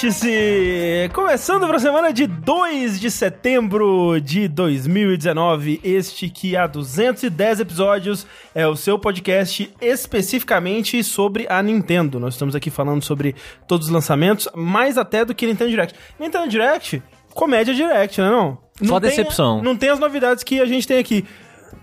Vértice! Começando para a semana de 2 de setembro de 2019, este que há 210 episódios é o seu podcast especificamente sobre a Nintendo. Nós estamos aqui falando sobre todos os lançamentos, mais até do que Nintendo Direct. Nintendo Direct, comédia Direct, né não? não Só tem- decepção. não tem as novidades que a gente tem aqui.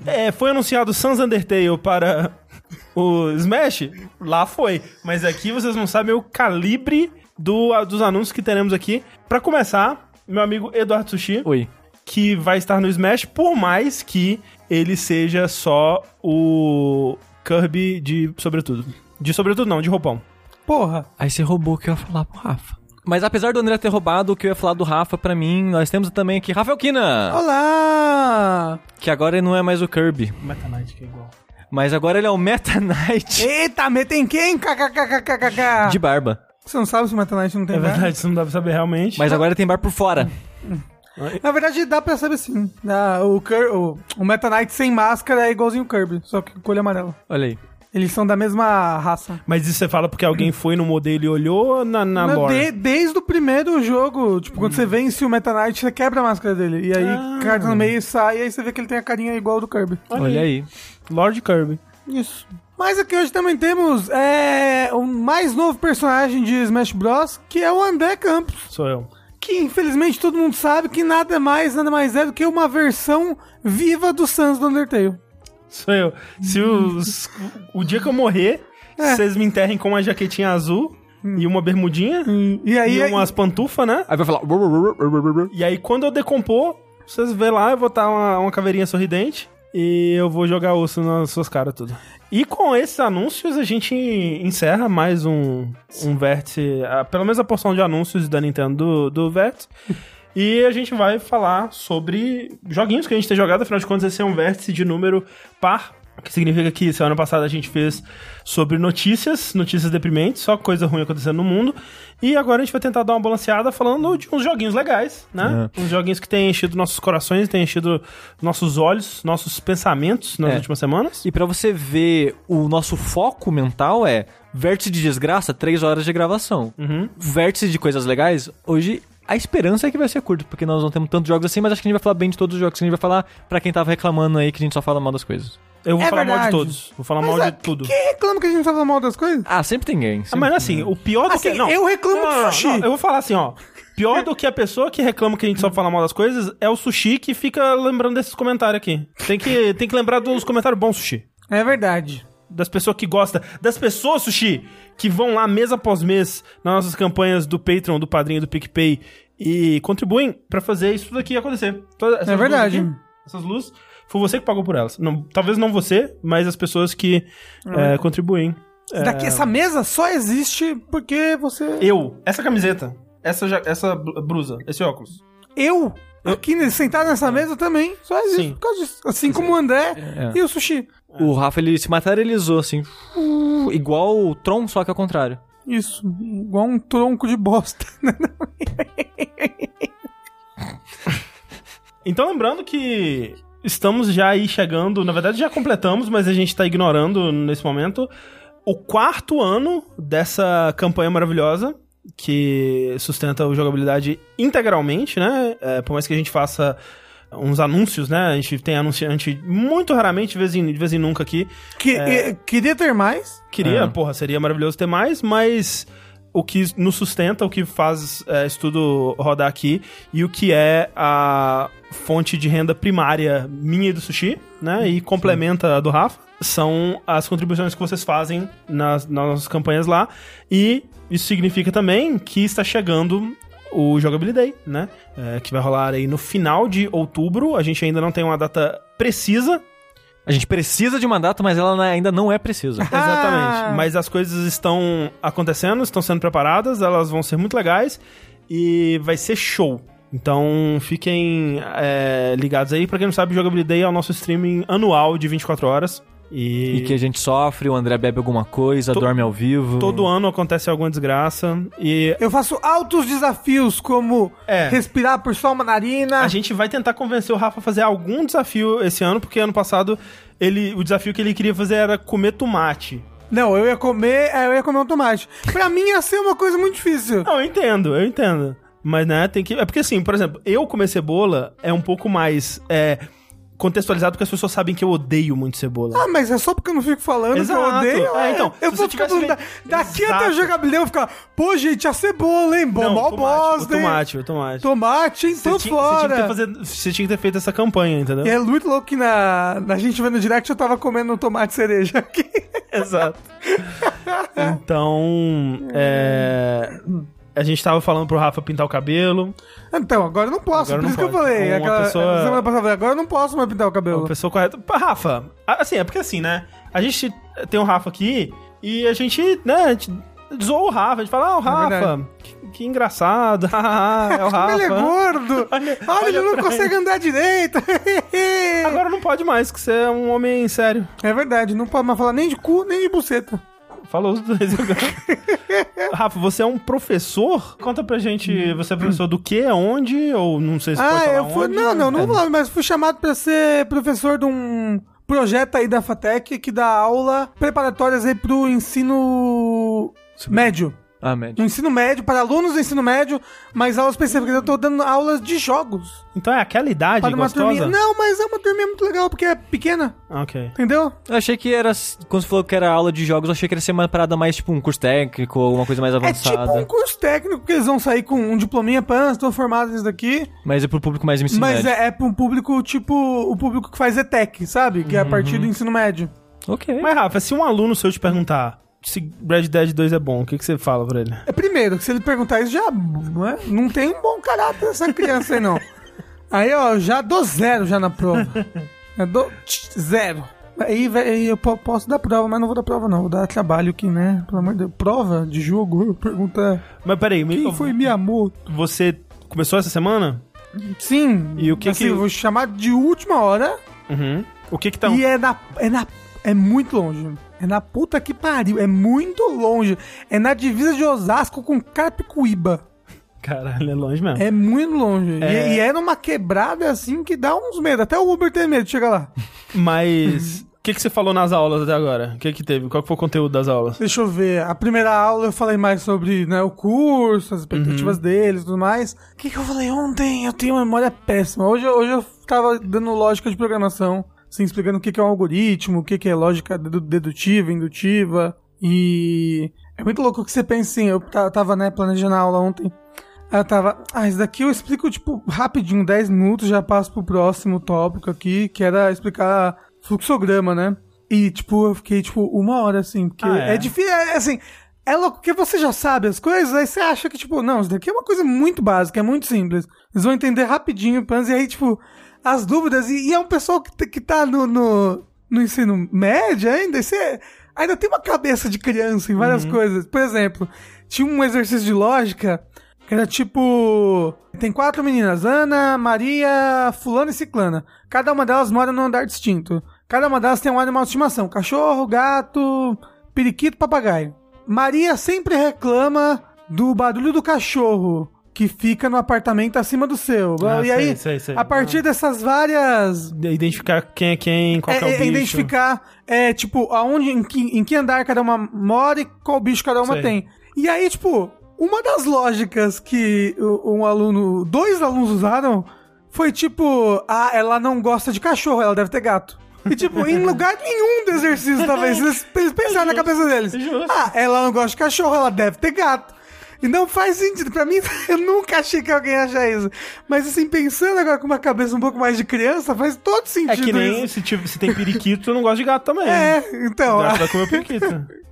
É, foi anunciado Sans Undertale para o Smash? Lá foi. Mas aqui vocês não sabem o calibre do, dos anúncios que teremos aqui. Pra começar, meu amigo Eduardo Sushi, Oi. que vai estar no Smash, por mais que ele seja só o Kirby de sobretudo. De sobretudo não, de roupão. Porra. Aí você roubou o que eu ia falar pro Rafa. Mas apesar do André ter roubado o que eu ia falar do Rafa, pra mim, nós temos também aqui Rafael Kina, Olá! que agora ele não é mais o Kirby, Meta Knight que é igual. mas agora ele é o Meta Knight Eita, metem quem? KKKKKK. de barba. Você não sabe se o Meta Knight não tem É barba? verdade, isso não dá pra saber realmente. Mas agora tem barba por fora. Na verdade, dá pra saber sim. Ah, o, Cur o, o Meta Knight sem máscara é igualzinho o Kirby, só que com olho amarelo. Olha aí. Eles são da mesma raça. Mas isso você fala porque alguém foi no modelo e olhou ou na, na Não, lore? de- desde o primeiro jogo, tipo, quando você vence o Meta Knight, você quebra a máscara dele. E aí, Ah. carta no meio e sai, e aí você vê que ele tem a carinha igual ao do Kirby. Olha aí. Lord Kirby. Isso. Mas aqui hoje também temos é, o mais novo personagem de Smash Bros, que é o André Campos. Sou eu. Que infelizmente todo mundo sabe que nada mais, nada mais é do que uma versão viva do Sans do Undertale. Sou eu. Se os, o dia que eu morrer, É. vocês me enterrem com uma jaquetinha azul e uma bermudinha E aí, e umas pantufas, né? Aí vai falar. E aí quando eu decompor, vocês vê lá, eu vou estar uma, uma caveirinha sorridente e eu vou jogar osso nas suas caras tudo. E com esses anúncios a gente encerra mais um, um vértice, pelo menos a porção de anúncios da Nintendo do, do vértice. E a gente vai falar sobre joguinhos que a gente tem jogado, afinal de contas esse é um vértice de número par, que significa que semana passada a gente fez sobre notícias, notícias deprimentes, só coisa ruim acontecendo no mundo. E agora a gente vai tentar dar uma balanceada falando de uns joguinhos legais, né? Uns joguinhos que têm enchido nossos corações, têm enchido nossos olhos, nossos pensamentos nas É. últimas semanas. E pra você ver o nosso foco mental é vértice de desgraça, três horas de gravação. Uhum. Vértice de coisas legais, hoje a esperança é que vai ser curto, porque nós não temos tantos jogos assim, mas acho que a gente vai falar bem de todos os jogos. A gente vai falar pra quem tava reclamando aí que a gente só fala mal das coisas. Eu vou É falar mal de verdade. todos. Vou falar Mas mal é, de tudo. Quem reclama que a gente tá falando mal das coisas? Ah, sempre tem game. Ah, mas assim, o pior do Assim, que. Não, eu reclamo Não, do sushi. não, eu vou falar assim, ó. Pior do que a pessoa que reclama que a gente só fala mal das coisas é o sushi que fica lembrando desses comentários aqui. Tem que, tem que lembrar dos comentários bons, sushi. É verdade. Das pessoas que gostam. Das pessoas, sushi, que vão lá mês após mês nas nossas campanhas do Patreon, do Padrinho, do PicPay e contribuem pra fazer isso tudo aqui acontecer. Todas É verdade. luzes aqui, essas luzes, foi você que pagou por elas. Não, talvez não você, mas as pessoas que é, contribuem. Daqui, essa mesa só existe porque você. Eu, essa camiseta, essa, essa bl- blusa, esse óculos. Eu, aqui ne- sentado nessa mesa também, só existe Sim. por causa disso. Assim como o André É. e o Sushi. O Rafa, ele se materializou, assim, uh, igual o Tron, só que ao contrário. Isso, igual um tronco de bosta. Então, lembrando que estamos já aí chegando, na verdade já completamos, mas a gente tá ignorando nesse momento, o quarto ano dessa campanha maravilhosa que sustenta a jogabilidade integralmente, né? É, por mais que a gente faça uns anúncios, né? A gente tem anunciante muito raramente, de vez em, de vez em nunca aqui. Que, É. queria ter mais. Queria, É. porra, seria maravilhoso ter mais, mas o que nos sustenta, o que faz é, isso tudo rodar aqui e o que é a fonte de renda primária minha e do sushi, né? E complementa a do Rafa, são as contribuições que vocês fazem nas, nas nossas campanhas lá. E isso significa também que está chegando o Jogabilidade, né? É, que vai rolar aí no final de outubro. A gente ainda não tem uma data precisa, A gente precisa de uma data, mas ela ainda não é precisa. Exatamente. Ah. Mas as coisas estão acontecendo, estão sendo preparadas, elas vão ser muito legais e vai ser show. Então fiquem é, ligados aí. Pra quem não sabe, Jogabilidade é o nosso streaming anual de 24 horas. E, E que a gente sofre, o André bebe alguma coisa, To- dorme ao vivo. todo ano acontece alguma desgraça. E Eu faço altos desafios, como É. respirar por só uma narina. a gente vai tentar convencer o Rafa a fazer algum desafio esse ano, porque ano passado ele, o desafio que ele queria fazer era comer tomate. Não, eu ia comer, é, eu ia comer um tomate. Pra mim ia ser uma coisa muito difícil. Não, eu entendo, eu entendo. Mas, né, tem que. É porque assim, por exemplo, eu comer cebola é um pouco mais. É, contextualizado porque as pessoas sabem que eu odeio muito cebola. Ah, mas é só porque eu não fico falando Exato. que eu odeio. É, então, eu vou ficar falando, da- daqui Exato. até o jogabilidade, eu vou ficar, pô, gente, a cebola, hein? Bom, Não, mal tomate, bosta, hein? tomate, o tomate. Tomate, Tô tinha, você, tinha fora. fazer- você tinha que ter feito essa campanha, entendeu? E é muito louco que na, na gente vendo direct eu tava comendo um tomate cereja aqui. Exato. Então, é, a gente tava falando pro Rafa pintar o cabelo. Então, agora eu não posso, Agora por não isso que eu pode. falei. Uma aquela, pessoa- Semana passada, agora eu não posso mais pintar o Uma cabelo. pessoa correta. Rafa, assim, é porque assim, né? A gente tem o Rafa aqui e a gente, né, a gente zoa o Rafa. A gente fala, ah, o Rafa, verdade. que, que engraçado. Ah, é o Rafa. Ele é gordo. Olha- Olha, ele não consegue andar direito. Agora não pode mais, que você é um homem sério. É verdade, não pode mais falar nem de cu, nem de buceta. Falou os dois agora. Rafa, você é um professor? Conta pra gente, você é professor do que, onde, ou não sei se pode Ah, falar eu fui. onde. Não, não, não É. vou falar, mas fui chamado pra ser professor de um projeto aí da FATEC que dá aula preparatórias aí pro ensino médio. Ah, médio. No ensino médio, para alunos do ensino médio, mas aulas específicas. Eu tô dando aulas de jogos. Então é aquela idade Para uma gostosa? turminha. Não, mas é uma turminha muito legal, porque é pequena, Ok. entendeu? Eu achei que era. Quando você falou que era aula de jogos, eu achei que ia ser uma parada mais tipo um curso técnico, alguma coisa mais É avançada. tipo um curso técnico, que eles vão sair com um diplominha, pã, estão formados nisso daqui. Mas é pro público mais ensino Mas médio. é, é pra um público tipo o público que faz ETEC, sabe? Que é a Uhum. partir do ensino médio. Ok. Mas, Rafa, se um aluno seu te perguntar se Red Dead 2 é bom, o que, que você fala pra ele? É primeiro, que se ele perguntar isso, já não, é? não tem um bom caráter essa criança aí, não. Aí, ó, já dou zero já na prova. Eu dou zero. Aí, aí eu po- posso dar prova, mas não vou dar prova, não. Vou dar trabalho aqui, né? Pelo amor de Deus. Prova de jogo? Pergunta Mas peraí, me- quem foi Miyamoto? você começou essa semana? Sim. E o que assim, que- eu vou chamar de última hora. Uhum. O que que tá... E é na, é na. É muito longe. É na puta que pariu. É muito longe. É na divisa de Osasco com Carapicuíba. Caralho, é longe mesmo. É muito longe. É. E, e é numa quebrada assim que dá uns medos. Até o Uber tem medo de chegar lá. Mas... O que que você falou nas aulas até agora? O que que teve? Qual que foi o conteúdo das aulas? Deixa eu ver. A primeira aula eu falei mais sobre né, o curso, as expectativas deles e tudo mais. O que, que eu falei ontem? Eu tenho uma memória péssima. Hoje, hoje eu tava dando lógica de programação. Assim, explicando o que, é um algoritmo, o que, é lógica dedu- dedutiva, indutiva. E é muito louco que você pensa assim. Eu ta- tava né, planejando a aula ontem. Eu tava. Ah, isso daqui eu explico, tipo, rapidinho, 10 minutos, já passo pro próximo tópico aqui, que era explicar fluxograma, né? E, tipo, eu fiquei, tipo, uma hora assim, porque Ah, é? é? difícil, é, assim. É louco, porque você já sabe as coisas, aí você acha que, tipo, não, isso daqui é uma coisa muito básica, é muito simples. Eles vão entender rapidinho, e aí, tipo, as dúvidas, e, e é um pessoal que, que tá no, no, no ensino médio ainda, você ainda tem uma cabeça de criança em várias coisas. Por exemplo, tinha um exercício de lógica que era tipo. Tem quatro meninas: Ana, Maria, Fulana e Ciclana. Cada uma delas mora num andar distinto. Cada uma delas tem um animal de estimação: cachorro, gato, periquito, papagaio. Maria sempre reclama do barulho do cachorro que fica no apartamento acima do seu. Ah, e sei, aí, sei, sei. a partir dessas várias Identificar quem é quem, qual é, que é o é bicho. identificar, é, tipo, aonde, em que, em que andar cada uma mora e qual bicho cada uma tem. E aí, tipo, uma das lógicas que um aluno, dois alunos usaram foi tipo, ah, ela não gosta de cachorro, ela deve ter gato. E, tipo, em lugar nenhum do exercício, talvez, eles, pensaram na cabeça deles. Ah, ela não gosta de cachorro, ela deve ter gato. E não faz sentido. Pra mim, eu nunca achei que alguém ia achar isso. Mas, assim, pensando agora com uma cabeça um pouco mais de criança, faz todo sentido É que nem isso. se, tipo, se tem periquito, tu não gosta de gato também. É, então. O gato vai comer periquito.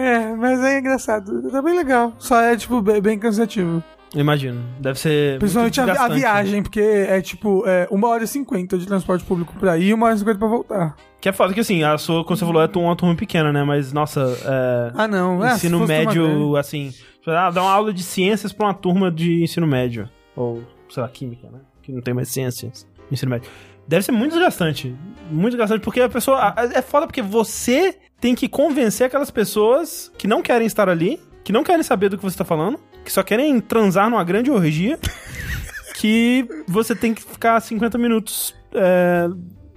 É, mas é engraçado. Tá bem legal. Só é, tipo, bem, bem cansativo. Imagino. Deve ser. Principalmente a, a desgastante. viagem, porque é, tipo, é uma hora e cinquenta de transporte público pra ir e uma hora e cinquenta pra voltar. Que é foda que assim, a sua, como você falou, é uma turma pequena, né? Mas, nossa, é. Ah, não. É, ensino médio, assim. Dá uma aula de ciências pra uma turma de ensino médio. Ou, sei lá, química, né? Que não tem mais ciências. Ensino médio. Deve ser muito desgastante. Muito desgastante, porque a pessoa. É foda porque você tem que convencer aquelas pessoas que não querem estar ali, que não querem saber do que você tá falando, que só querem transar numa grande orgia, que você tem que ficar 50 minutos é,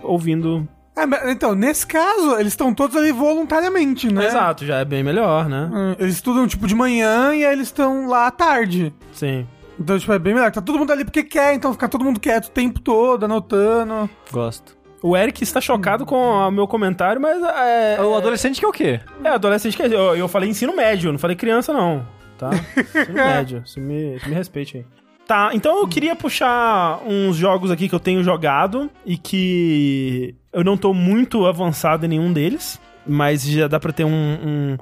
ouvindo É, mas, então, nesse caso, eles estão todos ali voluntariamente, né? Exato, já é bem melhor, né? Hum, Eles estudam, tipo, de manhã e aí eles estão lá à tarde. Sim. Então, tipo, é bem melhor. Tá todo mundo ali porque quer, então fica todo mundo quieto o tempo todo, anotando. Gosto. O Eric está chocado com o meu comentário, mas é. O adolescente que é o quê? É, adolescente que eu, eu falei ensino médio, não falei criança, não. Tá? Ensino médio. Você me, você me respeite aí. Tá, então eu queria puxar uns jogos aqui que eu tenho jogado e que eu não tô muito avançado em nenhum deles, mas já dá pra ter um, um,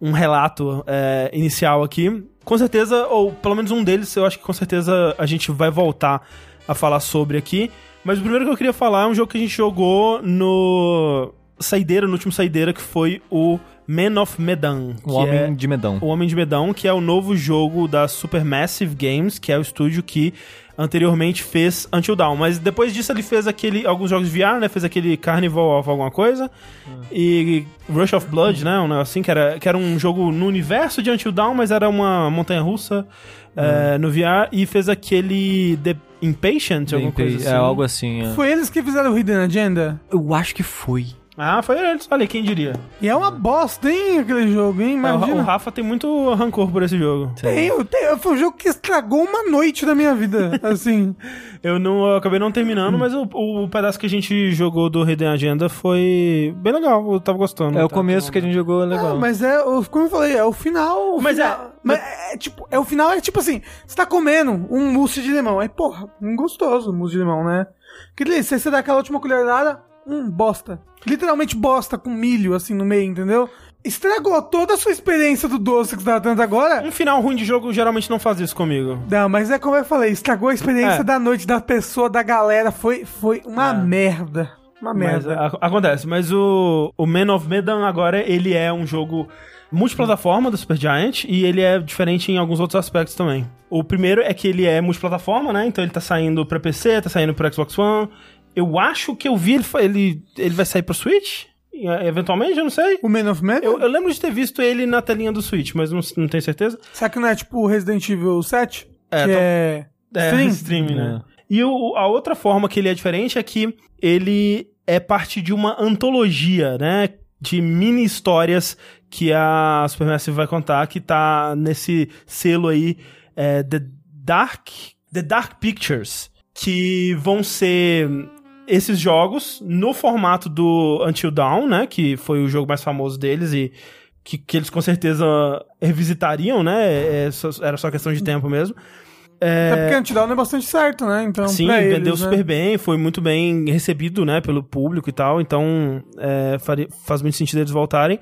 um relato é, inicial aqui. Com certeza, ou pelo menos um deles, eu acho que com certeza a gente vai voltar a falar sobre aqui. Mas o primeiro que eu queria falar é um jogo que a gente jogou no Saideira, no último Saideira, que foi o Man of Medan. O que Homem é- de Medão. o Homem de Medão, que é o novo jogo da Supermassive Games, que é o estúdio que anteriormente fez Until Dawn. Mas depois disso ele fez aquele alguns jogos de VR, né? Fez aquele Carnival of alguma coisa. E Rush of Blood, né? Um negócio assim, que era, que era um jogo no universo de Until Dawn, mas era uma montanha-russa é, no VR. E fez aquele The Impatient, alguma coisa assim. É algo assim. é. Foi eles que fizeram o Hidden Agenda? Eu acho que foi. Ah, foi eles. Olha, quem diria. E é uma bosta, hein, aquele jogo, hein? É, o Imagina. o Rafa tem muito rancor por esse jogo. Tem, foi um jogo que estragou uma noite da minha vida, assim. Eu não eu acabei não terminando, mas o, o pedaço que a gente jogou do Hidden Agenda foi bem legal. Eu tava gostando. É o Tá- começo que a gente jogou é legal. Ah, mas é, o- como eu falei, é o final. o Mas final- é- Mas é, tipo, é o final é tipo assim, você tá comendo um mousse de limão. Aí, porra, um gostoso mousse de limão, né? Que delícia, você dá aquela última colherada, um bosta. Literalmente bosta com milho, assim, no meio, entendeu? Estragou toda a sua experiência do doce que você tava tendo agora. Um final ruim de jogo geralmente não faz isso comigo. Não, mas é como eu falei, estragou a experiência É. da noite da pessoa, da galera. Foi, foi uma É. merda. Uma Mas merda. a- acontece. Mas o, o Man of Medan agora, ele é um jogo multiplataforma do Supergiant e ele é diferente em alguns outros aspectos também. O primeiro é que ele é multiplataforma, né? Então ele tá saindo pra PC, tá saindo pra Xbox One. Eu acho que eu vi ele, ele, ele vai sair pro Switch, eh, eventualmente, eu não sei. O Man of Man? Eu, eu lembro de ter visto ele na telinha do Switch, mas não, não tenho certeza. Será que não é tipo Resident Evil 7? É, que tô- é... É, Stream? stream, né? E o- a outra forma que ele é diferente é que ele é parte de uma antologia, né? De mini histórias que a Supermassive vai contar, que tá nesse selo aí, é, The Dark, The Dark Pictures, que vão ser esses jogos no formato do Until Dawn, né? Que foi o jogo mais famoso deles e que, que eles com certeza revisitariam, né? é só- era só questão de tempo mesmo. Até porque Antidown é bastante certo, né? Então, Sim, pra vendeu eles, né? super bem, foi muito bem recebido, né, pelo público e tal, então é, faz muito sentido eles voltarem.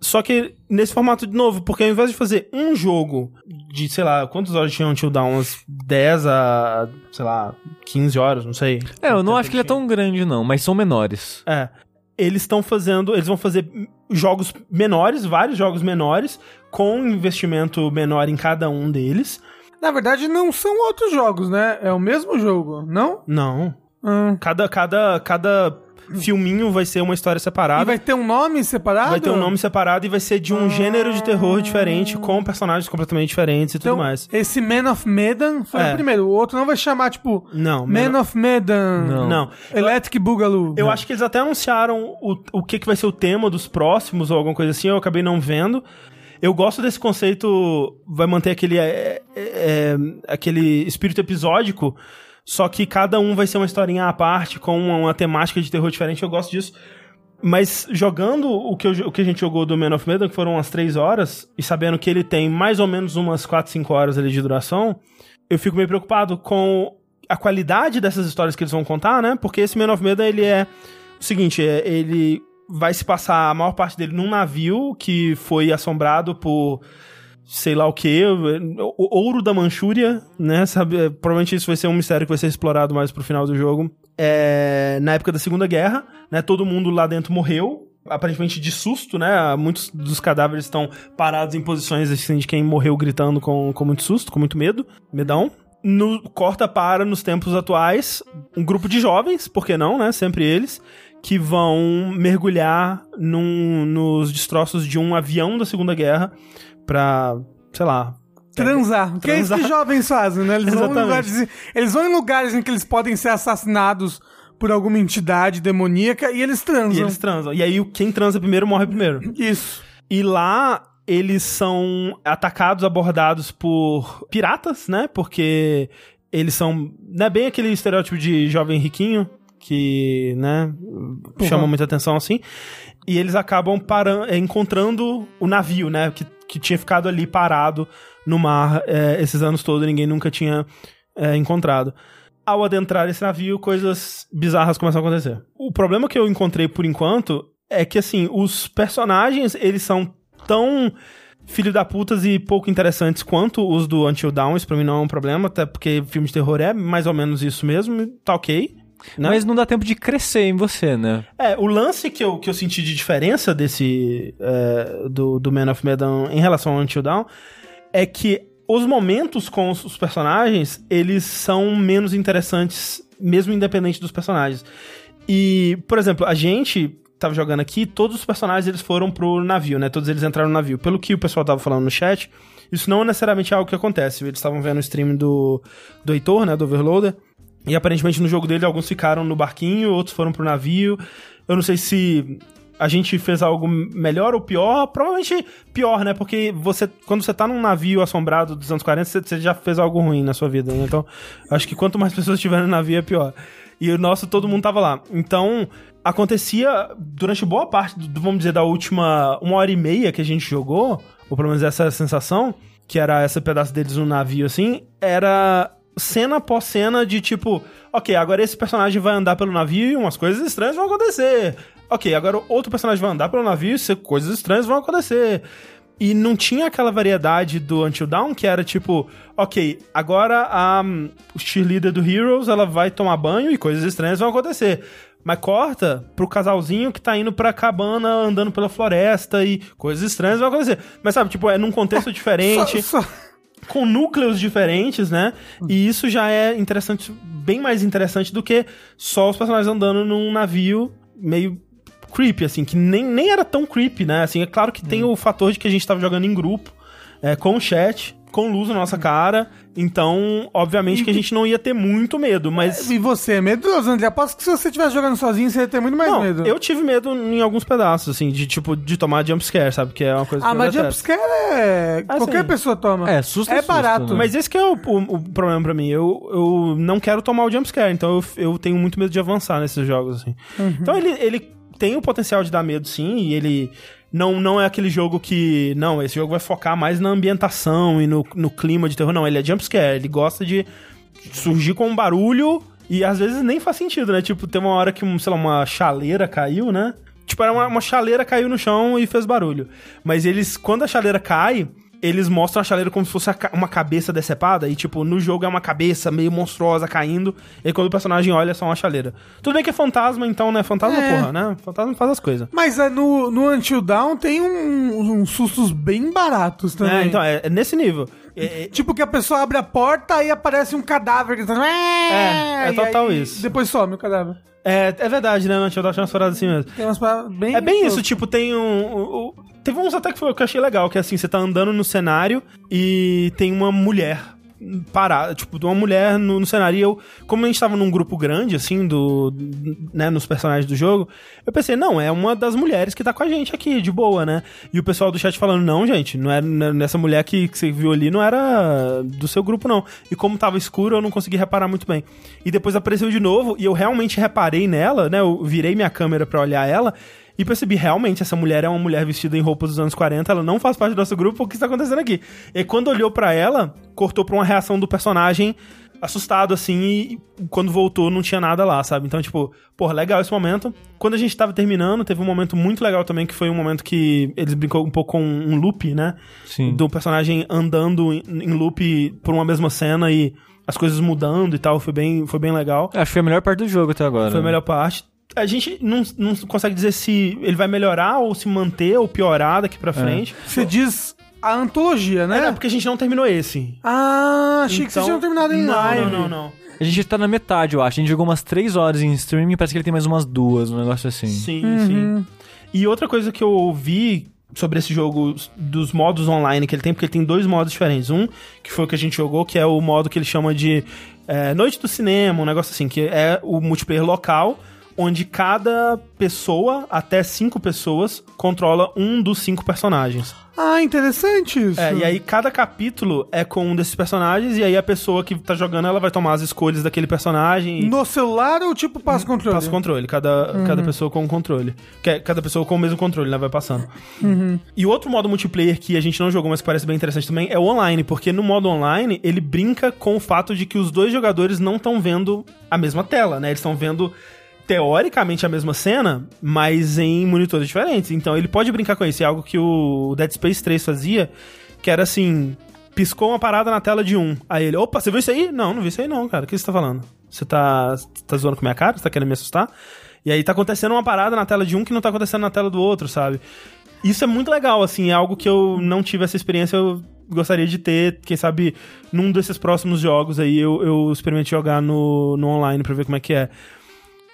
Só que nesse formato de novo, porque ao invés de fazer um jogo de, sei lá, quantas horas tinham Until Dawn? Umas 10 a, sei lá, 15 horas, não sei. É, eu não acho que ele é tão grande, não, mas são menores. É. Eles estão fazendo, eles vão fazer jogos menores, vários jogos menores, com um investimento menor em cada um deles. Na verdade, não são outros jogos, né? É o mesmo jogo, não? Não. Hum. Cada, cada, cada filminho vai ser uma história separada. E vai ter um nome separado? Vai ter um nome separado e vai ser de um Ah. gênero de terror diferente, com personagens completamente diferentes e Então, tudo mais. esse Man of Medan foi É. o primeiro. O outro não vai chamar, tipo, Não, Man Man of Medan. Não. Não. Electric Boogaloo. Eu acho que eles até anunciaram o, o que, que vai ser o tema dos próximos ou alguma coisa assim, eu acabei não vendo. Eu gosto desse conceito, vai manter aquele, é, é, é, aquele espírito episódico, só que cada um vai ser uma historinha à parte, com uma, uma temática de terror diferente, eu gosto disso. Mas jogando o que, eu- o que a gente jogou do Man of Medan, que foram umas 3 horas, e sabendo que ele tem mais ou menos umas 4, 5 horas ali de duração, eu fico meio preocupado com a qualidade dessas histórias que eles vão contar, né? Porque esse Man of Medan, ele é o seguinte, é, ele vai se passar a maior parte dele num navio que foi assombrado por sei lá o que, ouro da Manchúria, né? Sabe, é, provavelmente isso vai ser um mistério que vai ser explorado mais pro final do jogo. É, na época da Segunda Guerra, né? Todo mundo lá dentro morreu, aparentemente de susto, né? Muitos dos cadáveres estão parados em posições assim de quem morreu gritando com, com muito susto, com muito medo, medão. No, corta para, nos tempos atuais, um grupo de jovens, por que não, né? Sempre eles, que vão mergulhar num, nos destroços de um avião da Segunda Guerra pra, sei lá. Transar. Que é isso que jovens fazem, né? Eles vão, lugares, eles vão em lugares em que eles podem ser assassinados por alguma entidade demoníaca e eles transam. E eles transam. E aí quem transa primeiro morre primeiro. Isso. E lá eles são atacados, abordados por piratas, né? Porque eles são. Não é bem aquele estereótipo de jovem riquinho que, né, chama muita atenção assim. E eles acabam paran- eh, encontrando o navio, né? Que, que tinha ficado ali parado no mar eh, esses anos todos, ninguém nunca tinha eh, encontrado. Ao adentrar esse navio, coisas bizarras começam a acontecer. O problema que eu encontrei por enquanto é que, assim, os personagens, eles são tão filho da putas e pouco interessantes quanto os do Until Dawn. Isso pra mim não é um problema, até porque filme de terror é mais ou menos isso mesmo, tá ok. Né? Mas não dá tempo de crescer em você, né? É, o lance que eu, que eu senti de diferença desse. é, do, do Man of Medan em relação ao Until Dawn é que os momentos com os, os personagens, eles são menos interessantes, mesmo independente dos personagens. E, por exemplo, a gente tava jogando aqui, todos os personagens eles foram pro navio, né? Todos eles entraram no navio. Pelo que o pessoal tava falando no chat, isso não é necessariamente algo que acontece. Eles estavam vendo o stream do, do Heitor, né? Do Overloader. E aparentemente no jogo dele alguns ficaram no barquinho, outros foram pro navio. Eu não sei se a gente fez algo melhor ou pior. Provavelmente pior, né? Porque você, quando você tá num navio assombrado dos anos 40, você, você já fez algo ruim na sua vida, né? Então, acho que quanto mais pessoas estiverem no navio é pior. E o nosso, todo mundo tava lá. Então, acontecia durante boa parte, do, vamos dizer, da última uma hora e meia que a gente jogou, ou pelo menos essa sensação, que era esse pedaço deles no navio, assim, era cena após cena de tipo, ok, agora esse personagem vai andar pelo navio e umas coisas estranhas vão acontecer. Ok, agora outro personagem vai andar pelo navio e coisas estranhas vão acontecer. E não tinha aquela variedade do Until Dawn que era tipo, ok, agora a o cheerleader do Heroes ela vai tomar banho e coisas estranhas vão acontecer. Mas corta pro casalzinho que tá indo pra cabana andando pela floresta e coisas estranhas vão acontecer. Mas sabe, tipo, é num contexto diferente Só- só- com núcleos diferentes, né? E isso já é interessante, bem mais interessante do que só os personagens andando num navio meio creepy, assim, que nem, nem era tão creepy, né? Assim, é claro que tem o fator de que a gente tava jogando em grupo, é, com chat, com luz na nossa cara, então, obviamente que a gente não ia ter muito medo, mas... E você é medroso, André? Aposto que se você estivesse jogando sozinho, você ia ter muito mais Não, medo. eu tive medo em alguns pedaços, assim, de tipo, de tomar jumpscare, sabe? Que é uma coisa Ah, que eu mas jumpscare é. Ah, Qualquer pessoa toma. É, susto é É susto, barato. né? Mas esse que é o, o- o problema pra mim. Eu, eu não quero tomar o jumpscare, então eu, eu tenho muito medo de avançar nesses jogos, assim. Então ele, ele tem o potencial de dar medo, sim, e ele não, não é aquele jogo que... Não, esse jogo vai focar mais na ambientação e no, no clima de terror. Não, ele é jumpscare. Ele gosta de surgir com um barulho e às vezes nem faz sentido, né? Tipo, tem uma hora que, sei lá, uma chaleira caiu, né? Tipo, era uma, uma chaleira caiu no chão e fez barulho. Mas eles, quando a chaleira cai, eles mostram a chaleira como se fosse uma cabeça decepada. E, tipo, no jogo é uma cabeça meio monstruosa caindo. E aí, quando o personagem olha, é só uma chaleira. Tudo bem que é fantasma, então, né? Fantasma, É. porra, né? Fantasma faz as coisas. Mas é, no, no Until Dawn tem um- uns sustos bem baratos também. É, então, é, é nesse nível. É, é- Tipo que a pessoa abre a porta e aparece um cadáver gritando. É, é total isso. Depois some o cadáver. É, é verdade, né? Não tinha umas paradas assim mesmo. Tem umas paradas bem. É bem isso, tipo, tem um. um- um- teve uns até que, foi, que eu achei legal, que é assim, você tá andando no cenário e tem uma mulher parada, tipo, uma mulher no, no cenário. E eu, como a gente tava num grupo grande, assim, do. né, nos personagens do jogo, eu pensei, não, é uma das mulheres que tá com a gente aqui, de boa, né? E o pessoal do chat falando, não, gente, não era nessa mulher que, que você viu ali, não era do seu grupo, não. E como tava escuro, eu não consegui reparar muito bem. E depois apareceu de novo, e eu realmente reparei nela, né? Eu virei minha câmera pra olhar ela. E percebi, realmente, essa mulher é uma mulher vestida em roupas dos anos 40, ela não faz parte do nosso grupo, o que está acontecendo aqui? E quando olhou pra ela, cortou pra uma reação do personagem assustado, assim, e quando voltou não tinha nada lá, sabe? Então, tipo, porra, legal esse momento. Quando a gente tava terminando, teve um momento muito legal também, que foi um momento que eles brincou um pouco com um loop, né? Sim. Do personagem andando em em loop por uma mesma cena e as coisas mudando e tal, foi bem, foi bem legal. Acho que foi a melhor parte do jogo até agora. Foi a melhor parte. A gente não, não consegue dizer se ele vai melhorar ou se manter ou piorar daqui pra frente. Você diz a antologia, né? É, não, porque a gente não terminou esse. Ah, achei que vocês tinham terminado em não, live. Não, não, não. A gente tá na metade, eu acho. A gente jogou umas 3 horas em streaming, parece que ele tem mais umas duas, um negócio assim. Sim, Uhum. sim. E outra coisa que eu ouvi sobre esse jogo dos modos online que ele tem, porque ele tem dois modos diferentes. Um, que foi o que a gente jogou, que é o modo que ele chama de é, Noite do Cinema, um negócio assim, que é o multiplayer local, onde cada pessoa, até cinco pessoas, controla um dos cinco personagens. Ah, interessante isso. É, e aí cada capítulo é com um desses personagens, e aí a pessoa que tá jogando, ela vai tomar as escolhas daquele personagem. E... No celular ou tipo passa controle? Passa controle, cada, cada pessoa com um controle. É- Cada pessoa com o mesmo controle, né? Vai passando. E outro modo multiplayer que a gente não jogou, mas que parece bem interessante também, é o online, porque no modo online ele brinca com o fato de que os dois jogadores não estão vendo a mesma tela, né? Eles estão vendo teoricamente a mesma cena, mas em monitores diferentes. Então ele pode brincar com isso. É algo que o Dead Space 3 fazia, que era assim. Piscou uma parada na tela de um. Aí ele, opa, você viu isso aí? Não, não vi isso aí não, cara. O que você tá falando? Você tá, tá zoando com minha cara? Você tá querendo me assustar? E aí tá acontecendo uma parada na tela de um que não tá acontecendo na tela do outro, sabe? Isso é muito legal, assim, é algo que eu não tive essa experiência, eu gostaria de ter, quem sabe, num desses próximos jogos aí eu, eu jogar no, no online pra ver como é que é.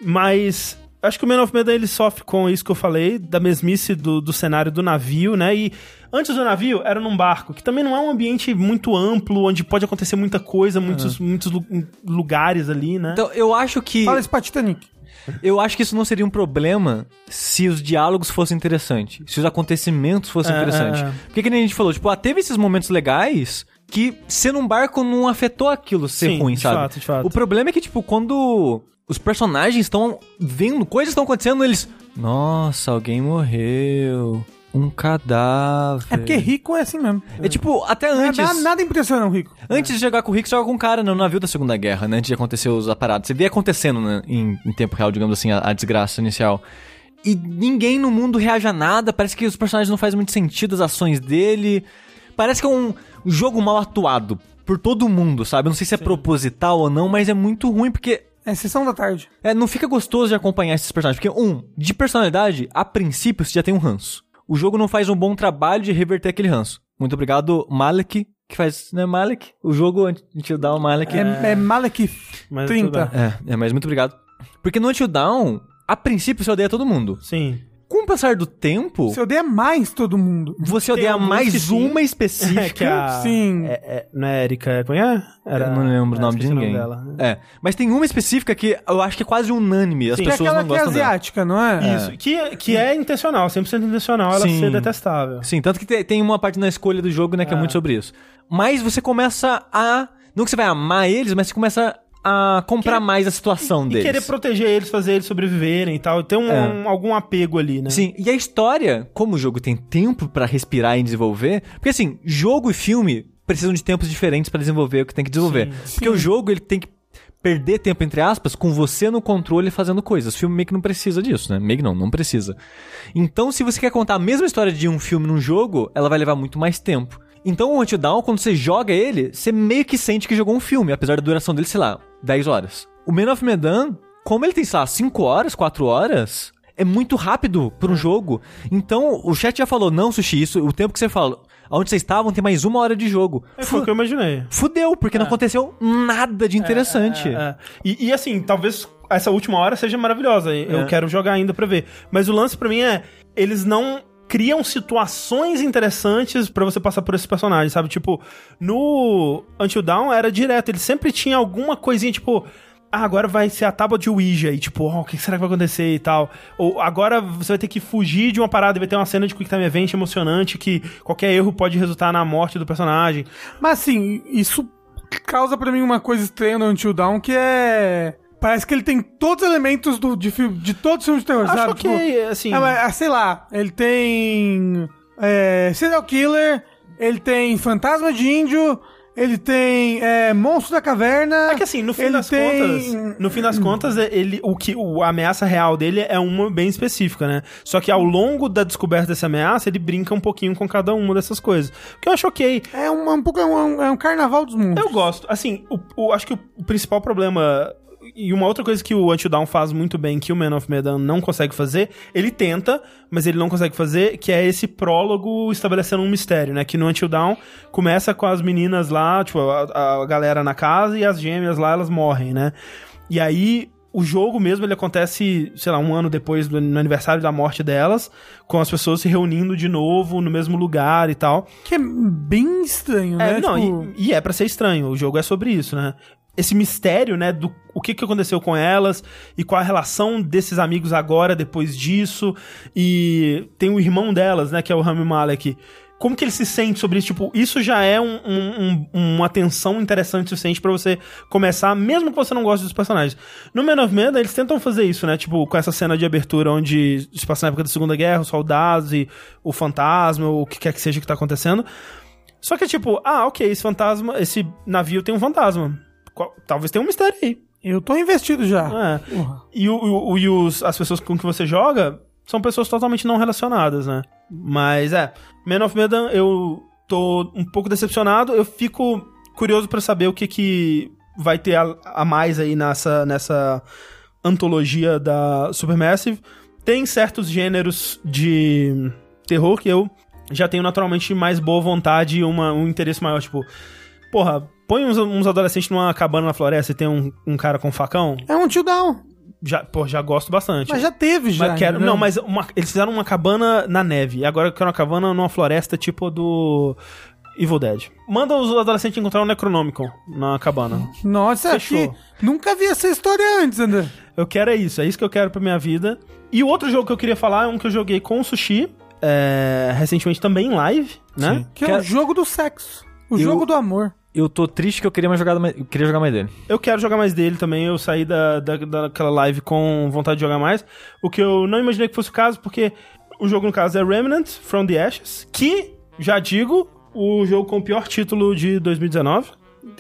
Mas acho que o Man of Medan ele sofre com isso que eu falei, da mesmice do, do cenário do navio, né? E antes do navio era num barco, que também não é um ambiente muito amplo, onde pode acontecer muita coisa, muitos, muitos lu- lugares ali, né? Então, eu acho que. Fala isso pra Titanic. Eu acho que isso não seria um problema se os diálogos fossem interessantes, se os acontecimentos fossem É, interessantes. é, é. Porque que nem a gente falou, tipo, ah, teve esses momentos legais que ser num barco não afetou aquilo ser Sim, ruim, de sabe? fato, de fato. O problema é que, tipo, quando os personagens estão vendo, coisas estão acontecendo, eles. Nossa, alguém morreu. Um cadáver. É porque rico é assim mesmo. É tipo, até antes. Nada, nada impressiona um rico. Antes de jogar com o Rick, você joga com um cara no navio da Segunda Guerra, né? Antes de acontecer os aparados. Você vê acontecendo né, em, em tempo real, digamos assim, a, a desgraça inicial. E ninguém no mundo reage a nada, parece que os personagens não fazem muito sentido, as ações dele. Parece que é um jogo mal atuado por todo mundo, sabe? Eu não sei se é proposital ou não, mas é muito ruim, porque É sessão da tarde. é, não fica gostoso de acompanhar esses personagens. Porque, um, de personalidade, a princípio você já tem um ranço. O jogo não faz um bom trabalho de reverter aquele ranço. Muito obrigado, Malek, que faz, né, Malek? O jogo, dá o Malek. É, é Malek Mas 30. tudo bem. É, é, mas muito obrigado. Porque no Until Dawn, a princípio você odeia todo mundo. Sim. Com o passar do tempo, Você odeia mais todo mundo. você odeia mais sim. uma específica. É que a... Sim. É, é, não é Erika, como é? Era, Eu não lembro o é, nome de ninguém. dela. É, mas tem uma específica que eu acho que é quase unânime. As Sim. Que é pessoas aquela não que é gostam dela. asiática, não é? Isso, que, que é intencional, 100% intencional ela Sim. ser detestável. Sim, tanto que te- tem uma parte na escolha do jogo, né, que é, muito sobre isso. Mas você começa a. Não que você vai amar eles, mas você começa a comprar mais a situação E deles. querer proteger eles, fazer eles sobreviverem e tal. Tem um, É. um- algum apego ali, né? Sim, e a história, como o jogo tem tempo pra respirar e desenvolver, porque assim, jogo e filme precisam de tempos diferentes pra desenvolver o que tem que desenvolver. Sim, porque o jogo ele tem que perder tempo entre aspas com você no controle fazendo coisas. O filme meio que não precisa disso, né? Meio que não, não precisa. Então, se você quer contar a mesma história de um filme num jogo, ela vai levar muito mais tempo. Então, o Until Dawn, quando você joga ele, você meio que sente que jogou um filme, apesar da duração dele, sei lá, 10 horas. O Man of Medan, como ele tem, sei lá, 5 horas, 4 horas, é muito rápido para um jogo. Então, o chat já falou, não, Sushi, isso, o tempo que você fala, onde vocês estavam tem mais uma hora de jogo. É, foi o que eu imaginei. Fudeu, porque não aconteceu nada de interessante. É, é. E, e, assim, talvez essa última hora seja maravilhosa. Eu É. quero jogar ainda pra ver. Mas o lance pra mim é, eles não criam situações interessantes pra você passar por esses personagens, sabe? Tipo, no Until Dawn era direto, ele sempre tinha alguma coisinha, tipo, ah, agora vai ser a tábua de Ouija, e tipo, oh, o que será que vai acontecer e tal. Ou agora você vai ter que fugir de uma parada e vai ter uma cena de Quick Time Event emocionante que qualquer erro pode resultar na morte do personagem. Mas assim, isso causa pra mim uma coisa estranha no Until Dawn, que é... Parece que ele tem todos os elementos do, de, filme, de todos os filmes de terror, Acho sabe? que, Tipo, assim... Ah, mas, ah, sei lá, ele tem é, serial killer, ele tem fantasma de índio, ele tem é, monstro da caverna. É que assim, no fim das tem- contas, no fim das contas, é- ele, o que o, a ameaça real dele é uma bem específica, né? Só que ao longo da descoberta dessa ameaça, ele brinca um pouquinho com cada uma dessas coisas. O que eu acho ok. É um, um pouco é um, é um carnaval dos mundos. Eu gosto. Assim, o, o- acho que o, o principal problema. E uma outra coisa que o Until Dawn faz muito bem, que o Man of Medan não consegue fazer, ele tenta, mas ele não consegue fazer, que é esse prólogo estabelecendo um mistério, né? Que no Until Dawn começa com as meninas lá, tipo, a, a galera na casa e as gêmeas lá, elas morrem, né? E aí o jogo mesmo, ele acontece, sei lá, um ano depois do no aniversário da morte delas, com as pessoas se reunindo de novo no mesmo lugar e tal. Que é bem estranho, né? É, não, Tipo, e, e é pra ser estranho, o jogo é sobre isso, né? Esse mistério, né, do o que, que aconteceu com elas e qual a relação desses amigos agora, depois disso. E tem o irmão delas, né, que é o Rami Malek. Como que ele se sente sobre isso? Tipo, isso já é um, um- um- uma tensão interessante o suficiente pra você começar, mesmo que você não goste dos personagens. No Man of Medan, eles tentam fazer isso, né? Tipo, com essa cena de abertura onde se passa na época da Segunda Guerra, os soldados e o fantasma, ou o que quer que seja que tá acontecendo. Só que, tipo, ah, ok, esse fantasma, esse navio tem um fantasma. Qual- talvez tenha um mistério aí. eu tô investido já. É. Porra. E, o, o- e os, as pessoas com que você joga são pessoas totalmente não relacionadas, né? Mas é, Man of Medan eu tô um pouco decepcionado. Eu fico curioso pra saber o que que vai ter a, a mais aí nessa, nessa antologia da Supermassive. Tem certos gêneros de terror que eu já tenho naturalmente mais boa vontade e uma, um interesse maior. Tipo, porra, põe uns, uns adolescentes numa cabana na floresta e tem um, um cara com um facão. É um tio down. Já, pô, já gosto bastante. Mas já teve, já. Mas quero, entendeu? não, mas uma- eles fizeram uma cabana na neve. E agora eu quero uma cabana numa floresta tipo do Evil Dead. Manda os adolescentes encontrar um Necronomicon na cabana. Nossa, Fechou. aqui. Nunca vi essa história antes, André. Eu quero é isso, é isso que eu quero pra minha vida. E o outro jogo que eu queria falar é um que eu joguei com o Sushi, é, recentemente também em live, né? Sim. Que é Quero- o jogo do sexo. O Eu- jogo do amor. Eu tô triste que eu queria, mais jogar, mais, eu queria jogar mais dele. Eu quero jogar mais dele também. Eu saí da, da, daquela live com vontade de jogar mais. O que eu não imaginei que fosse o caso, porque o jogo, no caso, é Remnant from the Ashes, que, já digo, o jogo com o pior título de 2019.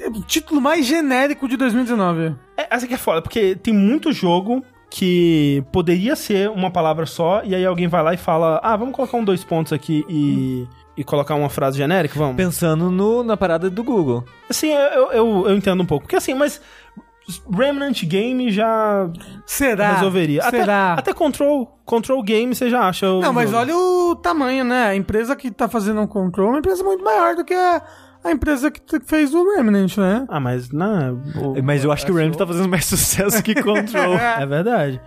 É o título mais genérico de 2019. É, essa aqui é foda, porque tem muito jogo que poderia ser uma palavra só, e aí alguém vai lá e fala: Ah, vamos colocar um dois pontos aqui e. E colocar uma frase genérica, vamos? Pensando no, na parada do Google. Assim, eu, eu, eu entendo um pouco. Porque assim, mas Remnant Game já Será? resolveria. Até, Será? até Control, Control Game você já acha. o Não, mas jogo. olha o tamanho, né? A empresa que tá fazendo o Control é uma empresa muito maior do que a, a empresa que fez o Remnant, né? Ah, mas não. o- Mas eu acho que o Rams tá fazendo mais sucesso que Control. É verdade.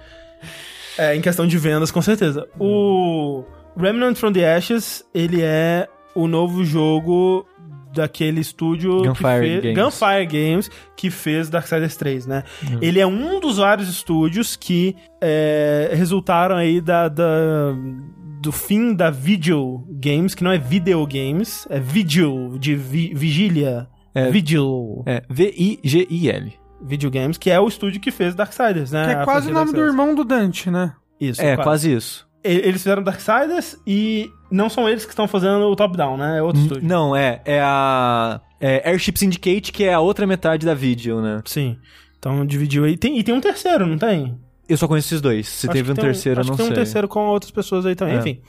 É, em questão de vendas, com certeza. O Remnant from the Ashes, ele é o novo jogo daquele estúdio Gunfire que fez, Games. Gunfire Games que fez Darksiders 3, né? Ele é um dos vários estúdios que é, resultaram aí da, da- do fim da Vigil Games, que não é Video Games, é Vigil, de vi- vigília. É. Vigil. É, V-I-G-I-L. Video Games, que é o estúdio que fez Darksiders, né? Que é quase o nome do irmão do Dante, né? Isso, É, quase isso. Eles fizeram Darksiders e não são eles que estão fazendo o top-down, né? É outro N- estúdio. Não, é. É a. É Airship Syndicate, que é a outra metade da Video, né? Sim. Então dividiu aí. Tem, e tem um terceiro, não tem? Eu só conheço esses dois. Se Acho teve um tem terceiro, eu acho não tem sei. um terceiro com outras pessoas aí também. É. Enfim.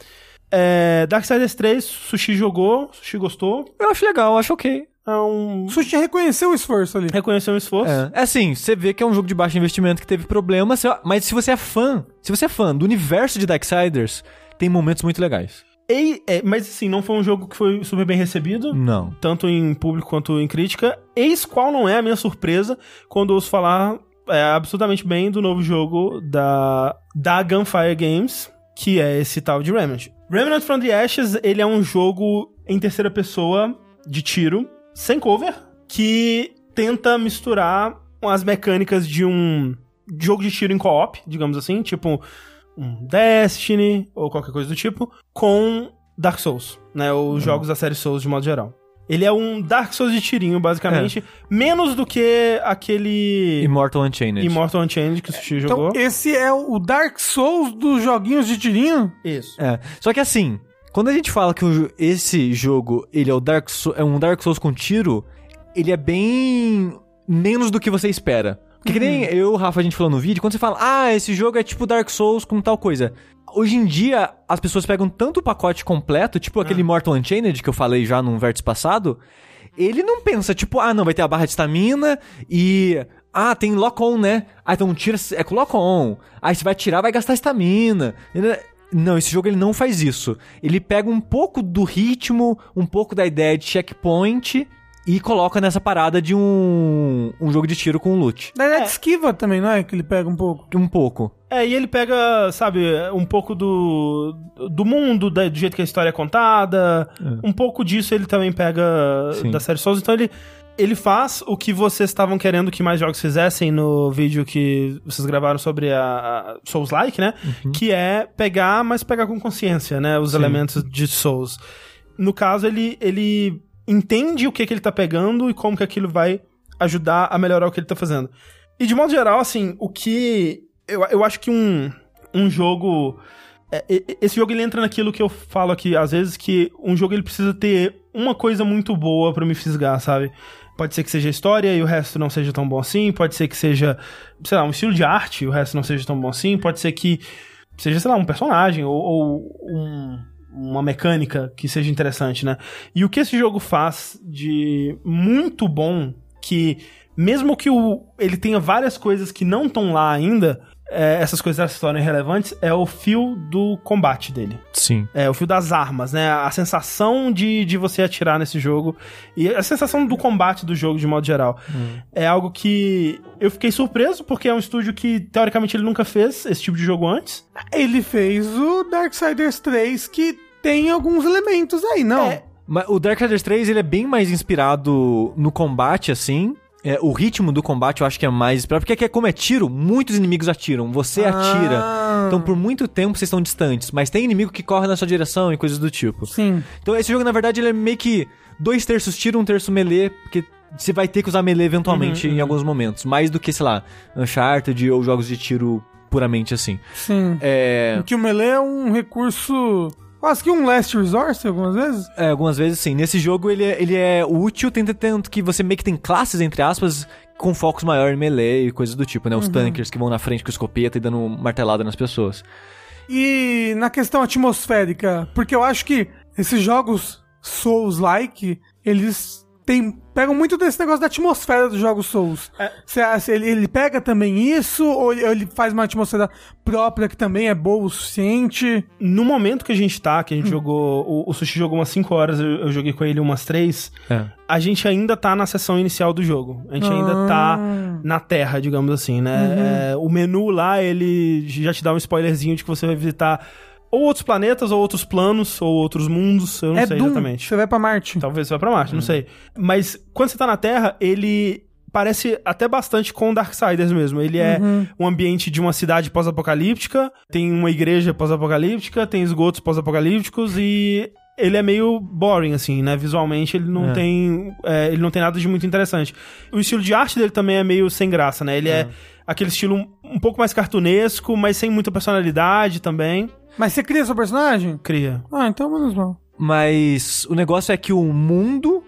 É, Darksiders 3, Sushi jogou, Sushi gostou. Eu acho legal, eu acho ok. É um. O Sushi reconheceu o esforço ali. Reconheceu um esforço. É, é assim, você vê que é um jogo de baixo investimento que teve problemas, mas se você é fã, se você é fã do universo de Darksiders, tem momentos muito legais. E- é, mas assim, não foi um jogo que foi super bem recebido. Não. tanto em público quanto em crítica. Eis qual não é a minha surpresa quando ouço falar é, absolutamente bem do novo jogo da, da Gunfire Games, que é esse tal de Remnant. Remnant from the Ashes, ele é um jogo em terceira pessoa de tiro, sem cover, que tenta misturar as mecânicas de um jogo de tiro em co-op, digamos assim, tipo um Destiny ou qualquer coisa do tipo, com Dark Souls, né? Os jogos da série Souls de modo geral. Ele é um Dark Souls de tirinho, basicamente, menos do que aquele Immortal Unchained. Immortal Unchained que o Sushi Então, jogou. esse é o Dark Souls dos joguinhos de tirinho? Isso. É. Só que assim, quando a gente fala que esse jogo ele é, o Dark Sou- é um Dark Souls com tiro, ele é bem menos do que você espera. Porque que nem eu e o Rafa, a gente falou no vídeo, quando você fala, ah, esse jogo é tipo Dark Souls com tal coisa. Hoje em dia, as pessoas pegam tanto o pacote completo, tipo aquele Mortal Unchained que eu falei já num vértice passado, ele não pensa, tipo, ah, não, vai ter a barra de estamina e. Ah, tem lock-on, né? Ah, então tira. É com lock-on. Aí você vai tirar, vai gastar estamina. Não, esse jogo ele não faz isso. Ele pega um pouco do ritmo, um pouco da ideia de checkpoint e coloca nessa parada de um, um jogo de tiro com loot. Na verdade, É. esquiva também, não é? Que ele pega um pouco. Um pouco. É, e ele pega, sabe, um pouco do, do mundo, da- do jeito que a história é contada. Um pouco disso ele também pega Sim. da série Souls. Então ele, ele faz o que vocês estavam querendo que mais jogos fizessem no vídeo que vocês gravaram sobre a, a Souls-like, né? Que é pegar, mas pegar com consciência, né? Os elementos de Souls. No caso, ele, ele entende o que, que ele tá pegando e como que aquilo vai ajudar a melhorar o que ele tá fazendo. E de modo geral, assim, o que. Eu, eu acho que um, um jogo. é, Esse jogo ele entra naquilo que eu falo aqui, às vezes, que um jogo ele precisa ter uma coisa muito boa pra me fisgar, sabe? Pode ser que seja história e o resto não seja tão bom assim. Pode ser que seja, sei lá, um estilo de arte e o resto não seja tão bom assim. Pode ser que seja, sei lá, um personagem ou, ou um- uma mecânica que seja interessante, né? E o que esse jogo faz de muito bom, que mesmo que o, ele tenha várias coisas que não estão lá ainda, é, essas coisas se tornem relevantes, é o fio do combate dele. Sim. É, o fio das armas, né? A sensação de, de você atirar nesse jogo. E a sensação do combate do jogo, de modo geral. É algo que eu fiquei surpreso, porque é um estúdio que, teoricamente, ele nunca fez esse tipo de jogo antes. Ele fez o Darksiders 3, que tem alguns elementos aí, não? É, Mas o Darksiders 3, ele é bem mais inspirado no combate, assim. É, o ritmo do combate eu acho que é mais inspirado. Porque aqui, é como é tiro, muitos inimigos atiram. Você atira. Ah. Então, por muito tempo, vocês estão distantes. Mas tem inimigo que corre na sua direção e coisas do tipo. Sim. Então, esse jogo, na verdade, ele é meio que dois terços tiro, um terço melee. Porque você vai ter que usar melee eventualmente em alguns momentos. Mais do que, sei lá, Uncharted ou jogos de tiro puramente assim. Sim. É... Que o melee é um recurso quase que um last resort algumas vezes. É, algumas vezes sim. Nesse jogo ele é, ele é útil, tanto, tanto que você meio que tem classes, entre aspas, com focos maior em melee e coisas do tipo, né? Os tankers que vão na frente com escopeta e dando martelada nas pessoas. E na questão atmosférica, porque eu acho que esses jogos Souls-like, eles têm, pegam muito desse negócio da atmosfera dos jogos Souls. É. Você acha- ele, ele pega também isso, ou ele- ele faz uma atmosfera própria que também é boa o suficiente? No momento que a gente tá, que a gente jogou. O, o Sushi jogou umas 5 horas, eu, eu joguei com ele umas 3. É. A gente ainda tá na sessão inicial do jogo. A gente ainda tá Ah. na Terra, digamos assim, né? É, o menu lá, ele já te dá um spoilerzinho de que você vai visitar ou outros planetas, ou outros planos, ou outros mundos. Eu não é sei Doom, exatamente. você vai pra Marte. Talvez você vá pra Marte, não sei. Mas quando você tá na Terra, ele parece até bastante com Darksiders mesmo. Ele é um ambiente de uma cidade pós-apocalíptica, tem uma igreja pós-apocalíptica, tem esgotos pós-apocalípticos e ele é meio boring, assim, né? Visualmente ele não É. tem. é, ele não tem nada de muito interessante. O estilo de arte dele também é meio sem graça, né? Ele é, aquele estilo um, um pouco mais cartunesco, mas sem muita personalidade também. Mas você cria seu personagem? Cria. Ah, então menos mal. Mas o negócio é que o mundo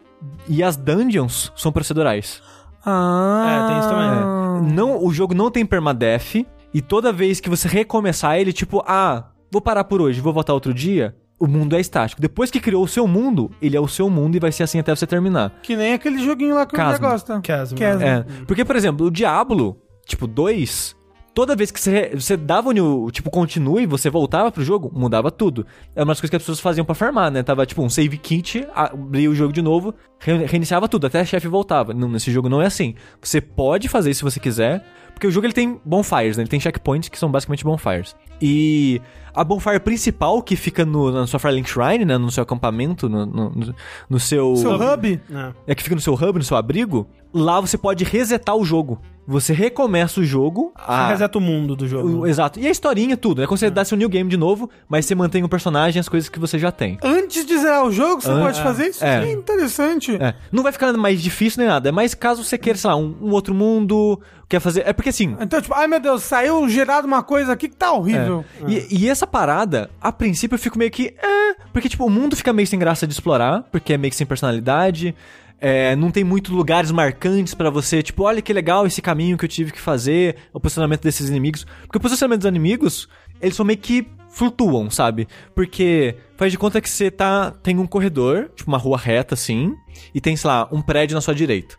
e as dungeons são procedurais. Ah. É, tem isso também. Não, o jogo não tem permadeath e toda vez que você recomeçar ele, tipo, ah, vou parar por hoje, vou voltar outro dia, o mundo é estático. Depois que criou o seu mundo, ele é o seu mundo e vai ser assim até você terminar. Que nem aquele joguinho lá que Casma. gosta. Chasm. Chasm. É, porque, por exemplo, o Diablo, tipo, 2, toda vez que você, você dava o tipo, continue, você voltava pro jogo, mudava tudo. É uma das coisas que as pessoas faziam pra farmar, né? Tava, tipo, um save kit, abria o jogo de novo, re- reiniciava tudo, até a chefe voltava. Não, nesse jogo não é assim. Você pode fazer isso se você quiser, porque o jogo ele tem bonfires, né? Ele tem checkpoints que são basicamente bonfires. E a bonfire principal, que fica no, na sua Firelink Shrine, né? No seu acampamento, no, no, no- seu... Seu hub? É. É que fica no seu hub, no seu abrigo. Lá você pode resetar o jogo. Você recomeça o jogo. Você A... reseta o mundo do jogo. o- Exato. E a historinha, tudo. É como se você desse um new game de novo, mas você mantém o personagem e as coisas que você já tem. Antes de zerar o jogo, você Ah, pode fazer isso? é. Que interessante. É. Não vai ficar mais difícil nem nada. É mais caso você queira, sei lá, um, um outro mundo, quer fazer. É porque assim. Então, tipo, ai meu Deus, saiu gerado uma coisa aqui que tá horrível. E, e essa parada, a princípio eu fico meio que. É, porque, tipo, o mundo fica meio sem graça de explorar, porque é meio que sem personalidade. é, não tem muitos lugares marcantes pra você, tipo, olha que legal esse caminho que eu tive que fazer, o posicionamento desses inimigos. Porque o posicionamento dos inimigos, eles são meio que flutuam, sabe? Porque faz de conta que você tá. Tem um corredor, tipo uma rua reta assim, e tem, sei lá, um prédio na sua direita.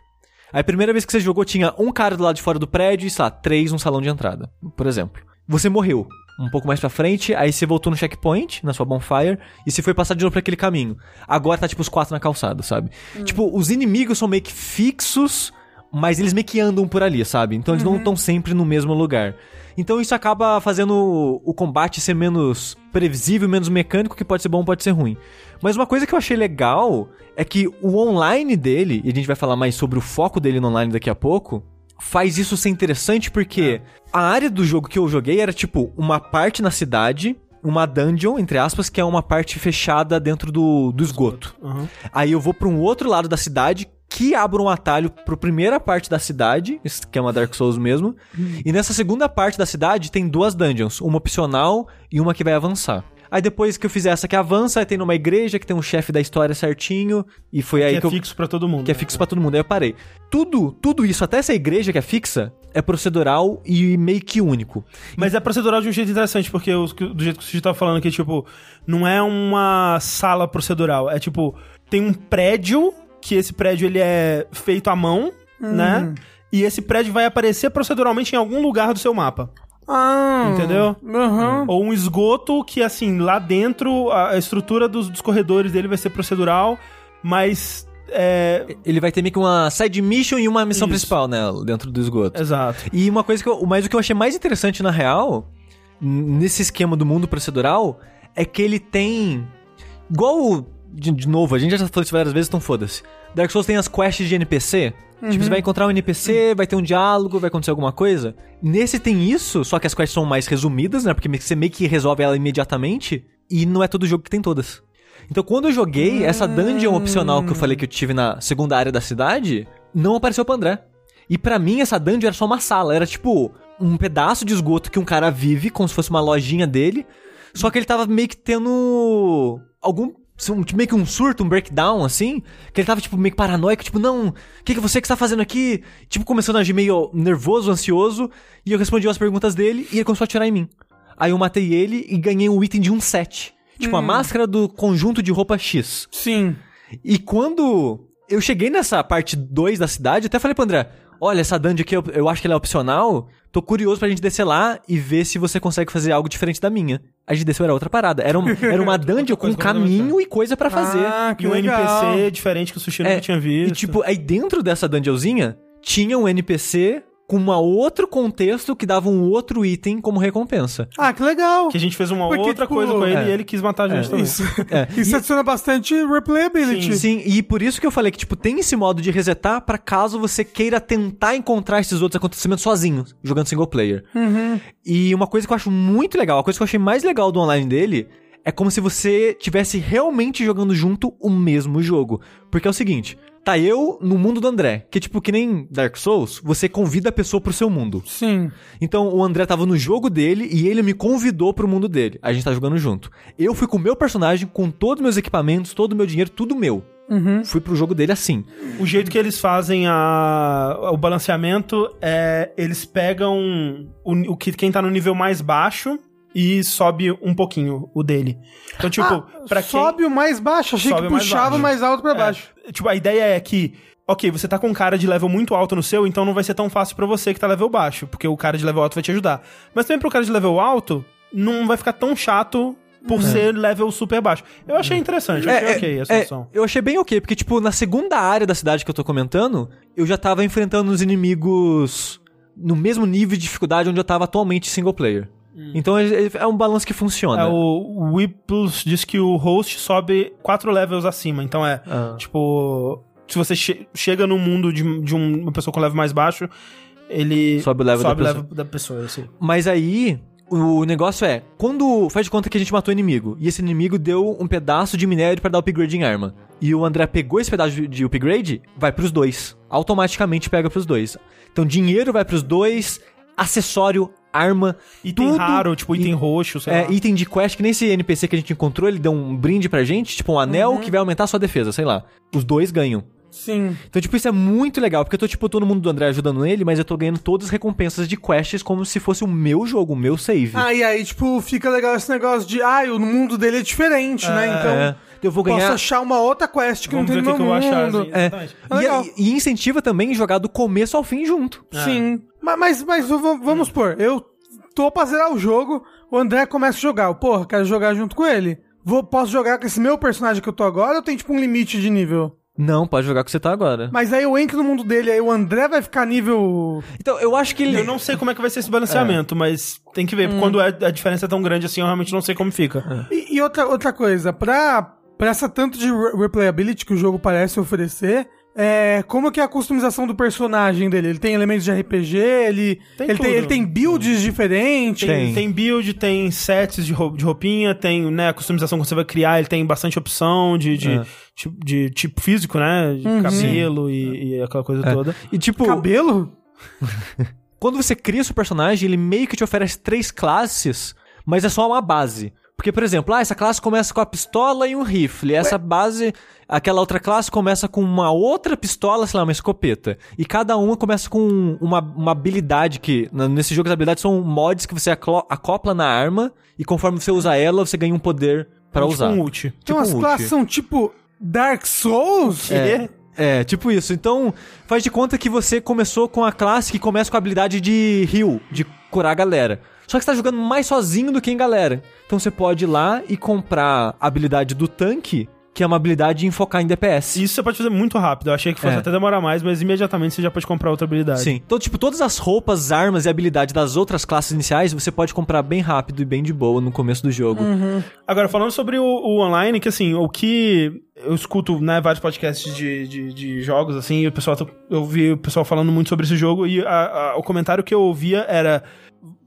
Aí a primeira vez que você jogou tinha um cara do lado de fora do prédio e, sei lá, três no salão de entrada, por exemplo. Você morreu. Um pouco mais pra frente, aí você voltou no checkpoint, na sua bonfire, e você foi passar de novo pra aquele caminho. Agora tá tipo os quatro na calçada, sabe? Tipo, os inimigos são meio que fixos, mas eles meio que andam por ali, sabe? Então eles não estão sempre no mesmo lugar. Então isso acaba fazendo o- o combate ser menos previsível, menos mecânico, que pode ser bom, pode ser ruim. Mas uma coisa que eu achei legal é que o online dele, e a gente vai falar mais sobre o foco dele no online daqui a pouco, faz isso ser interessante porque a área do jogo que eu joguei era tipo uma parte na cidade, uma dungeon, entre aspas, que é uma parte fechada dentro do, do esgoto. Aham. Aí eu vou pra um outro lado da cidade que abre um atalho pra primeira parte da cidade, que é uma Dark Souls mesmo. E nessa segunda parte da cidade tem duas dungeons, uma opcional e uma que vai avançar. Aí depois que eu fizer essa que avança, aí tem numa igreja que tem um chefe da história certinho, e foi aí Que que, é eu fixo pra todo mundo. que é fixo pra todo mundo. Aí eu parei. Tudo, tudo isso, até essa igreja que é fixa, é procedural e meio que único. Mas é procedural de um jeito interessante, porque os que- do jeito que o Suji tava falando aqui, tipo, não é uma sala procedural. É tipo, tem um prédio, que esse prédio ele é feito à mão, né? E esse prédio vai aparecer proceduralmente em algum lugar do seu mapa. Ah. Entendeu? Aham. Ou um esgoto que, assim, lá dentro, a estrutura dos, dos corredores dele vai ser procedural, mas. É. Ele vai ter meio que uma side mission e uma missão Isso. principal, né? Dentro do esgoto. Exato. E uma coisa que eu, mas o que eu achei mais interessante na real, nesse esquema do mundo procedural, é que ele tem. Igual. De, de novo, a gente já falou isso várias vezes, então foda-se. Dark Souls tem as quests de NPC. Tipo, você vai encontrar um NPC, vai ter um diálogo, vai acontecer alguma coisa. Nesse tem isso, só que as quests são mais resumidas, né? Porque você meio que resolve ela imediatamente. E não é todo jogo que tem todas. Então, quando eu joguei, essa dungeon opcional que eu falei que eu tive na segunda área da cidade, não apareceu pro André. E pra mim, essa dungeon era só uma sala. Era tipo um pedaço de esgoto que um cara vive, como se fosse uma lojinha dele. Só que ele tava meio que tendo algum. Um- Meio que um surto, um breakdown, assim. Que ele tava, tipo, meio que paranoico, tipo, não, o que, que você que está fazendo aqui? Tipo, começando a agir meio nervoso, ansioso. E eu respondi as perguntas dele e ele começou a atirar em mim. Aí eu matei ele e ganhei um item de um set. Tipo, a máscara do conjunto de roupa X. Sim. E quando eu cheguei nessa parte 2 da cidade, até falei pro André: Olha, essa dungeon aqui eu, eu acho que ela é opcional. Tô curioso pra gente descer lá e ver se você consegue fazer algo diferente da minha. A gente desceu, era outra parada. Era, um, era uma dungeon com caminho e coisa pra fazer. Ah, que E um legal. NPC diferente que o Sushi nunca É, tinha visto. E tipo, aí dentro dessa dungeonzinha, tinha um NPC com um outro contexto que dava um outro item como recompensa. Ah, que legal. Que a gente fez uma Porque, outra tipo, coisa com ele é. e ele quis matar a gente também. Isso, É. isso adiciona bastante replayability. Sim, e por isso que eu falei que, tipo, tem esse modo de resetar pra caso você queira tentar encontrar esses outros acontecimentos sozinho, jogando single player. E uma coisa que eu acho muito legal, a coisa que eu achei mais legal do online dele é como se você tivesse realmente jogando junto o mesmo jogo. Porque é o seguinte, tá eu no mundo do André, que tipo que nem Dark Souls, você convida a pessoa pro seu mundo. Sim. Então o André tava no jogo dele e ele me convidou pro mundo dele. A gente tá jogando junto. Eu fui com o meu personagem, com todos os meus equipamentos, todo o meu dinheiro, tudo meu. Fui pro jogo dele assim. O jeito que eles fazem a, o balanceamento é eles pegam o, o que quem tá no nível mais baixo e sobe um pouquinho o dele. Então, tipo, Ah, pra quem sobe o mais baixo. Achei Sobe que mais puxava baixo. mais alto pra baixo. É, tipo, a ideia é que, ok, você tá com um cara de level muito alto no seu, então não vai ser tão fácil pra você que tá level baixo, porque o cara de level alto vai te ajudar. Mas também pro cara de level alto, não vai ficar tão chato por ser level super baixo. Eu achei interessante, eu achei ok a é, solução. eu achei bem ok, porque, tipo, na segunda área da cidade que eu tô comentando, eu já tava enfrentando os inimigos no mesmo nível de dificuldade onde eu tava atualmente single player. Então é, um balanço que funciona. É, o Whipples diz que o host sobe quatro levels acima. Então é, Ah. tipo, se você che- chega no mundo de, de um- uma pessoa com level mais baixo, ele Sobe o level da sobe pessoa. level da pessoa, assim. Mas aí, o negócio é, quando faz de conta que a gente matou o inimigo, e esse inimigo deu um pedaço de minério pra dar upgrade em arma, e o André pegou esse pedaço de- de upgrade, vai pros dois. Automaticamente pega pros dois. Então dinheiro vai pros dois, acessório, arma, Item tudo, raro, tipo item roxo, sei É, lá. item de quest, que nem esse NPC que a gente encontrou, ele deu um brinde pra gente, tipo um anel Uhum. que vai aumentar a sua defesa, sei lá. Os dois ganham. Sim. Então, tipo, isso é muito legal, porque eu tô, tipo, todo mundo do André ajudando ele, mas eu tô ganhando todas as recompensas de quests como se fosse o meu jogo, o meu save. Ah, e aí, tipo, fica legal esse negócio de, ah, o mundo dele é diferente, né? Então, É. Eu vou posso ganhar. achar uma outra quest que Vamos não ver tem o que, no que vou achar. mundo. assim, É. exatamente. É legal. E, e incentiva também jogar do começo ao fim junto. Sim. Mas, mas, mas vamos supor, eu tô pra zerar o jogo o André começa a jogar. Eu, Porra, quero jogar junto com ele. Vou, posso jogar com esse meu personagem que eu tô agora ou tem tipo um limite de nível? Não, pode jogar que você tá agora. Mas aí eu entro no mundo dele, aí o André vai ficar nível. Então, eu acho que ele. Eu não sei como é que vai ser esse balanceamento, mas tem que ver. porque Quando é- a diferença é tão grande assim, eu realmente não sei como fica. E, e outra, outra coisa, pra, pra essa tanto de re- replayability que o jogo parece oferecer, é, como que é a customização do personagem dele? Ele tem elementos de RPG, ele Tem ele, tem, ele tem builds diferentes. Tem, Tem. build, tem sets de, rou- de roupinha, tem né, a customização que você vai criar, ele tem bastante opção de, de, É. tipo, de tipo físico, né? De cabelo e, e aquela coisa É. toda. E tipo, Cabelo? quando você cria seu personagem, ele meio que te oferece três classes, mas é só uma base. Porque, por exemplo, ah, essa classe começa com a pistola e um rifle. Essa base, aquela outra classe começa com uma outra pistola, sei lá, uma escopeta. E cada uma começa com uma, uma habilidade que, nesse jogo as habilidades são mods que você acopla na arma e conforme você usa ela, você ganha um poder pra Tipo usar. um ult. Então tipo as um classes são tipo Dark Souls? É, é, tipo isso. Então, faz de conta que você começou com a classe que começa com a habilidade de heal, de curar a galera. Só que você tá jogando mais sozinho do que em galera. Então você pode ir lá e comprar a habilidade do tanque, que é uma habilidade em focar em DPS. Isso você pode fazer muito rápido. Eu achei que fosse É. até demorar mais, mas imediatamente você já pode comprar outra habilidade. Sim. Então, tipo, todas as roupas, armas e habilidades das outras classes iniciais, você pode comprar bem rápido e bem de boa no começo do jogo. Agora, falando sobre o, o online, que assim, o que eu escuto, né, vários podcasts de, de, de jogos, assim, e o pessoal, tá- eu vi o pessoal falando muito sobre esse jogo, e a- a- o comentário que eu ouvia era: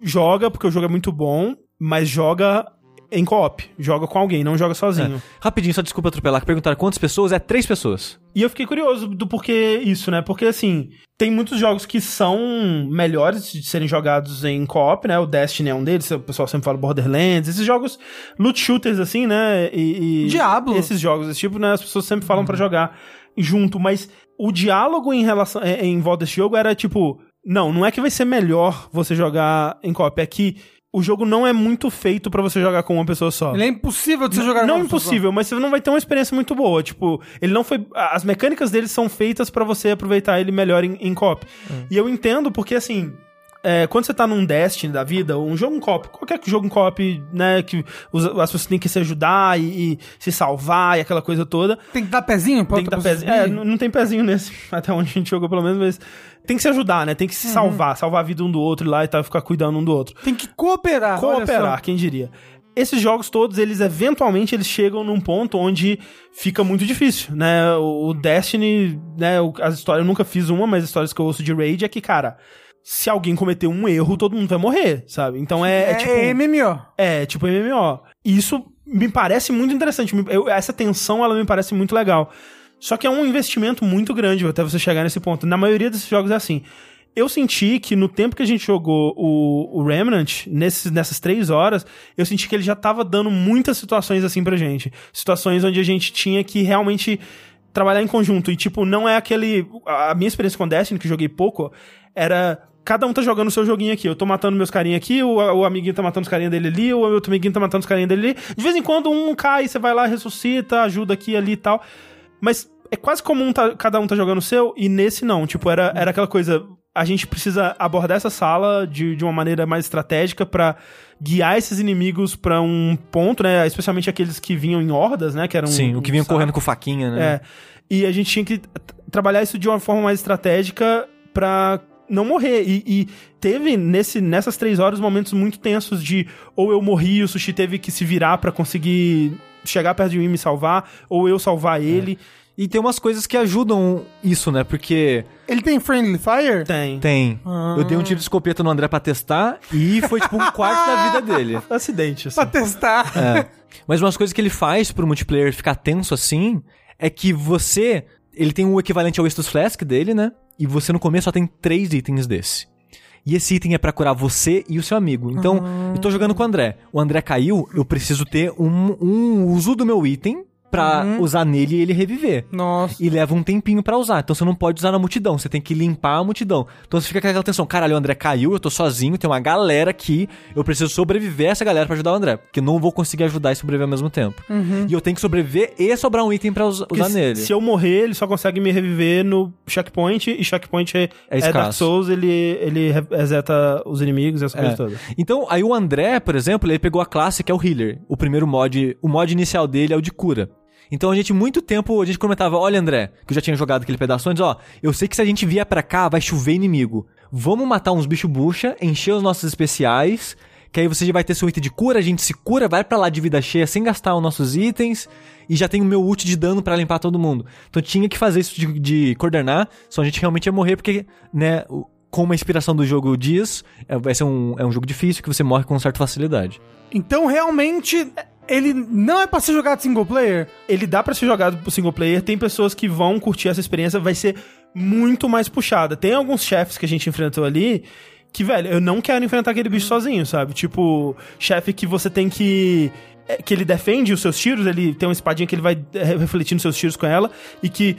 joga, porque o jogo é muito bom, mas joga em co-op, joga com alguém, não joga sozinho. Rapidinho, só desculpa atropelar, que perguntaram quantas pessoas? É três pessoas. E eu fiquei curioso do porquê isso, né? Porque, assim, tem muitos jogos que são melhores de serem jogados em co-op, né? O Destiny é um deles, o pessoal sempre fala Borderlands, esses jogos loot shooters, assim, né? E, e Diablo. Esses jogos desse tipo, né? As pessoas sempre falam pra jogar junto, mas o diálogo em relação em, em volta desse jogo era tipo, não, não é que vai ser melhor você jogar em co-op, é que o jogo não é muito feito pra você jogar com uma pessoa só. Ele é impossível de você jogar Não com uma pessoa impossível, mas você não vai ter uma experiência muito boa. Tipo, ele não foi. As mecânicas dele são feitas pra você aproveitar ele melhor em, em co-op. E eu entendo porque, assim. é, quando você tá num Destiny da vida, ou um jogo em co-op, qualquer jogo em co-op, né, que os- as pessoas têm que se ajudar e, e se salvar e aquela coisa toda. Tem que dar pezinho pra Tem que dar pezinho. É, não não tem pezinho nesse, até onde a gente jogou pelo menos, mas tem que se ajudar, né? Tem que se Uhum. salvar, salvar a vida um do outro lá e tal, ficar cuidando um do outro Tem que cooperar. cooperar, quem diria. Esses jogos todos, eles eventualmente eles chegam num ponto onde fica muito difícil, né? O Destiny, né, as histórias, eu nunca fiz uma, mas as histórias que eu ouço de Raid é que, cara, se alguém cometer um erro, todo mundo vai morrer, sabe? Então é, é É, tipo é MMO. é, tipo MMO. E isso me parece muito interessante. Eu- essa tensão, ela me parece muito legal. Só que é um investimento muito grande até você chegar nesse ponto. Na maioria desses jogos é assim. Eu senti que no tempo que a gente jogou o, o Remnant, nesses, nessas três horas, eu senti que ele já tava dando muitas situações assim pra gente. Situações onde a gente tinha que realmente trabalhar em conjunto. E, tipo, não é aquele. A minha experiência com Destiny, que joguei pouco, era. Cada um tá jogando o seu joguinho aqui. Eu tô matando meus carinha aqui, o, o amiguinho tá matando os carinha dele ali, o outro amiguinho tá matando os carinha dele ali. De vez em quando um cai, você vai lá, ressuscita, ajuda aqui ali e tal. Mas é quase comum tá- cada um tá jogando o seu, e nesse não. Tipo, era, era aquela coisa. A gente precisa abordar essa sala de, de uma maneira mais estratégica pra guiar esses inimigos pra um ponto, né? Especialmente aqueles que vinham em hordas, né? Que eram Sim, o que vinha correndo com faquinha, né? É. E a gente tinha que trabalhar isso de uma forma mais estratégica pra não morrer. E, e teve nesse, nessas três horas momentos muito tensos de ou eu morri e o Sushi teve que se virar pra conseguir chegar perto de mim e me salvar, ou eu salvar ele. E tem umas coisas que ajudam isso, né? Porque Ele tem Friendly Fire? Tem. tem. Eu dei um tiro de escopeta no André pra testar e foi tipo um quarto da vida dele. Acidente, assim. Pra testar. É. Mas umas coisas que ele faz pro multiplayer ficar tenso assim é que você. Ele tem o equivalente ao Estus Flask dele, né? E você no começo só tem três itens desse. E esse item é pra curar você e o seu amigo. Então, eu tô jogando com o André. O André caiu, eu preciso ter um, um uso do meu item pra usar nele e ele reviver. Nossa. E leva um tempinho pra usar. Então você não pode usar na multidão, você tem que limpar a multidão. Então você fica com aquela tensão, caralho, o André caiu, eu tô sozinho, tem uma galera aqui, eu preciso sobreviver a essa galera pra ajudar o André. Porque não vou conseguir ajudar e sobreviver ao mesmo tempo. E eu tenho que sobreviver e sobrar um item pra Porque usar se- nele. Se eu morrer, ele só consegue me reviver no checkpoint, e checkpoint é, É é Dark. Souls, ele, ele re- reseta os inimigos e coisa É. toda. Então, aí o André, por exemplo, ele pegou a classe que é o Healer. O primeiro mod, o mod inicial dele é o de cura. Então a gente, muito tempo, a gente comentava, olha André, que eu já tinha jogado aquele pedaço antes, ó, eu sei que se a gente vier pra cá, vai chover inimigo. Vamos matar uns bicho bucha, encher os nossos especiais, que aí você já vai ter seu item de cura, a gente se cura, vai pra lá de vida cheia sem gastar os nossos itens, e já tem o meu ult de dano pra limpar todo mundo. Então tinha que fazer isso de, de coordenar, senão a gente realmente ia morrer, porque, né, como a inspiração do jogo diz, é, vai ser um, é um jogo difícil que você morre com certa facilidade. Então, realmente, ele não é pra ser jogado single player? Ele dá pra ser jogado single player, tem pessoas que vão curtir essa experiência, vai ser muito mais puxada. Tem alguns chefes que a gente enfrentou ali que, velho, eu não quero enfrentar aquele bicho sozinho, sabe? Tipo, chefe que você tem que. é, Que ele defende os seus tiros, ele tem uma espadinha que ele vai é, refletindo seus tiros com ela, e que.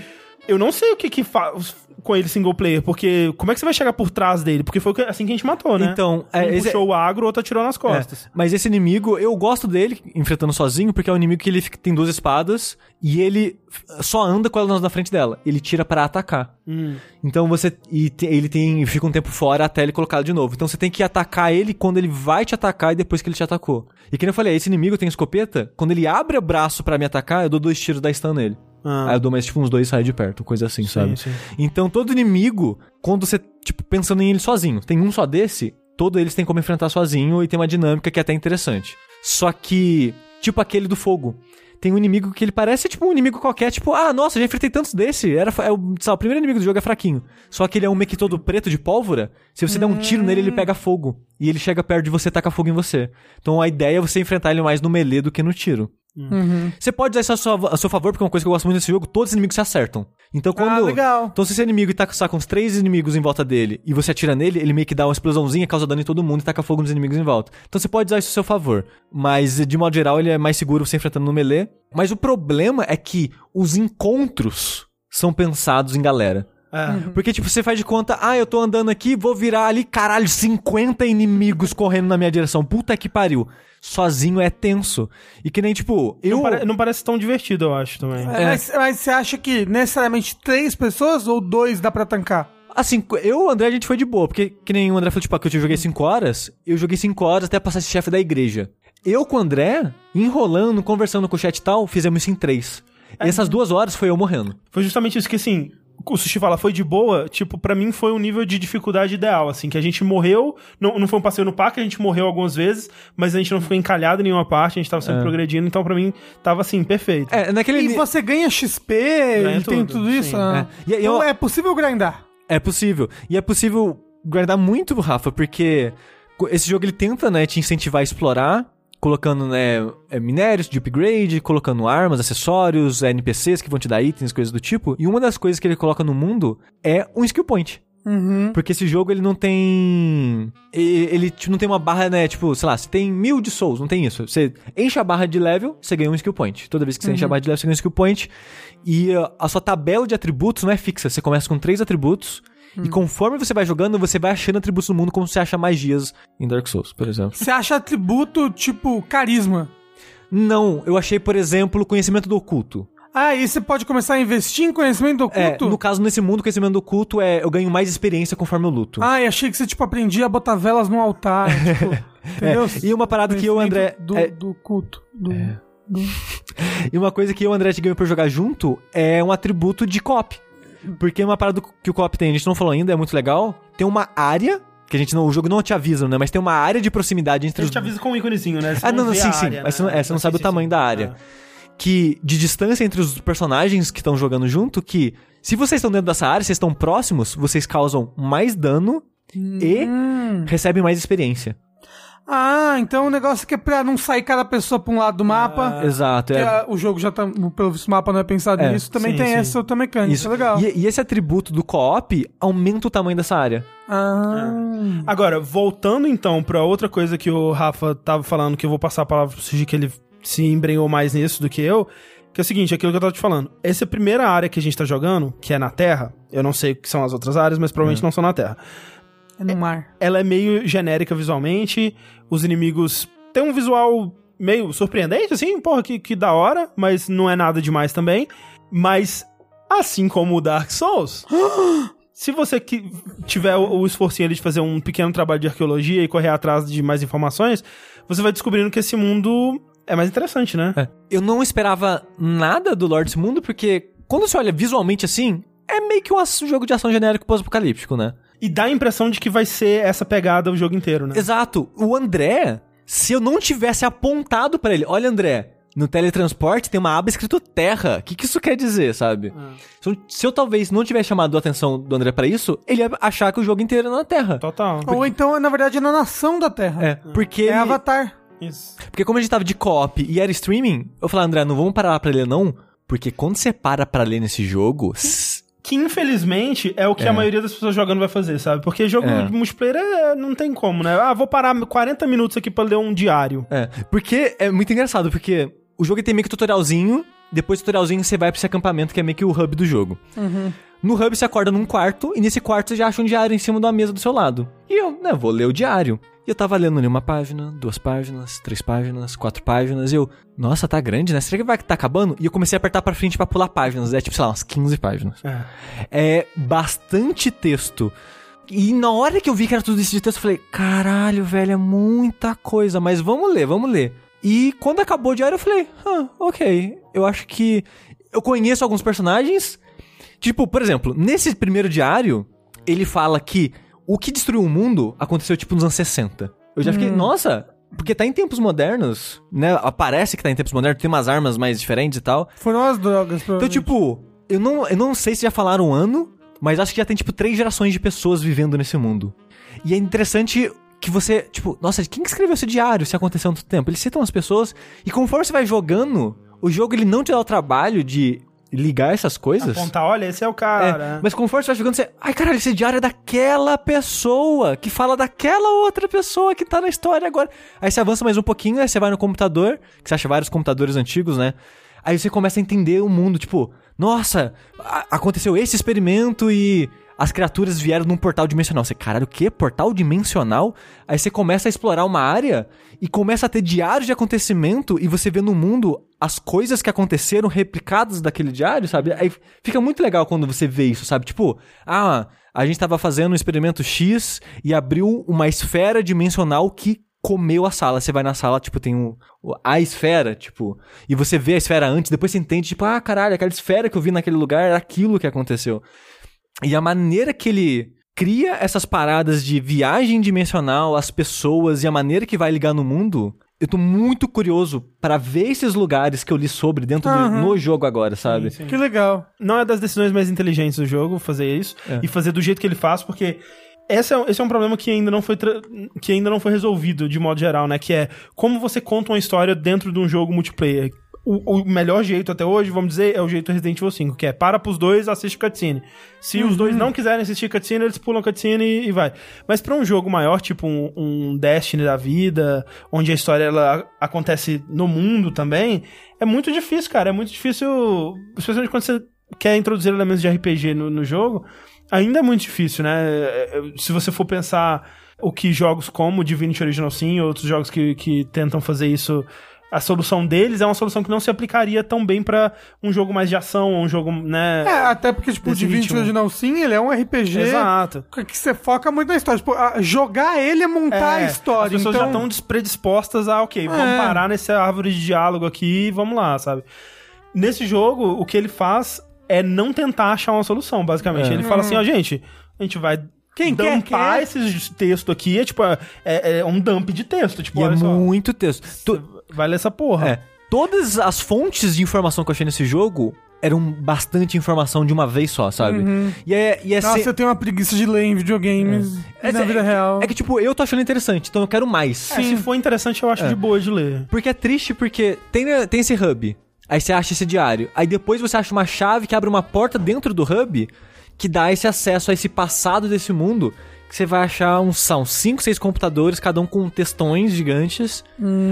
Eu não sei o que que faz com ele single player, porque como é que você vai chegar por trás dele? Porque foi assim que a gente matou, né? Então, é, um esse- puxou o agro, o outro atirou nas costas. É, mas esse inimigo, eu gosto dele enfrentando sozinho, porque é um inimigo que ele tem duas espadas e ele só anda com elas na frente dela. Ele tira pra atacar. Hum. Então você. E te- ele tem. fica um tempo fora até ele colocar de novo. Então você tem que atacar ele quando ele vai te atacar e depois que ele te atacou. E que eu falei, esse inimigo tem escopeta, quando ele abre o braço pra me atacar, eu dou dois tiros da stun nele. Ah. Aí eu dou mais tipo uns dois sai de perto, coisa assim, sabe? sim. Então todo inimigo, quando você, tipo, pensando em ele sozinho, tem um só desse, todos eles têm como enfrentar sozinho e tem uma dinâmica que é até interessante. Só que, tipo aquele do fogo. Tem um inimigo que ele parece tipo um inimigo qualquer, tipo, ah, nossa, já enfrentei tantos desse. Era, é o, lá, o primeiro inimigo do jogo é fraquinho. Só que ele é um meio que todo preto de pólvora. Se você der um tiro nele, ele pega fogo. E ele chega perto de você e taca fogo em você. Então a ideia é você enfrentar ele mais no melee do que no tiro. Uhum. Você pode usar isso a seu, a seu favor, porque é uma coisa que eu gosto muito desse jogo, todos os inimigos se acertam. Então quando. Ah, legal. Então se esse inimigo tá com uns três inimigos em volta dele e você atira nele, ele meio que dá uma explosãozinha, causa dano em todo mundo e taca fogo nos inimigos em volta. Então você pode usar isso a seu favor. Mas, de modo geral, ele é mais seguro você enfrentando no melee. Mas o problema é que os encontros são pensados em galera. É. Porque, tipo, você faz de conta, ah, eu tô andando aqui, vou virar ali, caralho, 50 inimigos correndo na minha direção. Puta que pariu. Sozinho é tenso. E que nem, tipo, eu. Não, pare- não parece tão divertido, eu acho, também. É, Mas, mas você acha que necessariamente três pessoas ou dois dá pra tancar? Assim, eu e o André a gente foi de boa, porque que nem o André falou, tipo, ah, que eu joguei 5 horas, eu joguei 5 horas até passar esse chefe da igreja. Eu com o André, enrolando, conversando com o chat e tal, fizemos isso em 3. E essas duas horas foi eu morrendo. Foi justamente isso que, assim, o Sushi fala, foi de boa, tipo, pra mim foi um nível de dificuldade ideal, assim, que a gente morreu, não, não foi um passeio no parque, a gente morreu algumas vezes, mas a gente não ficou encalhado em nenhuma parte, a gente tava sempre progredindo, então pra mim tava, assim, perfeito. É, naquele. E ni- você ganha XP Ganha e tem tudo, tudo isso? sim. Ah. É. E- então eu- é possível grindar. É possível. E é possível guardar muito, Rafa, porque esse jogo ele tenta, né, te incentivar a explorar, colocando, né, é, minérios de upgrade, colocando armas, acessórios, é, NPCs que vão te dar itens, coisas do tipo. E uma das coisas que ele coloca no mundo é um skill point. Uhum. Porque esse jogo ele não tem. Ele tipo, não tem uma barra, né? Tipo, sei lá, você tem mil de souls, não tem isso. Você enche a barra de level, você ganha um skill point. Toda vez que você enche a barra de level, você ganha um skill point. E uh, a sua tabela de atributos não é fixa. Você começa com três atributos. E conforme você vai jogando, você vai achando atributos no mundo como você acha magias em Dark Souls, por exemplo. Você acha atributo tipo carisma? Não, eu achei, por exemplo, conhecimento do oculto. Ah, e você pode começar a investir em conhecimento É, oculto? no caso, nesse mundo, conhecimento do oculto é eu ganho mais experiência conforme eu luto. Ah, e achei que você, tipo, aprendia a botar velas no altar, tipo, entendeu? E uma parada que eu, André. Do, é- do culto. Do... E uma coisa que eu e o André te ganhou pra jogar junto é um atributo de co-op. Porque uma parada que o co-op tem, a gente não falou ainda, é muito legal. Tem uma área, que a gente não, o jogo não te avisa, né? Mas tem uma área de proximidade entre A os. gente avisa com um íconezinho, né? Você Ah, não, não, sim, a sim. área, Mas você não, né? é, você não Ah, sabe sim, o tamanho sim, da área. Ah. Que, de distância entre os personagens que estão jogando junto, que se vocês estão dentro dessa área, vocês estão próximos, vocês causam mais dano e Hum. recebem mais experiência. Ah, então o negócio que é pra não sair cada pessoa pra um lado do mapa. Exato. que É, a- o jogo já tá. Pelo visto, o mapa não é pensado É, nisso. Também sim, tem sim. essa outra mecânica. isso. é legal. E, e esse atributo do co-op aumenta o tamanho dessa área. Ah. Agora, voltando então pra outra coisa que o Rafa tava falando, que eu vou passar a palavra pro Suji, que ele se embrenhou mais nisso do que eu, Que é o seguinte, aquilo que eu tava te falando. Essa primeira área que a gente tá jogando, que é na Terra, eu não sei o que são as outras áreas, mas provavelmente não são na Terra. É no mar. Ela é meio genérica visualmente, os inimigos têm um visual meio surpreendente, assim, porra, que, que da hora, mas não é nada demais também. Mas, assim como o Dark Souls, se você que tiver o, o esforcinho ali de fazer um pequeno trabalho de arqueologia e correr atrás de mais informações, você vai descobrindo que esse mundo é mais interessante, né? É. Eu não esperava nada do Lords Mundo, porque quando você olha visualmente assim, é meio que um jogo de ação genérico pós-apocalíptico, né? E dá a impressão de que vai ser essa pegada o jogo inteiro, né? Exato. O André, se eu não tivesse apontado pra ele, olha André, no teletransporte tem uma aba escrito terra. O que, que isso quer dizer, sabe? Se, eu, se eu talvez não tivesse chamado a atenção do André pra isso, ele ia achar que o jogo inteiro era na terra. Total. Ou então, na verdade, é na nação da Terra. É, porque É ele- Avatar. Isso. Porque como a gente tava de co-op e era streaming, eu falei, André, não vamos parar pra ler não, porque quando você para pra ler nesse jogo, Que infelizmente é o que É. a maioria das pessoas jogando vai fazer, sabe? Porque jogo É. de multiplayer é- não tem como, né? Ah, vou parar 40 minutos aqui pra ler um diário. É, porque é muito engraçado, porque o jogo tem meio que tutorialzinho, depois do tutorialzinho você vai pra esse acampamento que é meio que o hub do jogo. No hub você acorda num quarto, e nesse quarto você já acha um diário em cima de uma mesa do seu lado. E eu, né, vou ler o diário. E eu tava lendo ali uma página, duas páginas, três páginas, quatro páginas, e eu, nossa, tá grande, né? Será que vai tá acabando? E eu comecei a apertar pra frente pra pular páginas, é tipo, sei lá, umas 15 páginas. É. É bastante texto. E na hora que eu vi que era tudo isso de texto, eu falei, caralho, velho, é muita coisa, mas vamos ler, vamos ler. E quando acabou o diário, eu falei, ah, ok, eu acho que eu conheço alguns personagens. Tipo, por exemplo, nesse primeiro diário, ele fala que o que destruiu o mundo aconteceu, tipo, nos anos 60. Eu já fiquei, nossa, porque tá em tempos modernos, né? Aparece que tá em tempos modernos, tem umas armas mais diferentes e tal. Foram as drogas, Então, tipo, eu não, eu não sei se já falaram um ano, mas acho que já tem, tipo, três gerações de pessoas vivendo nesse mundo. E é interessante que você, tipo, nossa, quem que escreveu esse diário se aconteceu há tanto tempo? Eles citam as pessoas, e conforme você vai jogando, o jogo ele não te dá o trabalho de ligar essas coisas. Apontar, olha, esse é o É, cara. mas conforme você vai jogando, você. Ai, caralho, esse diário é daquela pessoa que fala daquela outra pessoa que tá na história agora. Aí você avança mais um pouquinho, aí você vai no computador, que você acha vários computadores antigos, né? Aí você começa a entender o mundo, tipo, nossa, aconteceu esse experimento e as criaturas vieram num portal dimensional. Você, caralho, o quê? Portal dimensional? Aí você começa a explorar uma área e começa a ter diários de acontecimento e você vê no mundo as coisas que aconteceram replicadas daquele diário, sabe? Aí fica muito legal quando você vê isso, sabe? Tipo, ah, a gente tava fazendo um experimento X e abriu uma esfera dimensional que comeu a sala. Você vai na sala, tipo, tem o- a esfera, tipo, e você vê a esfera antes, depois você entende, tipo, ah, caralho, aquela esfera que eu vi naquele lugar era aquilo que aconteceu. E a maneira que ele cria essas paradas de viagem dimensional, as pessoas e a maneira que vai ligar no mundo, eu tô muito curioso pra ver esses lugares que eu li sobre dentro do, Aham. no jogo agora, sabe? Sim, sim. Que legal. Não é das decisões mais inteligentes do jogo fazer isso É. e fazer do jeito que ele faz, porque esse é, um- esse é um problema que ainda não foi que ainda não foi resolvido de modo geral, né? Que é como você conta uma história dentro de um jogo multiplayer. O, o melhor jeito até hoje, vamos dizer, é o jeito Resident Evil 5, que é para pros dois, assiste cutscene. Se os dois não quiserem assistir cutscene, eles pulam cutscene e, e vai. Mas pra um jogo maior, tipo um, um Destiny da vida, onde a história ela acontece no mundo também, é muito difícil, cara. É muito difícil, especialmente quando você quer introduzir elementos de RPG no, no jogo, ainda é muito difícil, né? É, é, Se você for pensar o que jogos como Divinity Original Sin, outros jogos que, que tentam fazer isso, a solução deles é uma solução que não se aplicaria tão bem pra um jogo mais de ação, um jogo, né? É, até porque, tipo, o Divinity. Original Sim, ele é um RPG Exato. que você foca muito na história. Tipo, a- jogar ele é montar a É, história. As pessoas então... já estão predispostas a, ok, vamos É. parar nessa árvore de diálogo aqui e vamos lá, sabe? Nesse jogo, o que ele faz é não tentar achar uma solução, basicamente. É. Ele fala assim, ó, gente, a gente vai Quem quer, dumpar quer. esse texto aqui, é tipo, é, é um dump de texto, tipo, E é muito texto. Tu- vai ler essa porra. É. Todas as fontes de informação que eu achei nesse jogo eram bastante informação de uma vez só, sabe? E é, e é Nossa, se- eu tenho uma preguiça de ler em videogames é- na é- vida real. É que, tipo, eu tô achando interessante, então eu quero mais. É, se for interessante, eu acho É. de boa de ler. Porque é triste porque tem, tem esse hub, aí você acha esse diário, aí depois você acha uma chave que abre uma porta dentro do hub que dá esse acesso a esse passado desse mundo que você vai achar uns, são 5, 6 computadores, cada um com textões gigantes.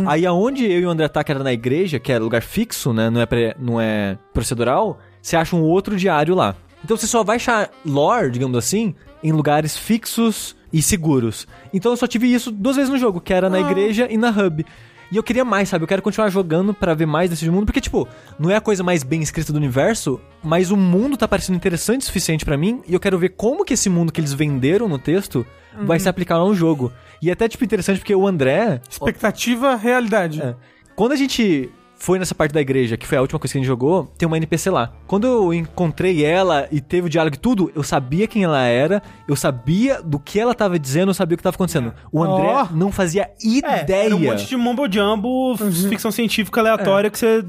Aí aonde eu e o André tá, que era na igreja, que é lugar fixo, né? Não é, pré- não é procedural, você acha um outro diário lá. Então você só vai achar lore, digamos assim, em lugares fixos e seguros. Então eu só tive isso duas vezes no jogo, que era na igreja e na hub. E eu queria mais, sabe? Eu quero continuar jogando pra ver mais desse mundo, porque, tipo, não é a coisa mais bem escrita do universo, mas o mundo tá parecendo interessante o suficiente pra mim, e eu quero ver como que esse mundo que eles venderam no texto vai se aplicar no jogo. E é até, tipo, interessante porque o André, Expectativa, realidade. é. Quando a gente foi nessa parte da igreja, que foi a última coisa que a gente jogou, tem uma NPC lá. Quando eu encontrei ela e teve o diálogo e tudo, eu sabia quem ela era, eu sabia do que ela tava dizendo, eu sabia o que tava acontecendo. O André Ó. não fazia É, ideia. era um monte de mumbo jumbo, ficção científica aleatória que você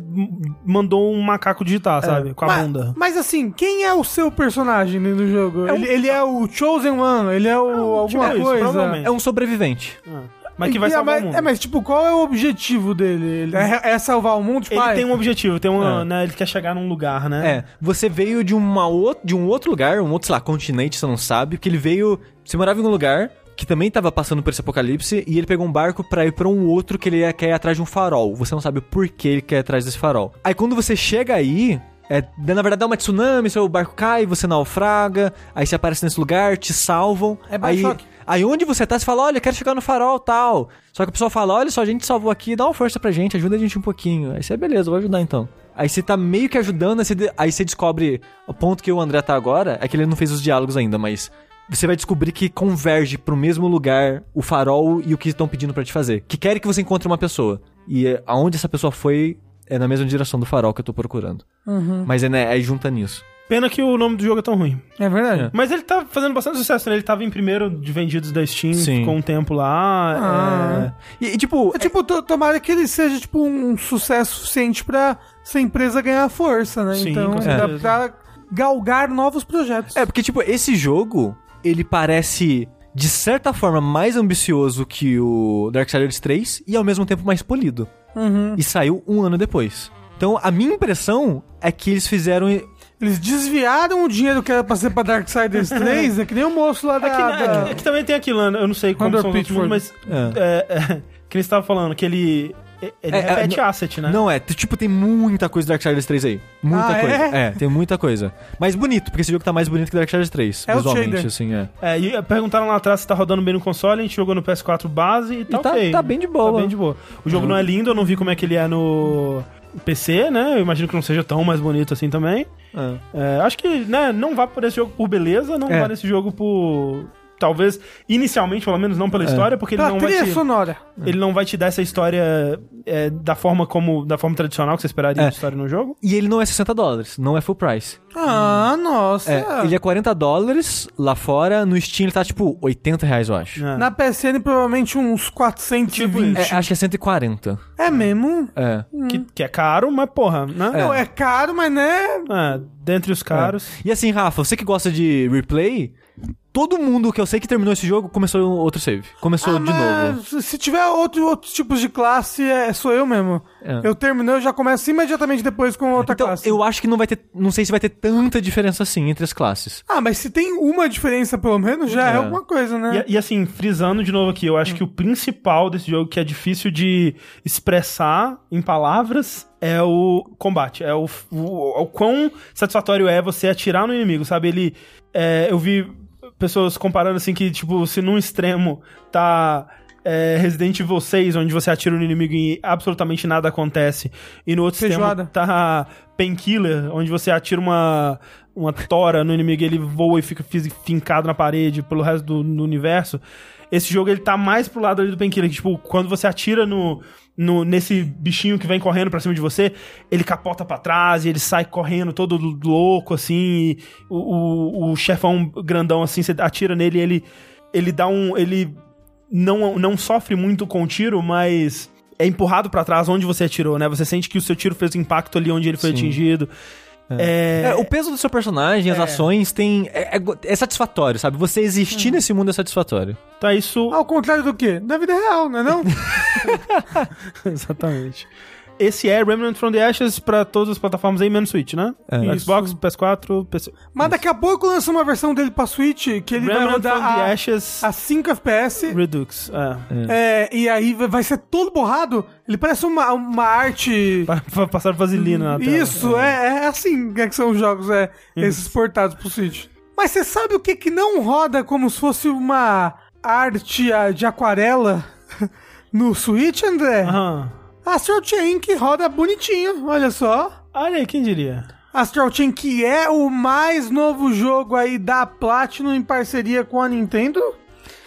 mandou um macaco digitar, sabe? Com a mas, bunda. mas assim, quem é o seu personagem no jogo? ele, ele é o Chosen One? Ele é o alguma tipo isso, coisa? provavelmente. É um sobrevivente. Mas que vai é, salvar mas, o mundo. é, mas tipo, qual é o objetivo dele? Ele é, é salvar o mundo? Tipo, Ele ah, tem um objetivo, tem uma, É. né, ele quer chegar num lugar, né? É, você veio de, uma ou- de um outro lugar, um outro, sei lá, continente, você não sabe, porque ele veio. Você morava em um lugar que também tava passando por esse apocalipse e ele pegou um barco pra ir pra um outro que ele ia- quer ir atrás de um farol. Você não sabe o porquê ele quer ir atrás desse farol. Aí quando você chega aí. É, na verdade dá uma tsunami, seu barco cai, você naufraga, aí você aparece nesse lugar, te salvam. É aí, Bioshock. aí onde você tá, você fala, olha, quero chegar no farol tal. Só que a pessoa fala, olha só, a gente salvou aqui, dá uma força pra gente, ajuda a gente um pouquinho. Aí você, beleza, vou ajudar então. Aí você tá meio que ajudando, aí você, aí você descobre. O ponto que o André tá agora é que ele não fez os diálogos ainda, mas você vai descobrir que converge pro mesmo lugar o farol e o que estão pedindo pra te fazer. Que querem que você encontre uma pessoa. E é, aonde essa pessoa foi é na mesma direção do farol que eu tô procurando. Mas é, né, aí junta nisso. Pena que o nome do jogo é tão ruim. É verdade. Mas ele tá fazendo bastante sucesso, né? Ele tava em primeiro de vendidos da Steam, Sim. ficou um tempo lá. Ah. é... E, e, tipo, É tipo, to- tomara que ele seja tipo um sucesso suficiente pra essa empresa ganhar força, né? Sim, então com dá pra galgar novos projetos. É, porque, tipo, esse jogo, ele parece, de certa forma, mais ambicioso que o Darksiders 3 e, ao mesmo tempo, mais polido. Uhum. E saiu um ano depois. Então, a minha impressão é que eles fizeram... Eles desviaram o dinheiro que era pra ser pra Darksiders 3, é que nem o moço lá da... É que, é da- que- é que também tem aquilo, né? eu não sei como Hunter são os outros mas... É. É, que ele estava falando, que ele... Ele É, é, repete não- asset, né? Não, é, tipo, tem muita coisa do Darksiders 3 aí. Muita Ah, coisa. é? É? tem muita coisa. Mas bonito, porque esse jogo tá mais bonito que Darksiders 3, É visualmente, assim, é. É, e perguntaram lá atrás se tá rodando bem no console, a gente jogou no PS4 base e tá, E tá- ok. tá bem de boa. Tá bem de boa. O jogo não é lindo, eu não vi como é que ele é no PC, né? Eu imagino que não seja tão mais bonito assim também. É. É, acho que, né, não vá por esse jogo por beleza, não É. vá nesse jogo por... Talvez, inicialmente, pelo menos, não pela história, porque ele Pela não vai te... sonora. Ele não vai te dar essa história é, da forma como da forma tradicional que você esperaria É. de história no jogo. E ele não é 60 dólares, não é full price. Ah, nossa. É, ele é 40 dólares lá fora, no Steam ele tá tipo 80 reais, eu acho. É. Na PSN, provavelmente uns 420. É, acho que é 140. É mesmo? É. Que, que é caro, mas porra, né? Não, é caro, mas né... É, dentre os caros. E assim, Rafa, você que gosta de replay, todo mundo que eu sei que terminou esse jogo começou outro save. Começou Ah, de novo. Se tiver outro, outros tipos de classe, é, sou eu mesmo. É. Eu terminei, eu já começo imediatamente depois com outra Então, classe. eu acho que não vai ter. Não sei se vai ter tanta diferença assim entre as classes. Ah, mas se tem uma diferença, pelo menos, já é, É. alguma coisa, né? E, e assim, frisando de novo aqui, eu acho que o principal desse jogo que é difícil de expressar em palavras é o combate. É o, o, o quão satisfatório é você atirar no inimigo, sabe? Ele. é, eu vi pessoas comparando assim que, tipo, se num extremo tá. é, Resident Evil 6, onde você atira no inimigo e absolutamente nada acontece. E no outro Feijoada. extremo tá Painkiller, onde você atira uma, uma tora no inimigo e ele voa e fica fincado na parede pelo resto do, do universo. Esse jogo ele tá mais pro lado ali do Painkiller, que tipo, quando você atira no, no, nesse bichinho que vem correndo pra cima de você, ele capota pra trás e ele sai correndo todo louco, assim, o, o, o chefão grandão, assim, você atira nele e ele, ele dá um... ele não, não sofre muito com o tiro, mas é empurrado pra trás onde você atirou, né? Você sente que o seu tiro fez impacto ali onde ele foi Sim. atingido. É, É, o peso do seu personagem, as ações, tem. É, é é satisfatório, sabe? Você existir nesse mundo é satisfatório. é isso Ao contrário do quê? Da vida real, não é não? Exatamente. Esse é Remnant from the Ashes pra todas as plataformas aí, menos Switch, né? É. Xbox, PS4, PC. Mas daqui a pouco lança uma versão dele pra Switch que ele vai Remnant rodar from the a, Ashes a 5 FPS. Redux. É. É, e aí vai vai ser todo borrado. Ele parece uma, uma arte. Passar vaselina na tela. Isso, é, é assim que são os jogos, é, esses portados pro Switch. Mas você sabe o que que não roda como se fosse uma arte ah, de aquarela no Switch, André? Aham. Astral Chain que roda bonitinho, olha só. Olha aí, quem diria? Astral Chain que é o mais novo jogo aí da Platinum em parceria com a Nintendo.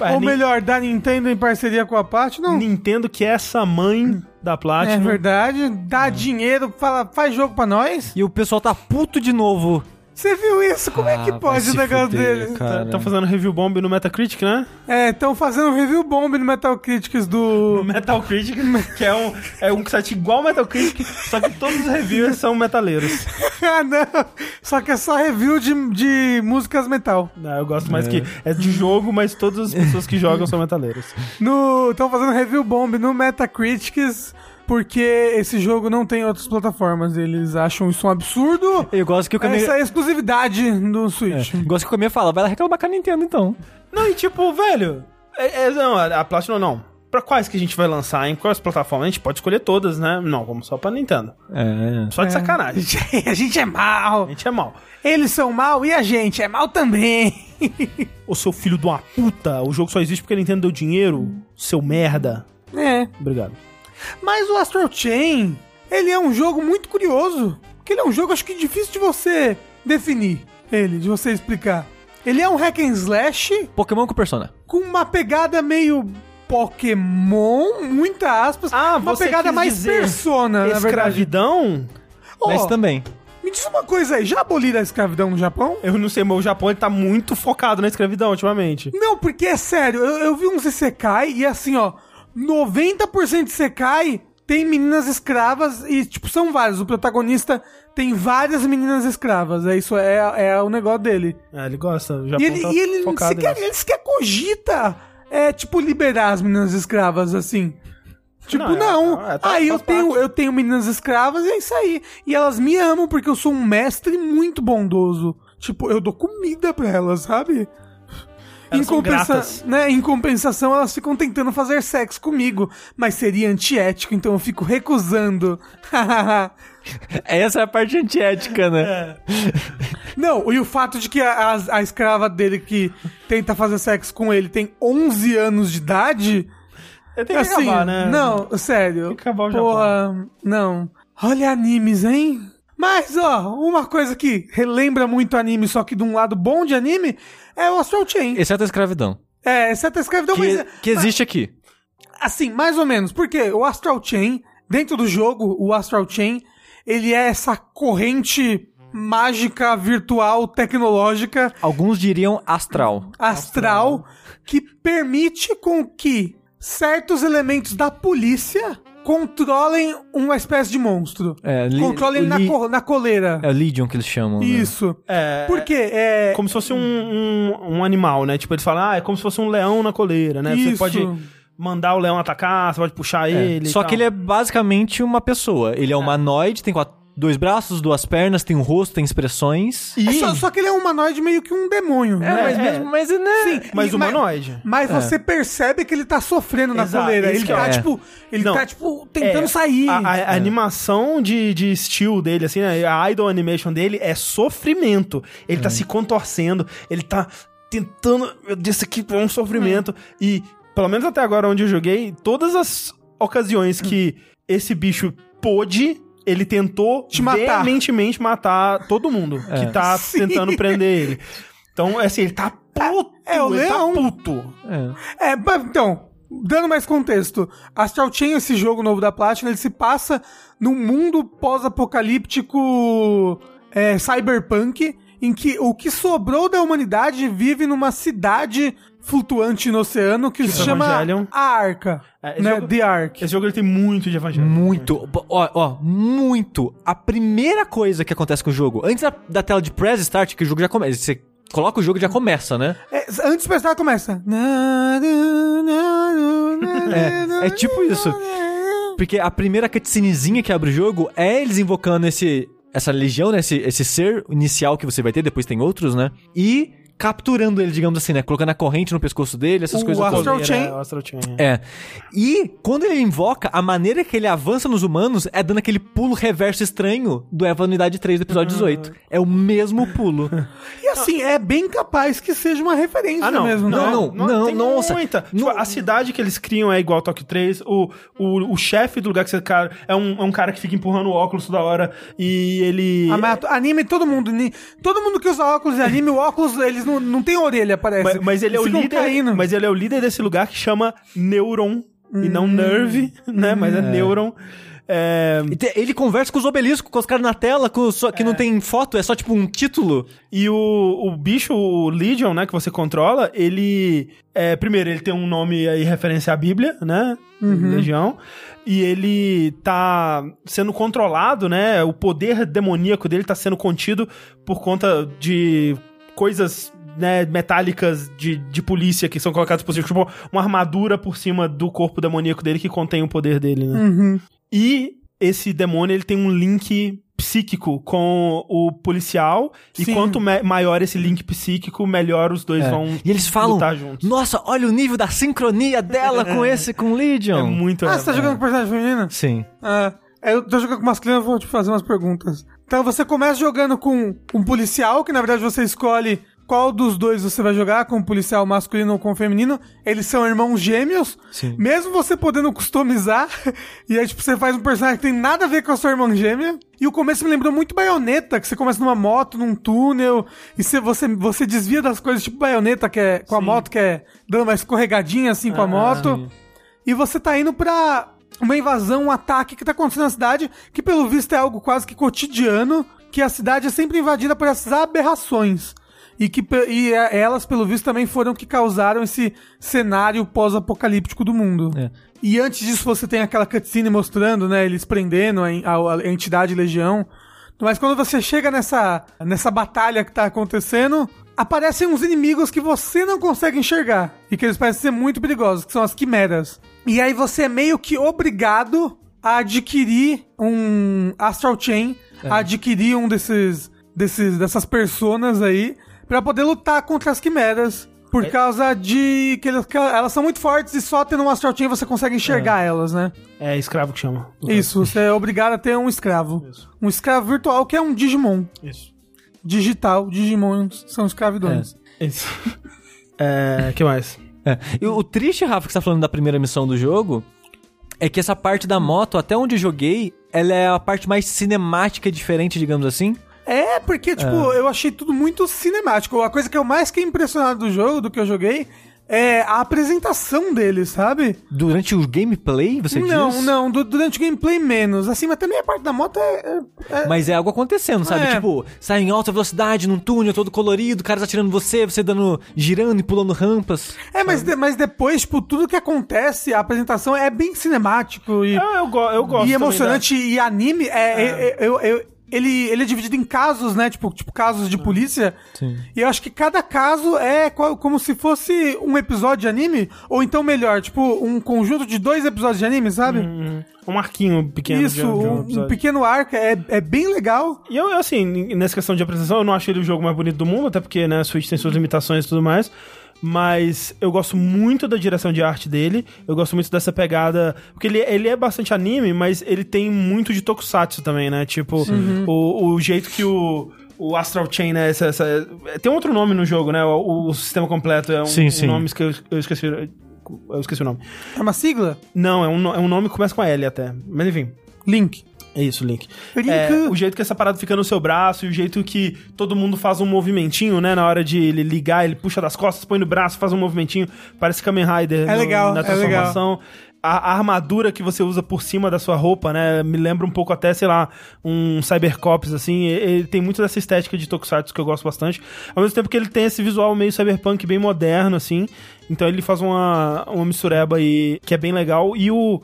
É, Ou Ni- melhor, da Nintendo em parceria com a Platinum. Nintendo que é essa mãe da É Platinum. verdade, dá dinheiro, fala, faz jogo pra nós. E o pessoal tá puto de novo. Você viu isso? Como é que Ah, pode o negócio fuder, dele? Estão fazendo review bomb no Metacritic, né? É, estão fazendo review bomb no Metal Critics do. Metal Critic, que é um, é um site igual ao Metal Critic, só que todos os reviewers são metaleiros. ah, não! Só que é só review de, de músicas metal. Ah, eu gosto mais que é de jogo, mas todas as pessoas que jogam são metaleiros. No, estão fazendo review bomb no Metacritics porque esse jogo não tem outras plataformas. Eles acham isso um absurdo. Eu gosto que o Kamiya... Essa é a exclusividade do Switch. Eu gosto que o Kamiya fala, vai lá reclamar com a Nintendo então. Não, e tipo, velho, é, é- não, a a Platinum não. Pra quais que a gente vai lançar, em quais plataformas? A gente pode escolher todas, né? Não, vamos só pra Nintendo. É. Só de sacanagem. a gente é mal. A gente é mal. Eles são mal e a gente é mal também. Ô seu filho de uma puta, o jogo só existe porque a Nintendo deu dinheiro, seu merda. é. Obrigado. Mas o Astral Chain, ele é um jogo muito curioso. Porque ele é um jogo, acho que difícil de você definir ele, de você explicar. Ele é um hack and slash Pokémon com Persona. com uma pegada meio Pokémon, muita aspas. Ah, uma você pegada quis mais dizer persona. Escravidão? Mas Ó, também. Me diz uma coisa aí, já aboliram a escravidão no Japão? Eu não sei, mas o Japão ele tá muito focado na escravidão ultimamente. Não, porque é sério, eu, eu vi uns Isekai e assim, ó, 90% de Isekai tem meninas escravas e, tipo, são vários. O protagonista tem várias meninas escravas. É isso, é, é o negócio dele. É, ele gosta. O E ele, tá e ele sequer, ele sequer cogita, é, tipo, liberar as meninas escravas, assim. Tipo, Não, é- não. é, tá- aí eu faz tenho, eu tenho meninas escravas e é isso aí. E elas me amam porque eu sou um mestre muito bondoso. Tipo, eu dou comida pra elas, sabe? Elas são gratas. né, em compensação, elas ficam tentando fazer sexo comigo, mas seria antiético, então eu fico recusando. Essa é a parte antiética, né? Não, e o fato de que a, a- a escrava dele que tenta fazer sexo com ele tem 11 anos de idade. Tem que assim, acabar, né? não, sério. Tem que acabar o Porra, não. Olha animes, hein? Mas, ó, uma coisa que relembra muito anime, só que de um lado bom de anime, é o Astral Chain. Exceto a escravidão. É, exceto a escravidão, Que, mas... que existe aqui. Assim, mais ou menos. Porque o Astral Chain, dentro do jogo, o Astral Chain, ele é essa corrente mágica, virtual, tecnológica, Alguns diriam astral. astral, que permite com que certos elementos da polícia controlem uma espécie de monstro. É, li- controlem na, li- co- na coleira. É o Legion que eles chamam. né? Isso. É, Por quê? É... como se fosse um, um, um animal, né? Tipo, eles falam, ah, é como se fosse um leão na coleira, né? Você Isso. pode mandar o leão atacar, você pode puxar ele. Só que ele é basicamente uma pessoa. Ele é humanoide, tem quatro, dois braços, duas pernas, tem um rosto, tem expressões. É só, só que ele é um humanoide meio que um demônio, É, né? mas é. mesmo, mas né? Sim, Mas e- humanoide. Mas você percebe que ele tá sofrendo na Exato, coleira. isso Ele que tá, é. tipo, ele Não. tá, tipo, tentando É, sair. A, a- a animação de, de estilo dele, assim, né? a idol animation dele é sofrimento. Ele tá se contorcendo, ele tá tentando. Meu Deus, isso aqui é um sofrimento. E, pelo menos até agora onde eu joguei, todas as ocasiões que esse bicho pôde. Ele tentou Te matar. veementemente matar todo mundo que tá Sim. tentando prender ele. Então, assim, ele tá puto. É, o ele leão. tá puto. É. É, então, dando mais contexto, Astral Chain, esse jogo novo da Platinum, ele se passa num mundo pós-apocalíptico é, cyberpunk, em que o que sobrou da humanidade vive numa cidade flutuante no oceano que se chama Evangelion. a Arca, É, esse né? jogo- The Ark. Esse jogo ele tem muito de evangelho. Muito. Ó, ó, muito. A primeira coisa que acontece com o jogo, antes da, da tela de press start, que o jogo já começa. Você coloca o jogo e já começa, né? É, antes do personagem começa. É, é tipo isso. Porque a primeira cutscenezinha que abre o jogo é eles invocando esse, essa legião, né? Esse, esse ser inicial que você vai ter, depois tem outros, né? E capturando ele, digamos assim, né? Colocando a corrente no pescoço dele, essas O coisas Astral todas. Chain. É, o Astral Chain. É. E quando ele invoca, a maneira que ele avança nos humanos é dando aquele pulo reverso estranho do Eva Unidade 3 do episódio 18. É o mesmo pulo. E assim, é bem capaz que seja uma referência Ah, não. mesmo, né? Não, não, tem nossa. Muita. Tipo, Não- a cidade que eles criam é igual ao Tokyo 3. O, o, o chefe do lugar que você cara é um, é um cara que fica empurrando o óculos toda hora. E ele. Ah, mas anime, todo mundo. Todo mundo que usa óculos de anime, o óculos, eles não, não tem orelha, parece. Mas, mas ele é o líder. caindo. Mas ele é o líder desse lugar que chama Neuron. E não Nerve, né? Mas é Neuron. É, E te- Ele conversa com os obeliscos, com os caras na tela, com só, que não tem foto, é só tipo um título. E o, o bicho, o Legion, né, que você controla, ele. É, primeiro, ele tem um nome aí referência à Bíblia, né? Legião. E ele tá sendo controlado, né? O poder demoníaco dele tá sendo contido por conta de coisas. Né, metálicas de, de polícia que são colocadas por cima, tipo uma armadura por cima do corpo demoníaco dele que contém o poder dele, né? Uhum. E esse demônio ele tem um link psíquico com o policial. Sim. E quanto ma- maior esse link psíquico, melhor os dois É. vão E eles falam, lutar juntos. nossa, olha o nível da sincronia dela com esse, com o Legion. É muito. Ah, você tá jogando com personagem feminino? Sim. Ah, eu tô jogando com masculino, eu vou te fazer umas perguntas. Então você começa jogando com um policial, que na verdade você escolhe qual dos dois você vai jogar, com o policial masculino ou com o feminino. Eles são irmãos gêmeos. Sim. Mesmo você podendo customizar, e aí tipo, você faz um personagem que tem nada a ver com a sua irmã gêmea. E o começo me lembrou muito baioneta, que você começa numa moto, num túnel, e você, você, você desvia das coisas tipo baioneta, que é com a moto, que é dando uma escorregadinha assim com a moto. E você tá indo pra uma invasão, um ataque que tá acontecendo na cidade, que pelo visto é algo quase que cotidiano, que a cidade é sempre invadida por essas aberrações. E que e é- elas, pelo visto, também foram que causaram esse cenário pós-apocalíptico do mundo. É. E antes disso, você tem aquela cutscene mostrando, né, eles prendendo a, a- a entidade Legião. Mas quando você chega nessa, nessa batalha que tá acontecendo, aparecem uns inimigos que você não consegue enxergar. E que eles parecem ser muito perigosos, que são as quimeras. E aí você é meio que obrigado a adquirir um Astral Chain, a adquirir um desses, desses dessas personas aí, pra poder lutar contra as quimeras. Por causa de que elas, que elas são muito fortes e só tendo um Astral Chain você consegue enxergar elas, né? É escravo que chama. Isso, você é obrigado a ter um escravo. Isso. Um escravo virtual que é um Digimon. Isso. Digital, Digimons são escravidões. Isso. É, que mais? É. E o triste, Rafa, que você tá falando da primeira missão do jogo, é que essa parte da moto, até onde eu joguei, ela é a parte mais cinemática e diferente, digamos assim. É, porque, tipo, eu achei tudo muito cinemático. A coisa que eu mais fiquei impressionado do jogo, do que eu joguei, é a apresentação dele, sabe? Durante o gameplay, você não, diz? não, du- durante o gameplay menos. Assim, mas também a parte da moto é. é- é- Mas é algo acontecendo, sabe? É. Tipo, sai em alta velocidade, num túnel todo colorido, caras atirando em você, você dando, girando e pulando rampas. É, mas, de- mas depois, tipo, tudo que acontece, a apresentação é bem cinemático e, Eu, eu, go- eu gosto. e emocionante. E anime, é, é- eu- eu- ele, ele é dividido em casos, né? Tipo, tipo casos de polícia. Sim. E eu acho que cada caso é como se fosse um episódio de anime, ou então melhor, tipo, um conjunto de dois episódios de anime, sabe? da- Uhum. Um arquinho pequeno. de- Isso, de um, um episódio. pequeno arco, é, é bem legal. E eu, assim, nessa questão de apresentação, eu não achei ele o jogo mais bonito do mundo, até porque, né, a Switch tem suas limitações e tudo mais. Mas eu gosto muito da direção de arte dele. Eu gosto muito dessa pegada. Porque ele, ele é bastante anime, mas ele tem muito de tokusatsu também, né? Tipo, o, o jeito que o. O Astral Chain, né? Essa, essa- tem outro nome no jogo, né? O, o sistema completo é um, Sim, um sim. nome que eu, eu esqueci. Eu esqueci o nome. É uma sigla? Não, é um, é um nome que começa com L até. Mas enfim. Link. É isso, Link. É, o jeito que essa parada fica no seu braço e o jeito que todo mundo faz um movimentinho, né? Na hora de ele ligar, ele puxa das costas, põe no braço, faz um movimentinho. Parece Kamen Rider É no- legal, na é legal. transformação. A, a armadura que você usa por cima da sua roupa, né? Me lembra um pouco até, sei lá, um Cybercops, assim. Ele tem muito dessa estética de Tokusatsu que eu gosto bastante. Ao mesmo tempo que ele tem esse visual meio cyberpunk, bem moderno, assim. Então ele faz uma, uma mistureba aí que é bem legal. E o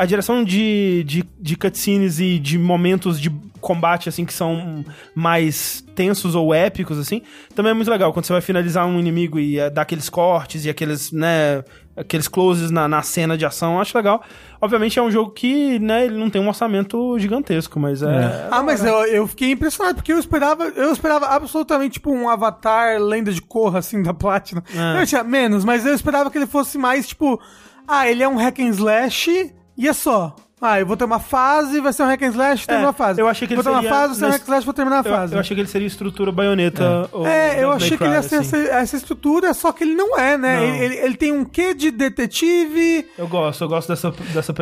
a direção de, de, de cutscenes e de momentos de combate, assim, que são mais tensos ou épicos, assim, também é muito legal. Quando você vai finalizar um inimigo e eh, dar aqueles cortes e aqueles, né, aqueles closes na, na cena de ação, eu acho legal. Obviamente é um jogo que, né, ele não tem um orçamento gigantesco, mas é. Ah, mas eu, eu fiquei impressionado, porque eu esperava, eu esperava absolutamente, tipo, um avatar lenda de Korra, assim, da Platinum. É. Eu tinha menos, mas eu esperava que ele fosse mais, tipo, ah, ele é um hack and slash e é só. Ah, eu vou ter uma fase, vai ser um hack and slash, termina uma fase. eu achei que vou ele ter uma seria fase, vai ser um hack and slash, vou terminar a Eu, fase. eu achei que ele seria estrutura baioneta. ou É, eu achei que ele ia Cry, ser assim. essa, essa estrutura, só que ele não é, né? Não. Ele, ele- ele tem um quê de detetive, Eu gosto, eu gosto dessa, dessa,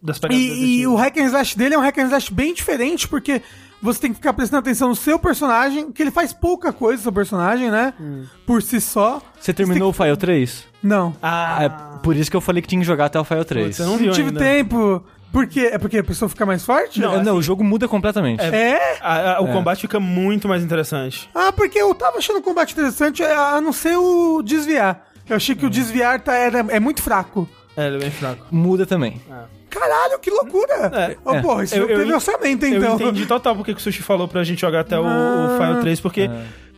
dessa pegada E, e o hack and slash dele é um hack and slash bem diferente, porque você tem que ficar prestando atenção no seu personagem, que ele faz pouca coisa, seu personagem, né? Hum. Por si só. Você terminou o File 3? Não. Ah, É por isso que eu falei que tinha que jogar até o File 3. você não Não viu tive ainda. tempo. Por quê? É porque a pessoa fica mais forte? Não, Não, não, assim- o jogo muda completamente. É? A- a- o É. combate fica muito mais interessante. Ah, porque eu tava achando o combate interessante, a não ser o desviar. Eu achei Hum. que o desviar tá, era, é muito fraco. É, ele é bem fraco. Muda também. Caralho, que loucura! É, oh, é. porra, isso Eu- não eu teve en- orçamento, Eu então. entendi total porque que o Sushi falou pra gente jogar até o, Ah. o File 3, porque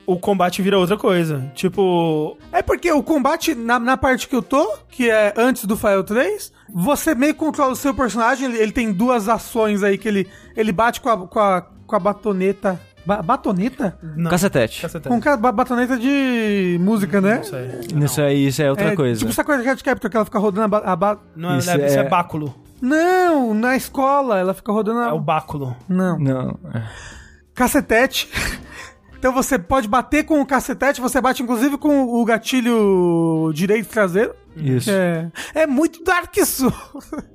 o combate vira outra coisa. Tipo, É porque o combate, na, na parte que eu tô, que é antes do File 3, você meio que controla o seu personagem, ele, ele tem duas ações aí que ele, ele bate com a, com a, com a batoneta. Ba- batoneta? não. Cacetete. Cacetete. Com ca- ba- batoneta de música, né? Não sei. Isso aí, isso é outra É, coisa. Tipo Sakura Card Captor, que ela fica rodando a, ba- a ba- Não, Isso isso, é... isso é é- báculo. Não, na escola, ela fica rodando a... É o báculo. Não. Não. é. Cacetete. Então você pode bater com o cacetete, você bate inclusive com o gatilho direito traseiro. Isso. É, é muito Dark Souls.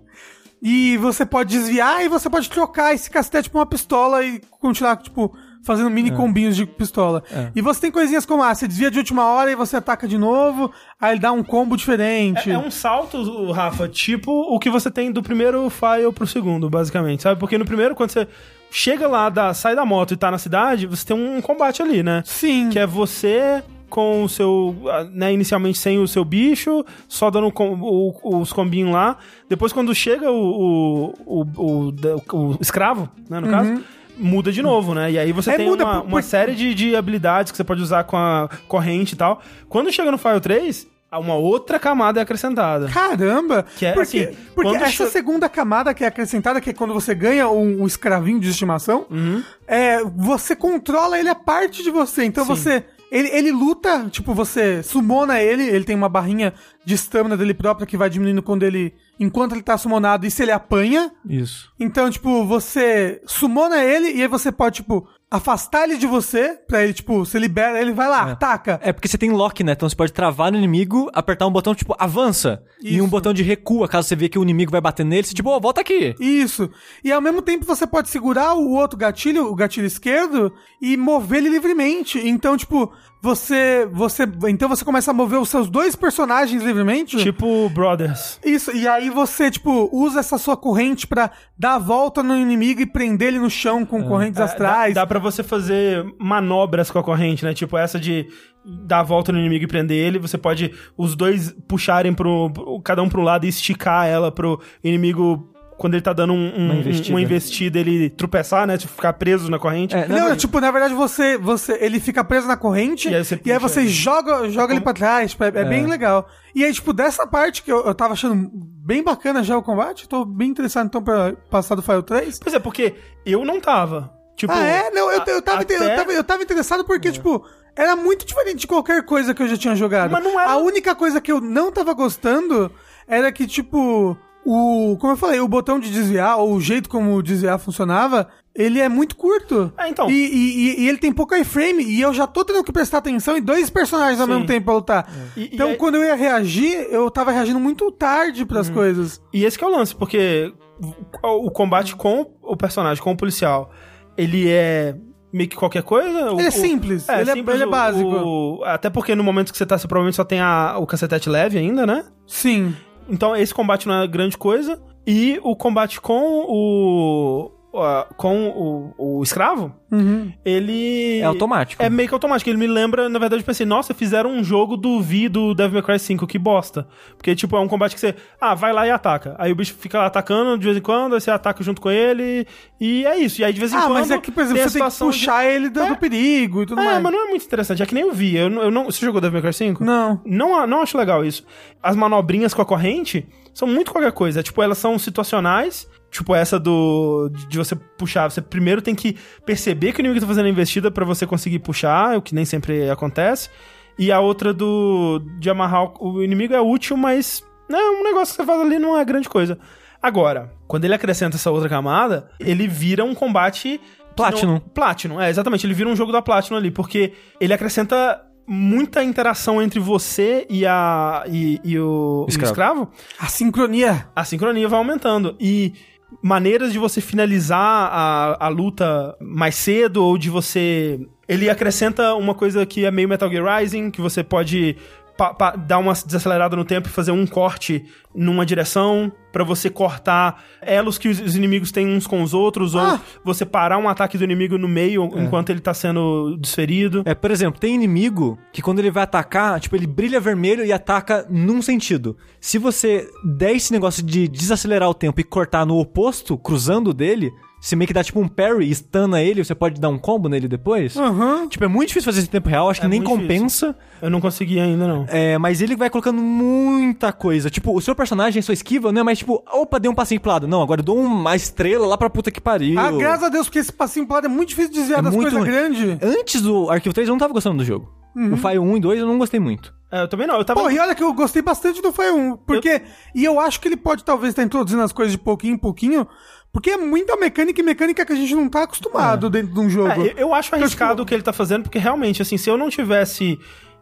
E você pode desviar e você pode trocar esse cacetete pra uma pistola e continuar, tipo, fazendo mini combinhos de pistola. É. E você tem coisinhas como, ah, você desvia de última hora e você ataca de novo, aí ele dá um combo diferente. É, é um salto, Rafa, tipo o que você tem do primeiro file pro segundo, basicamente, sabe? Porque no primeiro, quando você chega lá, da, sai da moto e tá na cidade, você tem um combate ali, né? Sim. Que é você com o seu, ah, né, inicialmente sem o seu bicho, só dando com- o- os combinhos lá. Depois, quando chega o, o, o, o- o escravo, né, no caso, muda de novo, né? E aí você É, tem muda uma, por- uma série de, de habilidades que você pode usar com a corrente e tal. Quando chega no File 3, uma outra camada é acrescentada. Caramba! Que é, porque assim, porque essa segunda camada que é acrescentada, que é quando você ganha um, um escravinho de estimação, Uhum. é, você controla ele a parte de você. Então Sim. você. Ele, ele luta, tipo, você sumona ele, ele tem uma barrinha de estamina dele própria que vai diminuindo quando ele. Enquanto ele tá summonado e se ele apanha. Isso. Então, tipo, você sumona ele e aí você pode, tipo, afastar ele de você, pra ele, tipo, você libera, ele vai lá, ataca. É porque você tem lock, né? Então você pode travar no inimigo, apertar um botão tipo avança e Isso. um botão de recua, caso você vê que o inimigo vai bater nele, você tipo, ô, volta aqui. Isso. E ao mesmo tempo você pode segurar o outro gatilho, o gatilho esquerdo, e mover ele livremente. Então, tipo, você. você Então você começa a mover os seus dois personagens livremente. Tipo Brothers. Isso, e aí você, tipo, usa essa sua corrente pra dar a volta no inimigo e prender ele no chão com correntes É, astrais. Dá, dá pra você fazer manobras com a corrente, né? Tipo essa de dar a volta no inimigo e prender ele. Você pode os dois puxarem pro- cada um pro lado e esticar ela pro inimigo. Quando ele tá dando um- um- Uma um- investida. uma investida, ele tropeçar, né? Tipo, ficar preso na corrente. É, na Não, verdade- tipo, na verdade você, você, ele fica preso na corrente E e aí aí você você, puxa ele. joga, joga ele pra trás, tipo, é, é bem legal. E aí, tipo, dessa parte que eu, eu tava achando bem bacana já o combate, tô bem interessado então pra passar do File 3. Pois é, porque eu não tava. Tipo, ah, é? Não, eu, eu, tava, até- eu, tava, eu tava interessado porque, tipo, era muito diferente de qualquer coisa que eu já tinha jogado. Mas não era- A única coisa que eu não tava gostando era que, tipo, o. Como eu falei, o botão de desviar, ou o jeito como o desviar funcionava, ele é muito curto. Ah, então. E, e- e- ele tem pouco iframe, e eu já tô tendo que prestar atenção em dois personagens ao Sim. mesmo tempo pra lutar. E- e então, aí- quando eu ia reagir, eu tava reagindo muito tarde pras coisas. E esse que é o lance, porque o combate com o personagem, com o policial, ele é meio que qualquer coisa? O- Ele é o- simples, ele é- ele é o- básico. o- até porque no momento que você tá, você provavelmente só tem a- o cacetete leve ainda, né? Sim. Então esse combate não é grande coisa. E o combate com o. a- com o, o escravo ele... É automático. É meio que automático. Ele me lembra, na verdade, eu pensei, nossa, fizeram um jogo do V do Devil May Cry 5, que bosta. Porque, tipo, é um combate que você, ah, vai lá e ataca. Aí o bicho fica lá atacando de vez em quando, aí você ataca junto com ele, e é isso. E aí, de vez em Ah, quando... mas é que, por exemplo, tem você tem que situação de- puxar ele do, do perigo e tudo É, mais. mas não é muito interessante. É que nem eu vi. Eu, não- eu não... Você jogou Devil May Cry 5? Não. Não, não acho legal isso. As manobrinhas com a corrente são muito qualquer coisa. Tipo, elas são situacionais. Tipo, essa do. de você puxar. Você primeiro tem que perceber que o inimigo tá fazendo a investida pra você conseguir puxar, o que nem sempre acontece. E a outra do. de amarrar o o inimigo é útil, mas. Né, um negócio que você faz ali não é grande coisa. Agora, quando ele acrescenta essa outra camada, ele vira um combate. Platinum. não- Platinum, é, exatamente. Ele vira um jogo da Platinum ali, porque ele acrescenta muita interação entre você e a e, e o, o Escravo. escravo, A sincronia. a sincronia vai aumentando. E maneiras de você finalizar a, a luta mais cedo ou de você. Ele acrescenta uma coisa que é meio Metal Gear Rising, que você pode dar uma desacelerada no tempo e fazer um corte numa direção pra você cortar elos que os, os inimigos têm uns com os outros Ah. ou você parar um ataque do inimigo no meio enquanto ele tá sendo desferido. É, por exemplo, tem inimigo que quando ele vai atacar, tipo, ele brilha vermelho e ataca num sentido. Se você der esse negócio de desacelerar o tempo e cortar no oposto, cruzando dele, você meio que dá tipo um parry, stuna ele, você pode dar um combo nele depois. Aham. Tipo, é muito difícil fazer isso em tempo real, acho que É nem muito compensa. Eu não consegui ainda, não. É, mas ele vai colocando muita coisa. Tipo, o seu personagem, sua esquiva, não é mais tipo, opa, dei um passinho pro lado. Não, agora eu dou uma estrela lá pra puta que pariu. Ah, graças a Deus, porque esse passinho pro lado é muito difícil de desviar É das coisas grandes. Antes do Arquivo 3, eu não tava gostando do jogo. O Fire 1 e 2 eu não gostei muito. É, eu também não. Eu tava. Pô, e olha que eu gostei bastante do Fire 1, porque... E eu acho que ele pode talvez estar introduzindo as coisas de pouquinho em pouquinho, porque é muita mecânica e mecânica que a gente não tá acostumado dentro de um jogo. É, eu- acho Então, arriscado tipo, o que ele tá fazendo, porque realmente, assim, se eu não tivesse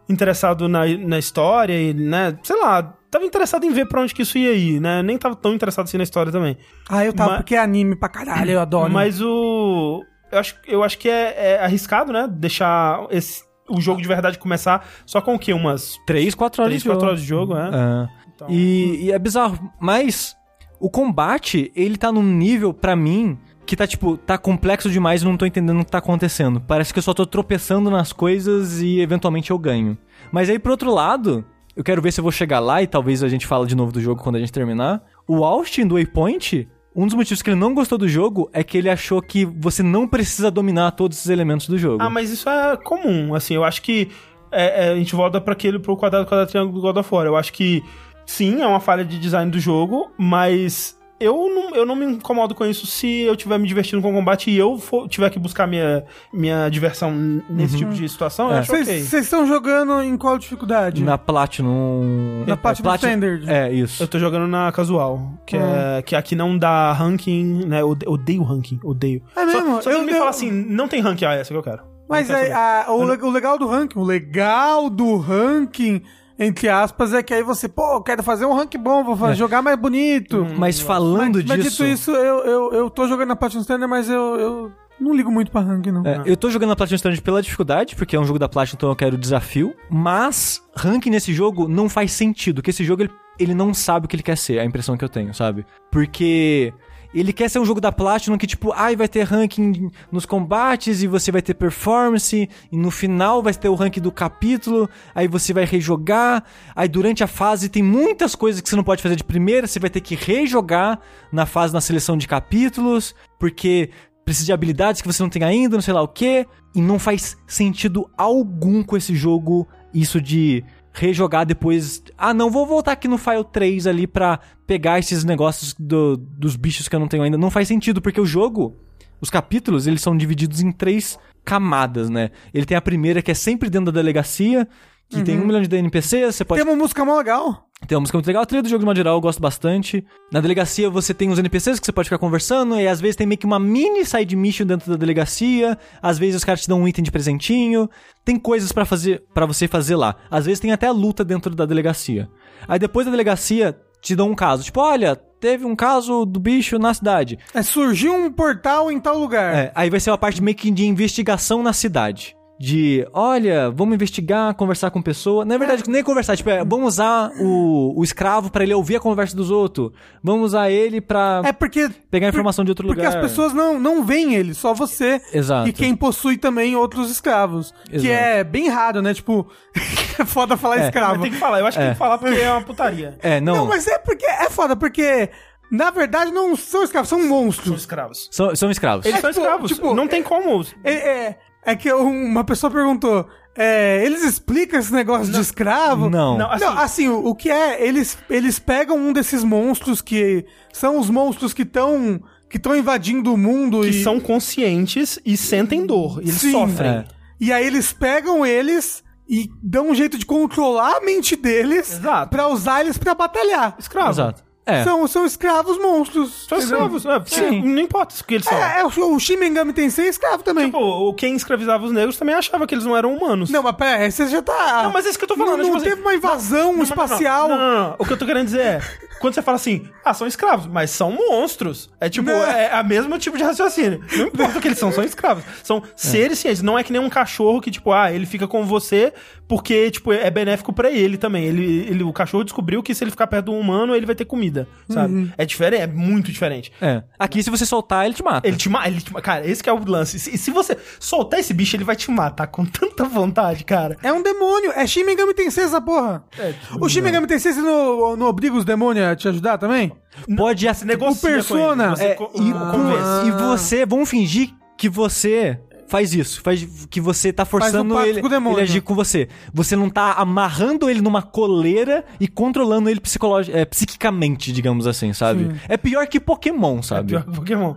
interessado na, na história e, né, sei lá, tava interessado em ver pra onde que isso ia ir, né? Nem tava tão interessado assim na história também. Ah, eu tava, Mas- porque é anime pra caralho, eu adoro. Mas o. Eu acho, eu acho que é, é arriscado, né? Deixar esse, o jogo de verdade começar só com o quê? Umas 3, 4 horas 3, de 4 jogo. horas de jogo, é? É. Então- E, e é bizarro, mas o combate, ele tá num nível, pra mim, que tá tipo, tá complexo demais e não tô entendendo o que tá acontecendo. Parece que eu só tô tropeçando nas coisas e eventualmente eu ganho. Mas aí, por outro lado, eu quero ver se eu vou chegar lá e talvez a gente fale de novo do jogo quando a gente terminar. O Austin do Waypoint, um dos motivos que ele não gostou do jogo é que ele achou que você não precisa dominar todos os elementos do jogo. Ah, mas isso é comum, assim, eu acho que é, é, a gente volta para aquele pro quadrado, quadrado, triângulo do God of War. Eu acho que sim, é uma falha de design do jogo, mas eu não, eu não me incomodo com isso se eu estiver me divertindo com o combate e eu for, tiver que buscar minha, minha diversão nesse tipo de situação, eu É. acho Vocês ok. vocês estão jogando em qual dificuldade? Na Platinum... Na é, Platinum Standard. É, isso. Eu tô jogando na casual, que, é, que aqui não dá ranking, né? Eu odeio ranking, odeio. É mesmo? Só, só Eu- que me eu- fala assim, não tem ranking, ah, essa que eu quero. Mas é, a- o, o legal do ranking, o legal do ranking, entre aspas, é que aí você, pô, eu quero fazer um ranking bom, vou fa- jogar mais bonito. Mas falando mas, mas disso... dito isso, eu, eu, eu tô jogando na Platinum Standard, mas eu, eu não ligo muito pra ranking, não. É, eu tô jogando na Platinum Standard pela dificuldade, porque é um jogo da Platinum, então eu quero o desafio. Mas ranking nesse jogo não faz sentido, porque esse jogo ele, ele não sabe o que ele quer ser, é a impressão que eu tenho, sabe? Porque ele quer ser um jogo da Platinum que, tipo, ai, vai ter ranking nos combates e você vai ter performance, e no final vai ter o ranking do capítulo, aí você vai rejogar, aí durante a fase tem muitas coisas que você não pode fazer de primeira, você vai ter que rejogar na fase na seleção de capítulos, porque precisa de habilidades que você não tem ainda, não sei lá o que, e não faz sentido algum com esse jogo isso de rejogar depois. Ah, não, vou voltar aqui no file 3 ali pra pegar esses negócios do- dos bichos que eu não tenho ainda. Não faz sentido, porque o jogo, os capítulos, eles são divididos em três camadas, né? Ele tem a primeira que é sempre dentro da delegacia, que tem um milhão de NPCs, você pode Tem uma música mó legal. tem uma música muito legal. A trilha do jogo, de modo geral, eu gosto bastante. Na delegacia, você tem os NPCs que você pode ficar conversando, e às vezes tem meio que uma mini side mission dentro da delegacia. Às vezes os caras te dão um item de presentinho. Tem coisas pra fazer para você fazer lá. Às vezes tem até a luta dentro da delegacia. Aí depois da delegacia, te dão um caso. Tipo, olha, teve um caso do bicho na cidade. É surgiu um portal em tal lugar. É, aí vai ser uma parte meio que de investigação na cidade. De, olha, vamos investigar, conversar com pessoa. Na verdade, nem conversar, tipo, é, vamos usar o, o escravo pra ele ouvir a conversa dos outros. Vamos usar ele pra É porque. pegar informação de outro Porque lugar. as pessoas não, não veem ele, só você. Exato. E quem possui também outros escravos. Que Exato. é bem raro, né? Tipo, é foda falar É, escravo. Mas tem que falar, eu acho que tem que falar porque é uma putaria. É, não, Não, mas é porque. É foda, porque. Na verdade, não são escravos, são São monstros. escravos. são, são escravos. Eles É, são tipo, escravos. tipo, não tem como. É, é, é que uma pessoa perguntou: é, eles explicam esse negócio de escravo? Não. Não, assim- Não, assim, o, o que é, eles, eles pegam um desses monstros que são os monstros que estão que estão invadindo o mundo Que e são conscientes e sentem dor. Eles Sim. sofrem. É. e aí eles pegam eles e dão um jeito de controlar a mente deles pra usar eles pra batalhar. Escravo. Exato. É. São, são escravos monstros. São escravos. É, Sim. Não importa o que eles são. É, é, o, o Shin Megami Tensei é escravo também. Tipo, quem escravizava os negros também achava que eles não eram humanos. não, mas pera, você já tá. Não, mas é isso que eu tô falando, Não, tipo não assim, teve uma invasão Não, espacial. Não, não. O que eu tô querendo dizer é, quando você fala assim, ah, são escravos, mas são monstros. É tipo, é a mesmo tipo de raciocínio. Não importa o que eles são, são escravos. São seres cientes. Não é que nem um cachorro que, tipo, ah, ele fica com você porque, tipo, é benéfico pra ele também. Ele, ele, o cachorro descobriu que se ele ficar perto de um humano, ele vai ter comida, sabe? Uhum. É diferente, é muito diferente. É. Aqui, se você soltar, ele te mata. Ele te mata, ele te Cara, esse que é o lance. E se, se você soltar esse bicho, ele vai te matar com tanta vontade, cara. É um demônio. É Shin Megami Tensei essa porra. É, o Shin Megami Tensei não, não obriga os demônios a te ajudar também? Pode Você negocia o Persona, com ele, você É, co- e, convence. e você, vamos fingir que você faz isso, faz que você tá forçando pacto ele, ele agir com você. Você não tá amarrando ele numa coleira e controlando ele psicolog é, psiquicamente, digamos assim, sabe? É pior que Pokémon, sabe? Pior que Pokémon.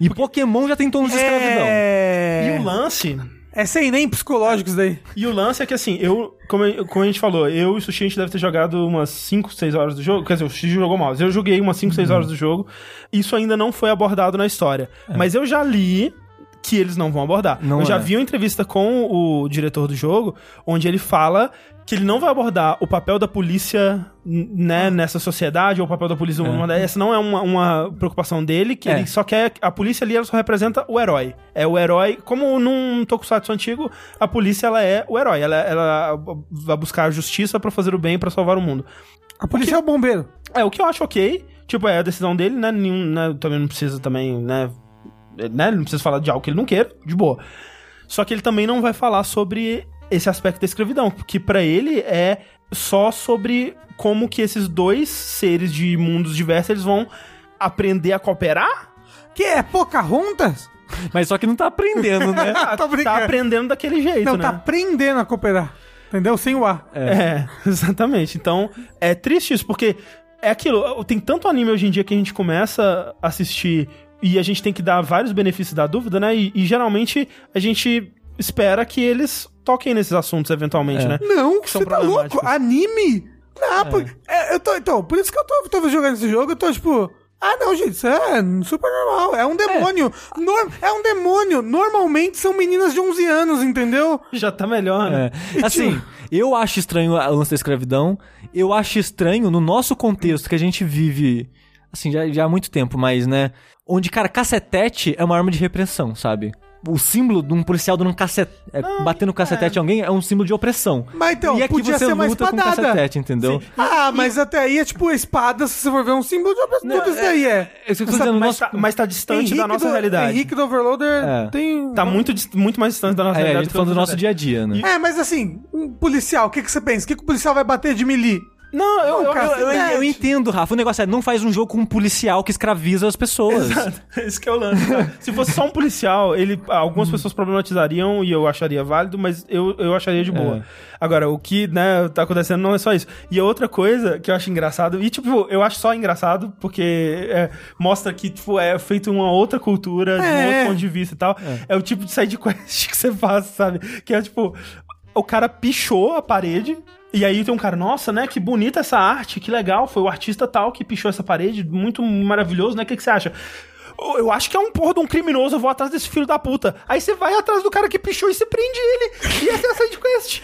E Pokémon já tem tons de escravidão. É... E o lance. É sem nem psicológicos daí. E o lance é que assim, eu, como, como a gente falou, eu e o Sushi a gente deve ter jogado umas 5, 6 horas do jogo. Quer dizer, o Sushi jogou mal. Eu joguei umas 5, 6 horas do jogo. Isso ainda não foi abordado na história. Mas eu já li que eles não vão abordar. Não eu já é. vi uma entrevista com o diretor do jogo, onde ele fala que ele não vai abordar o papel da polícia né, nessa sociedade, ou o papel da polícia humana. Essa não é uma, uma preocupação dele, que É. ele só quer. A polícia ali ela só representa o herói. É o herói. Como num tokusatsu antigo, a polícia ela é o herói. Ela, ela vai buscar a justiça pra fazer o bem pra salvar o mundo. A polícia é o bombeiro. É, o que eu acho ok. Tipo, é a decisão dele, né? Nenhum, né também não precisa também, né? Né? Ele não precisa falar de algo que ele não queira, de boa. Só que ele também não vai falar sobre esse aspecto da escravidão, que pra ele é só sobre como que esses dois seres de mundos diversos eles vão aprender a cooperar. Que é Pocahontas? Mas só que não tá aprendendo, né? Tá aprendendo daquele jeito, Não, né? tá aprendendo a cooperar. Entendeu? Sem o A. É, exatamente. Então, é triste isso, porque é aquilo. Tem tanto anime hoje em dia que a gente começa a assistir e a gente tem que dar vários benefícios da dúvida, né? E, e geralmente a gente espera que eles toquem nesses assuntos eventualmente, É. né? Não, são você tá louco? Anime? Não, por- é, eu tô, então, por isso que eu tô, tô jogando esse jogo, eu tô tipo. Ah, não, gente, isso é super normal. É um demônio. Nor- É, um demônio. Normalmente são meninas de 11 anos, entendeu? Já tá melhor, né? É. Assim, eu acho estranho a lance da escravidão. Eu acho estranho no nosso contexto que a gente vive, assim, já, já há muito tempo, mas, né? Onde, cara, cacetete é uma arma de repressão, sabe? O símbolo de um policial dando um cacete, é, batendo um cacetete em alguém é um símbolo de opressão. Mas então, e aqui podia você ser uma luta com espadada. cacetete, entendeu? Ah, mas até aí é tipo a espada, se você for ver um símbolo de opressão. Tudo isso daí é. É isso que eu tô Essa- dizendo, Mas, nosso- tá, mas tá distante da nossa do, realidade. Henrique do Overloader É. tem. Tá muito, muito mais distante da nossa É, a realidade. gente tá falando do nosso dia a dia, né? É, mas assim, um policial, o que, que você pensa? O que, que o policial vai bater de melee? Não, eu, cara, eu- Eu, eu- entendo, Rafa. O negócio é, não faz um jogo com um policial que escraviza as pessoas. Esse que é o lance. cara. Se fosse só um policial, ele, algumas pessoas problematizariam e eu acharia válido, mas eu, eu acharia de boa. Agora, o que, né, tá acontecendo não é só isso. E a outra coisa que eu acho engraçado, e tipo, eu acho só engraçado, porque é, mostra que, tipo, é feito uma outra cultura, de um É. outro ponto de vista e tal. É, o tipo de side quest que você faz, sabe? Que é tipo, o cara pichou a parede. E aí tem um cara, nossa, né? Que bonita essa arte, que legal. Foi o artista tal que pichou essa parede, muito maravilhoso, né? O que, que você acha? "Oh, Eu acho que é um porra de um criminoso, eu vou atrás desse filho da puta. Aí você vai atrás do cara que pichou e você prende ele. E essa é a side quest.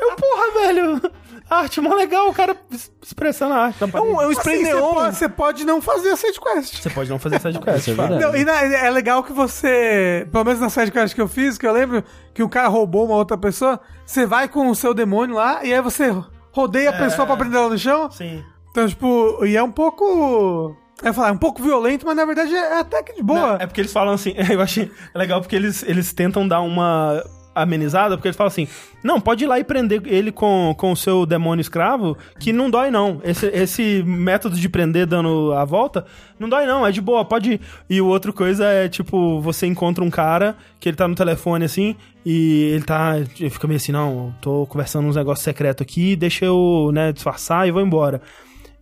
eu, porra, velho. Arte mó legal, o cara expressando a arte. na É um, é um spray Assim, você neon. pode, você pode não fazer a sidequest. Você pode não fazer side quest. Isso é verdade. Não, e na- é legal que você, pelo menos na sidequest que eu fiz, que eu lembro que o cara roubou uma outra pessoa, você vai com o seu demônio lá e aí você rodeia a pessoa pra prender ela no chão. Sim. Então, tipo, e é um pouco. Eu ia falar, é um pouco violento, mas na verdade é até que de boa. Não, é porque eles falam assim, eu achei legal porque eles, eles tentam dar uma amenizada, porque eles falam assim, não, pode ir lá e prender ele com, com o seu demônio escravo, que não dói não. Esse, esse método de prender dando a volta, não dói não, é de boa, pode ir. E o outro coisa é, tipo, você encontra um cara que ele tá no telefone assim, e ele tá, ele fica meio assim, não, tô conversando uns negócios secretos aqui, deixa eu, né, disfarçar e vou embora.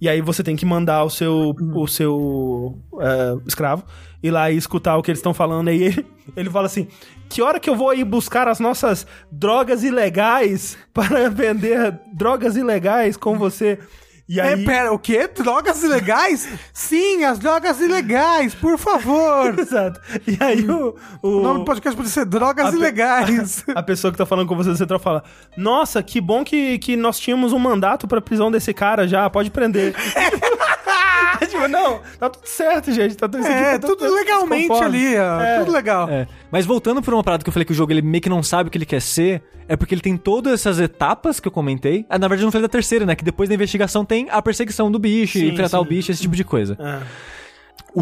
E aí você tem que mandar o seu, o seu é, escravo ir lá e escutar o que eles estão falando. Aí ele, ele fala assim: Que hora que eu vou ir buscar as nossas drogas ilegais para vender drogas ilegais com você? E É, aí. pera, o quê? Drogas ilegais? Sim, as drogas ilegais, por favor. Exato. E aí o. o O nome do podcast pode ser Drogas A pe- Ilegais. A pessoa que tá falando com você do central fala: Nossa, que bom que, que nós tínhamos um mandato pra prisão desse cara já, pode prender. tipo, não, tá tudo certo, gente. Tá tudo, isso aqui É, tá tudo legalmente conforme. ali, ó. É. Tudo legal. É. Mas voltando pra uma parada que eu falei que o jogo ele meio que não sabe o que ele quer ser, é porque ele tem todas essas etapas que eu comentei. Ah, na verdade, eu não falei da terceira, né? Que depois da investigação tem a perseguição do bicho, Sim, enfrentar sim. o bicho, esse tipo de coisa. É.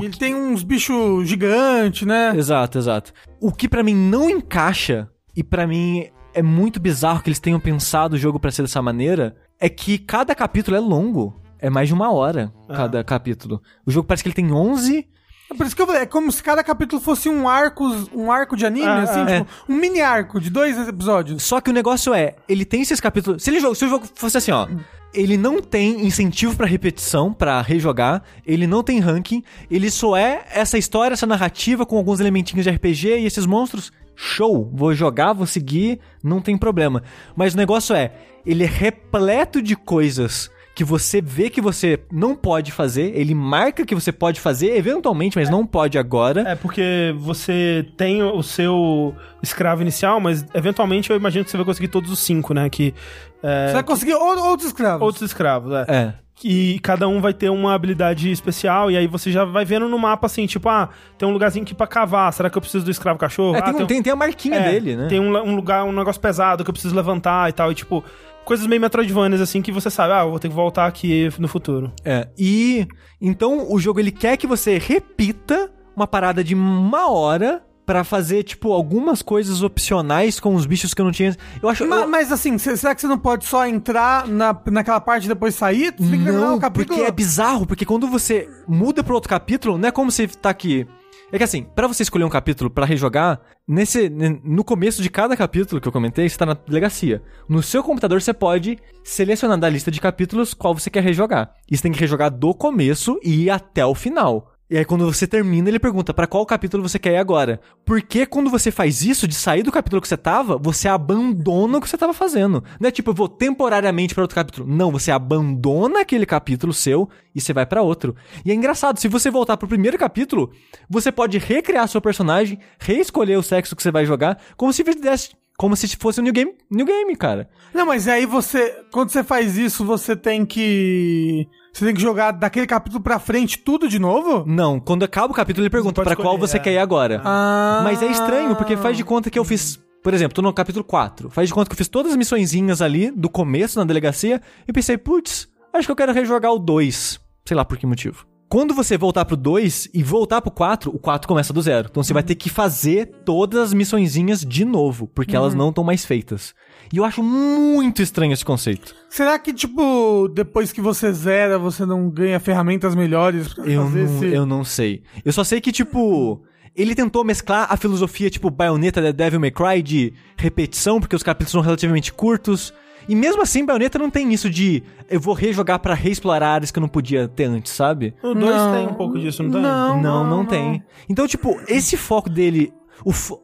E ele tem uns bichos gigantes, né? Exato, exato. O que pra mim não encaixa, e pra mim é muito bizarro que eles tenham pensado o jogo pra ser dessa maneira, é que cada capítulo é longo. É mais de uma hora cada capítulo. O jogo parece que ele tem 11 É por isso que eu falei, é como se cada capítulo fosse um arco, um arco de anime, Ah, assim, ah, tipo, um mini arco de dois episódios. Só que o negócio é, ele tem esses capítulos. Se, ele, se o jogo fosse assim, ó. Ele não tem incentivo pra repetição, pra rejogar. Ele não tem ranking. Ele só é essa história, essa narrativa com alguns elementinhos de RPG e esses monstros. Show! Vou jogar, vou seguir, não tem problema. Mas o negócio é, ele é repleto de coisas que você vê que você não pode fazer. Ele marca que você pode fazer eventualmente, mas não pode agora. É porque você tem o seu escravo inicial, mas eventualmente eu imagino que você vai conseguir todos os cinco, né? Que, é, Você vai conseguir ou- outros escravos. outros escravos, é. É. E cada um vai ter uma habilidade especial, e aí você já vai vendo no mapa assim, tipo, ah, tem um lugarzinho aqui pra cavar, será que eu preciso do escravo cachorro? É, ah, tem, um- tem, tem a marquinha é, dele, né? Tem um, um lugar, um negócio pesado que eu preciso levantar e tal, e tipo, coisas meio Metroidvanias assim que você sabe, ah, eu vou ter que voltar aqui no futuro. É, e então o jogo ele quer que você repita uma parada de uma hora pra fazer, tipo, algumas coisas opcionais com os bichos que eu não tinha. Eu acho. Ma- eu- Mas, assim, cê- será que você não pode só entrar na, naquela parte e depois sair? Você tem que terminar não, o capítulo. porque é bizarro, porque quando você muda pro outro capítulo, não é como se tá aqui. É que assim, pra você escolher um capítulo pra rejogar, nesse no começo de cada capítulo que eu comentei, você tá na delegacia. No seu computador você pode selecionar da lista de capítulos qual você quer rejogar. E você tem que rejogar do começo e ir até o final. E aí quando você termina, ele pergunta pra qual capítulo você quer ir agora. Porque quando você faz isso de sair do capítulo que você tava, você abandona o que você tava fazendo. Não é tipo, eu vou temporariamente pra outro capítulo. Não, você abandona aquele capítulo seu e você vai pra outro. E é engraçado, se você voltar pro primeiro capítulo, você pode recriar seu personagem, reescolher o sexo que você vai jogar, como se fizesse como se fosse um new game, new game, cara. Não, mas aí você. Quando você faz isso, você tem que. Você tem que jogar daquele capítulo pra frente tudo de novo? Não, quando acaba o capítulo ele pergunta pra qual você é. quer ir agora. Ah. Mas é estranho, porque faz de conta que eu fiz. Por exemplo, tô no capítulo 4. Faz de conta que eu fiz todas as missõezinhas ali do começo na delegacia e pensei, putz, acho que eu quero rejogar o 2. Sei lá por que motivo. Quando você voltar pro 2 e voltar pro 4, o 4 começa do zero. Então você vai ter que fazer todas as missõezinhas de novo, porque elas não estão mais feitas. E eu acho muito estranho esse conceito. Será que, tipo, depois que você zera, você não ganha ferramentas melhores pra Eu fazer não, esse. eu não sei. Eu só sei que, tipo. Ele tentou mesclar a filosofia, tipo, Bayonetta da Devil May Cry de repetição, porque os capítulos são relativamente curtos. E mesmo assim, Bayonetta não tem isso de eu vou rejogar pra reexplorar áreas que eu não podia ter antes, sabe? O 2 Não. tem um pouco disso, não tem? Não. Não, não, tem. Então, tipo, esse foco dele.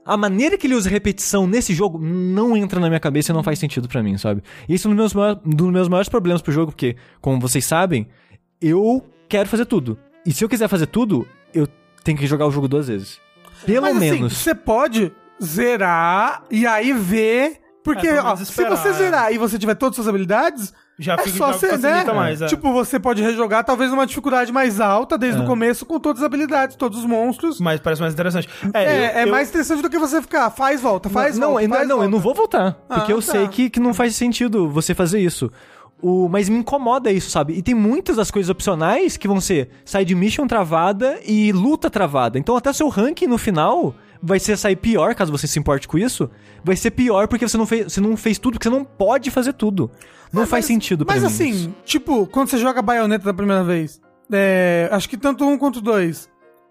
A maneira que ele usa repetição nesse jogo não entra na minha cabeça e não faz sentido pra mim, sabe? E isso é um dos meus, maiores, dos meus maiores problemas pro jogo, porque, como vocês sabem, eu quero fazer tudo. E se eu quiser fazer tudo, eu tenho que jogar o jogo duas vezes. Pelo Mas, assim, menos. você pode zerar e aí ver Porque, É, ó, se você é. zerar e você tiver todas as suas habilidades, Já é fica só já você, né? mais. é. Tipo, você pode rejogar talvez numa dificuldade mais alta desde É. o começo com todas as habilidades, todos os monstros. Mas parece mais interessante. É, É, eu- é eu- mais interessante do que você ficar, faz, volta, faz, não, volta, eu, não, faz, não, eu volta. não vou voltar. Porque Ah, eu tá. sei que, que não faz sentido você fazer isso. O, mas me incomoda isso, sabe? E tem muitas das coisas opcionais que vão ser side mission travada e luta travada. Então até seu ranking no final vai ser sair pior, caso você se importe com isso. Vai ser pior porque você não fez, você não fez tudo, porque você não pode fazer tudo. Não É, faz mas- sentido pra Mas mim. assim, isso. tipo, quando você joga baioneta da primeira vez, é, acho que tanto um quanto dois,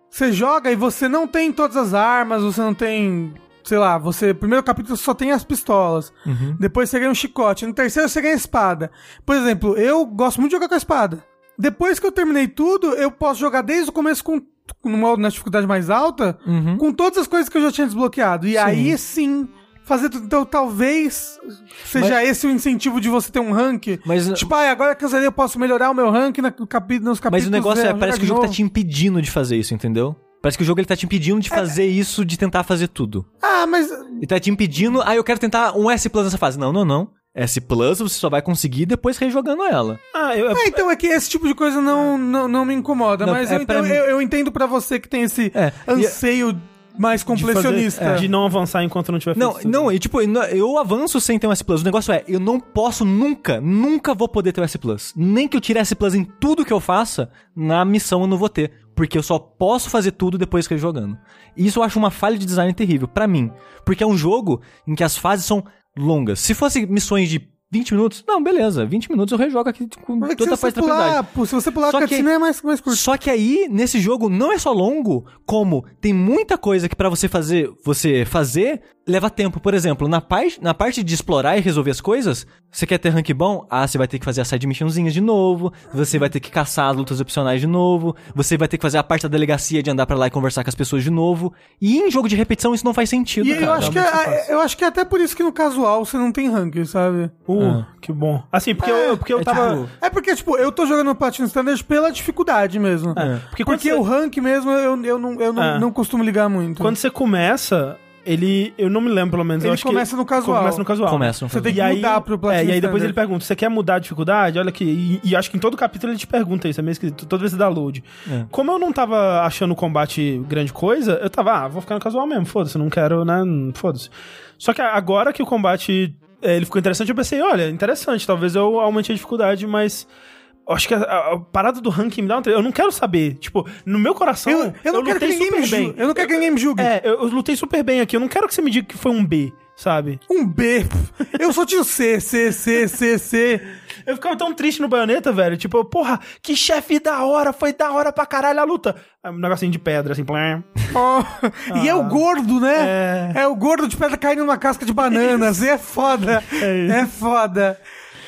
você joga e você não tem todas as armas, você não tem. Sei lá, você. Primeiro capítulo só tem as pistolas. Uhum. Depois você ganha um chicote. No terceiro você ganha a espada. Por exemplo, eu gosto muito de jogar com a espada. Depois que eu terminei tudo, eu posso jogar desde o começo com no modo na dificuldade mais alta, Uhum. com todas as coisas que eu já tinha desbloqueado. E aí sim, fazer tudo. Então talvez seja esse o incentivo de você ter um rank. Mas, Tipo, ah, agora que eu zerei, eu posso melhorar o meu rank na, no capi, nos capítulos. mas o negócio é, parece que o jogo tá novo. te impedindo de fazer isso, entendeu? Parece que o jogo ele tá te impedindo de fazer isso, de tentar fazer tudo. Ah, mas. Ele tá te impedindo, ah, eu quero tentar um S Plus nessa fase. Não, não, não. S Plus você só vai conseguir depois rejogando ela. Ah, eu, É, então é que esse tipo de coisa não, não, não me incomoda. Não, mas é eu, então, mim- eu, eu entendo pra você que tem esse É, e- anseio mais de, fazer- completionista. é, de não avançar enquanto não tiver Não, não, e tipo, eu- avanço sem ter um S Plus. O negócio é, eu não posso nunca, nunca vou poder ter o S Plus. Nem que eu tire S Plus em tudo que eu faça, na missão eu não vou ter. Porque eu só posso fazer tudo depois que eu jogando. E isso eu acho uma falha de design terrível, pra mim. Porque é um jogo em que as fases são longas. Se fosse missões de 20 minutos, não, beleza. 20 minutos eu rejogo aqui com Mas é toda a tranquilidade. pular, se você pular Só a que- cutscene é mais, mais curto. Só que aí, nesse jogo, não é só longo, como tem muita coisa que pra você fazer, você fazer, leva tempo. Por exemplo, na, parte na parte de explorar e resolver as coisas, você quer ter rank bom? Ah, você vai ter que fazer as side missionzinhas de novo, você vai ter que caçar as lutas opcionais de novo, você vai ter que fazer a parte da delegacia de andar pra lá e conversar com as pessoas de novo. E em jogo de repetição isso não faz sentido, E eu cara. acho, que é, eu acho que é até por isso que no casual você não tem rank, sabe? Uh, Ah. que bom. Assim, porque eu, porque eu é tava... tipo- É porque, tipo, eu tô jogando Platinum Standard pela dificuldade mesmo. É, porque Porque você- o rank mesmo eu, eu, não, eu não, É. não costumo ligar muito. Quando você começa, ele... Eu não me lembro, pelo menos. eu Ele acho começa que, no casual. Começa no casual. Começa no Você tem que E aí, mudar pro Platinum É, e aí depois Standard. ele pergunta, você quer mudar a dificuldade? Olha aqui. E, e acho que em todo capítulo ele te pergunta isso, é meio esquisito. Toda vez que você dá load. É. Como eu não tava achando o combate grande coisa, eu tava, ah, vou ficar no casual mesmo, foda-se, não quero, né, foda-se. Só que agora que o combate, é, ele ficou interessante, eu pensei, olha, interessante, talvez eu aumente a dificuldade, mas... eu Acho que a, a- a parada do ranking me dá uma... Eu não quero saber. Tipo, no meu coração, eu, eu não quero que ninguém me julgue. Eu não quero que ninguém me julgue. É, eu, eu lutei super bem aqui. Eu não quero que você me diga que foi um B, sabe? Um B. Eu só tinha o C, C, C, C, C. Eu ficava tão triste no baioneta, velho. Tipo, porra, que chefe da hora, foi da hora pra caralho a luta. Um negocinho de pedra, assim, plém. Oh, E é o gordo, né? É. o gordo de pedra caindo numa casca de bananas. E é foda. É, foda.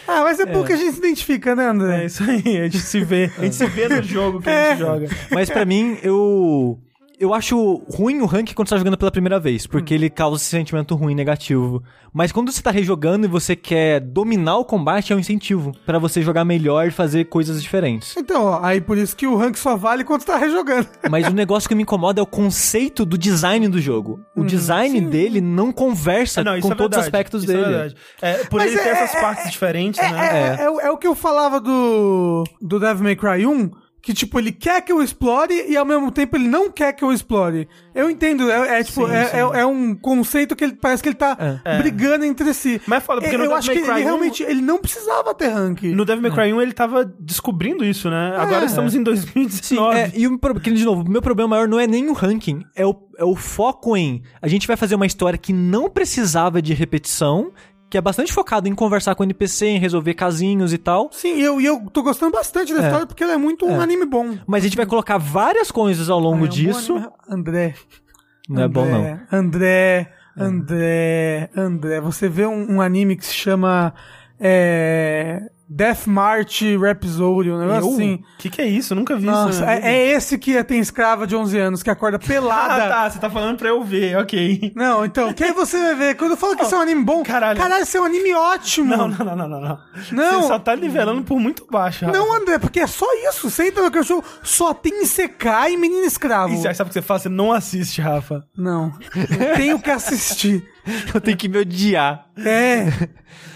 Ah, mas é bom que a gente se identifica, né, É André? isso aí, a gente se vê. A gente se vê no jogo que a É. gente joga. Mas pra mim, eu. Eu acho ruim o rank quando você tá jogando pela primeira vez, porque ele causa esse sentimento ruim, negativo. Mas quando você tá rejogando e você quer dominar o combate, é um incentivo pra você jogar melhor e fazer coisas diferentes. Então, ó, aí por isso que o rank só vale quando você tá rejogando. Mas o negócio que me incomoda é o conceito do design do jogo. O design dele não conversa Não, isso com é todos os aspectos isso dele. É verdade. É, por Mas ele ter é- essas partes diferentes, É, né? é, é o- é o que eu falava do, do Devil May Cry 1, que, tipo, ele quer que eu explore e ao mesmo tempo ele não quer que eu explore. Eu entendo, é, é, tipo, Sim, é, sim. é, é um conceito que ele parece que ele tá É. brigando entre si. Mas é foda, porque eu no eu Devil acho May que Cry ele 1 realmente ele não precisava ter rank. No Devil May Cry 1 ele tava descobrindo isso, né? Agora estamos em Sim, 2019. é, e o de novo, o meu problema maior não é nem o ranking, é o, é o foco em a gente vai fazer uma história que não precisava de repetição, que é bastante focado em conversar com o NPC, em resolver casinhos e tal. Sim, e eu, e eu tô gostando bastante da É. história porque ele é muito um anime bom. Mas a gente vai colocar várias coisas ao longo Ah, é um disso. anime. André. Não é bom, não. André, André, André, André. Você vê um, um anime que se chama é, Death March Rhapsody, um negócio Eu? assim. Que que é isso? Eu nunca vi isso. Nossa, na é, vida. é esse que tem escrava de 11 anos, que acorda pelada. Ah, tá. Você tá falando pra eu ver, ok. Não, então, que aí você vai ver. Quando eu falo que isso é um anime bom, caralho. caralho, isso é um anime ótimo. Não, não, não, não, não. Não. Você só tá nivelando por muito baixo. Rafa. Não, André, porque é só isso. Você entra no show, só tem CK e menino escravo. E você sabe o que você faz? Você não assiste, Rafa. Não. Eu tenho que assistir. Eu tenho que me odiar. É.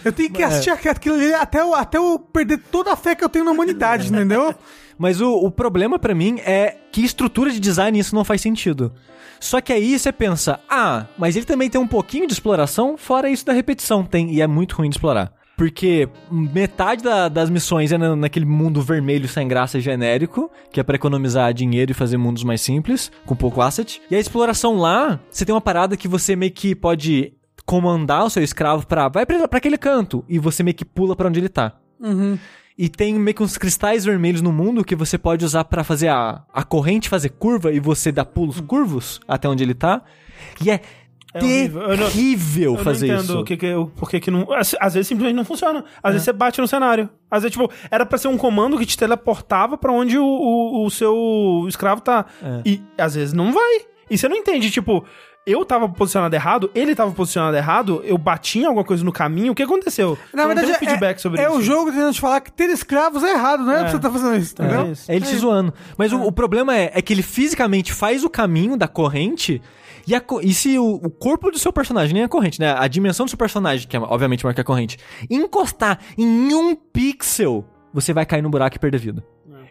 Eu tenho que assistir aquilo ali até eu, até eu perder toda a fé que eu tenho na humanidade, entendeu? Mas o, o problema pra mim é que estrutura de design isso não faz sentido. Só que aí você pensa, ah, mas ele também tem um pouquinho de exploração, fora isso da repetição, tem, e é muito ruim de explorar. Porque metade da- das missões é na- naquele mundo vermelho sem graça genérico, que é pra economizar dinheiro e fazer mundos mais simples, com pouco asset. E a exploração lá, você tem uma parada que você meio que pode comandar o seu escravo pra. Vai pra, pra aquele canto, e você meio que pula pra onde ele tá. E tem meio que uns cristais vermelhos no mundo que você pode usar pra fazer a, a corrente fazer curva e você dar pulos curvos até onde ele tá. E é, É horrível. Eu não- terrível Eu fazer não entendo isso. o que que, o porquê que não. Às, às vezes simplesmente não funciona. Às vezes você bate no cenário. Às vezes, tipo, era pra ser um comando que te teleportava pra onde o, o, o seu escravo tá. E às vezes não vai. E você não entende, tipo. Eu tava posicionado errado, ele tava posicionado errado, eu bati em alguma coisa no caminho, o que aconteceu? Na Eu não verdade, tenho feedback é, sobre é isso. o jogo tentando te falar que ter escravos é errado, não é, pra você estar fazendo isso, entendeu? É isso. É ele te zoando. Mas o, o problema é, é que ele fisicamente faz o caminho da corrente. E, a e se o, o corpo do seu personagem, nem a corrente, né? A dimensão do seu personagem, que é obviamente que a corrente, encostar em um pixel, você vai cair no buraco e perder vida.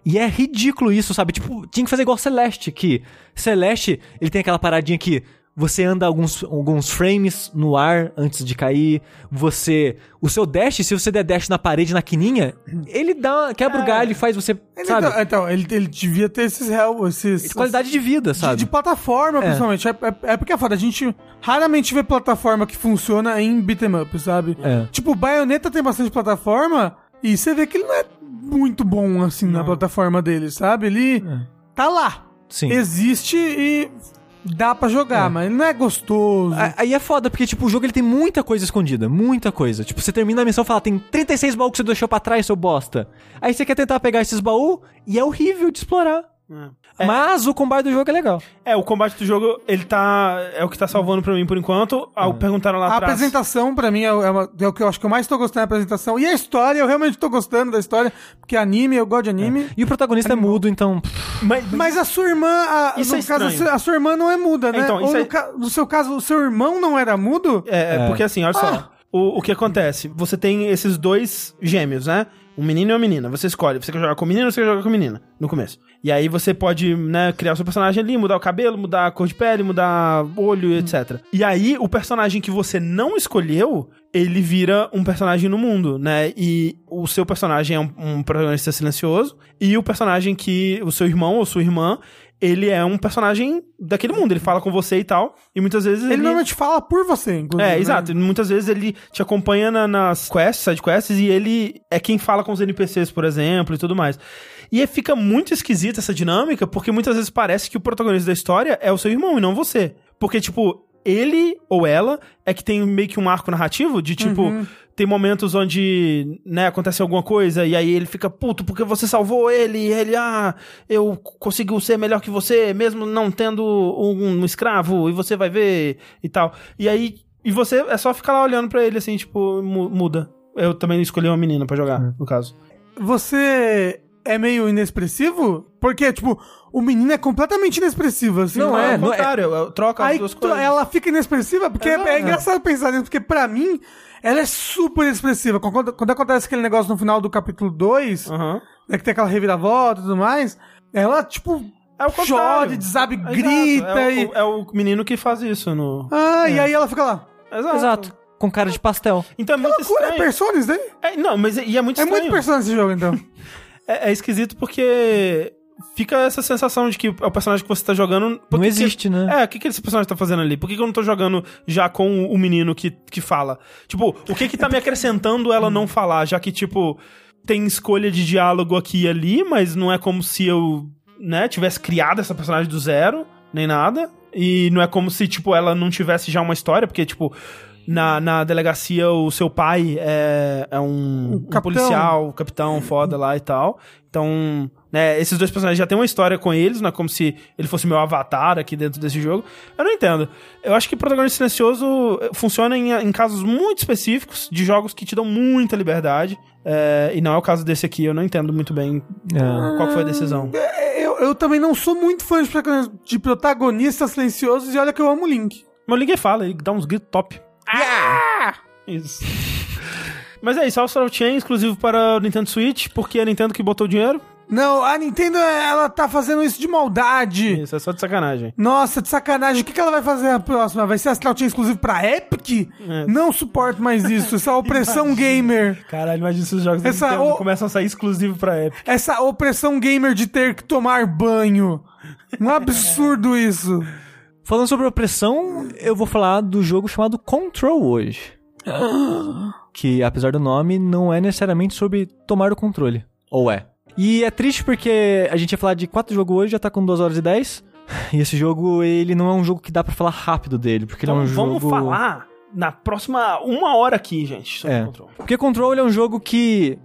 E é ridículo isso, sabe? Tipo, tinha que fazer igual Celeste, que Celeste, ele tem aquela paradinha que você anda alguns, alguns frames no ar antes de cair. Você. O seu dash, se você der dash na parede, na quininha, ele dá. quebra o galho e faz você. Ele, sabe? então, então, ele, ele devia ter esses réus, esses... Qualidade de vida, de, sabe? de plataforma, principalmente. É, é- é porque é foda. A gente raramente vê plataforma que funciona em beat'em up, sabe? É. Tipo, Bayonetta tem bastante plataforma e você vê que ele não é muito bom, assim, na plataforma dele, sabe? Ele tá lá. Sim. Existe e dá pra jogar, mas ele não é gostoso. Aí é foda, porque, tipo, o jogo ele tem muita coisa escondida, muita coisa. Tipo, você termina a missão e fala, tem 36 baús que você deixou pra trás, seu bosta. Aí você quer tentar pegar esses baús e é horrível de explorar. Mas o combate do jogo é legal. É, o combate do jogo, ele tá. É o que tá salvando pra mim por enquanto. Ah, Perguntaram lá A atrás. apresentação, pra mim, é, o- é uma- é o que eu acho que eu mais tô gostando da apresentação. E a história, eu realmente tô gostando da história, porque anime, eu gosto de anime. E o protagonista é mudo, então. Mas, Mas a sua irmã, a, Isso no é caso, a estranho. sua- a sua irmã não é muda, né? Então, Ou isso no, é- ca- no seu caso, o seu irmão não era mudo? É, é, porque assim, olha Ah. só. O, o que acontece? Você tem esses dois gêmeos, né? Um menino e uma menina. Você escolhe. Você quer jogar com menino ou você quer jogar com a menina? No começo. E aí você pode, né, criar o seu personagem ali, mudar o cabelo, mudar a cor de pele, mudar olho, etc. E aí, o personagem que você não escolheu, ele vira um personagem no mundo, né? E o seu personagem é um, um protagonista silencioso. E o personagem que. O seu irmão ou sua irmã. Ele é um personagem daquele mundo, ele fala com você e tal. E muitas vezes Ele normalmente fala por você, inclusive. é, né? exato. Muitas vezes ele te acompanha na- nas quests, side quests, e ele é quem fala com os NPCs, por exemplo, e tudo mais. E aí fica muito esquisita essa dinâmica, porque muitas vezes parece que o protagonista da história é o seu irmão e não você. Porque, tipo, ele ou ela é que tem meio que um arco narrativo de, tipo, Uhum. Tem momentos onde, né, acontece alguma coisa e aí ele fica puto porque você salvou ele e ele, ah, eu consigo ser melhor que você, mesmo não tendo um, um escravo, e você vai ver e tal. E aí, e você é só ficar lá olhando pra ele assim, tipo, mu- muda. Eu também escolhi uma menina pra jogar, no caso. Você é meio inexpressivo? Porque, tipo, o menino é completamente inexpressivo, assim. Não é, não é- contrário, eu troco as Aí duas tu- coisas. ela fica inexpressiva, porque é, é engraçado pensar nisso, porque pra mim, ela é super expressiva. Quando, quando acontece aquele negócio no final do capítulo 2, Aham. né, que tem aquela reviravolta e tudo mais, ela, tipo, É o contrário. chora, desabe, Exato, grita é e... o, é o menino que faz isso no... Ah, e aí ela fica lá. Exato. Exato. Com cara de pastel. Então é muito Loucura, é estranho. personagens, né? É, não, mas é- e é muito É estranho. muito personagem esse jogo, então. É, é esquisito porque fica essa sensação de que é o personagem que você tá jogando. Não existe, que, né? É, o que, que esse personagem tá fazendo ali? Por que, que eu não tô jogando já com o menino que, que fala? Tipo, o que que tá me acrescentando ela não falar? Já que, tipo, tem escolha de diálogo aqui e ali, mas não é como se eu, né, tivesse criado essa personagem do zero, nem nada. E não é como se, tipo, ela não tivesse já uma história, porque, tipo. Na, na delegacia, o seu pai é, é um, um capitão. policial, o capitão foda lá e tal. Então, né, esses dois personagens já têm uma história com eles, não é como se ele fosse meu avatar aqui dentro desse jogo. Eu não entendo. Eu acho que protagonista silencioso eh, funciona em, em casos muito específicos, de jogos que te dão muita liberdade. é, e não é o caso desse aqui, eu não entendo muito bem É. qual foi a decisão. É, Eu, eu também não sou muito fã de, protagon- de protagonistas silenciosos e olha que eu amo o Link. Mas o Link fala, ele dá uns gritos top. Isso. Mas é isso, Astral Chain exclusivo para o Nintendo Switch, porque é a Nintendo que botou o dinheiro. Não, a Nintendo, ela tá fazendo isso de maldade. Isso, é só de sacanagem. Nossa, de sacanagem. O que, que ela vai fazer a próxima? Vai ser Astral Chain exclusivo pra Epic? É. Não suporto mais isso. Essa opressão gamer. Caralho, imagina se os jogos Essa- da Nintendo o- começam a sair exclusivo pra Epic. Essa opressão gamer de ter que tomar banho. Um absurdo isso. Falando sobre opressão, eu vou falar do jogo chamado Control hoje. que, apesar do nome, não é necessariamente sobre tomar o controle. Ou é? E é triste porque a gente ia falar de quatro jogos hoje, já tá com 2 horas e 10. E esse jogo, ele não é um jogo que dá pra falar rápido dele, porque ele é Então um jogo... vamos falar na próxima uma hora aqui, gente, sobre É. o Control. Porque Control é um jogo que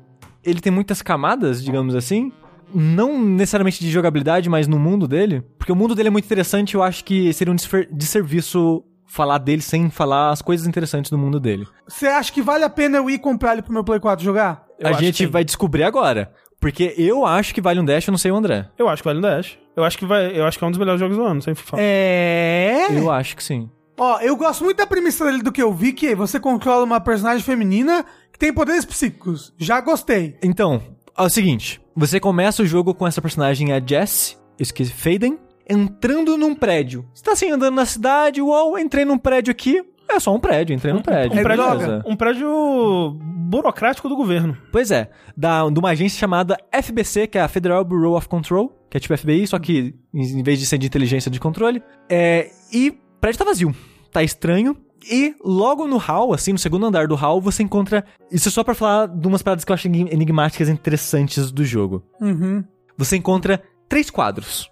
ele tem muitas camadas, digamos assim. Não necessariamente de jogabilidade, mas no mundo dele. Porque o mundo dele é muito interessante e eu acho que seria um desserviço falar dele sem falar as coisas interessantes do mundo dele. Você acha que vale a pena eu ir comprar ele pro meu Play 4 jogar? Eu a gente vai descobrir agora. Porque eu acho que vale um dash, eu não sei o André. Eu acho que vale no Dash. Eu acho que vai, eu acho que é um dos melhores jogos do ano, sem falar. É. Eu acho que sim. Ó, eu gosto muito da premissa dele do que eu vi, que você controla uma personagem feminina que tem poderes psíquicos. Já gostei. Então, é o seguinte: você começa o jogo com essa personagem, a Jess, esqueci, Faden, entrando num prédio. Você tá assim, andando na cidade, uou, entrei num prédio aqui. É só um prédio, entrei num prédio. Um prédio, beleza. um prédio burocrático do governo. Pois é, da, de uma agência chamada FBC, que é a Federal Bureau of Control, que é tipo FBI, só que em vez de ser de inteligência de controle. É, e o prédio tá vazio, tá estranho. E logo no hall, assim, no segundo andar do hall, você encontra. Isso é só pra falar de umas paradas que eu acho enigmáticas interessantes do jogo. Uhum. Você encontra três quadros: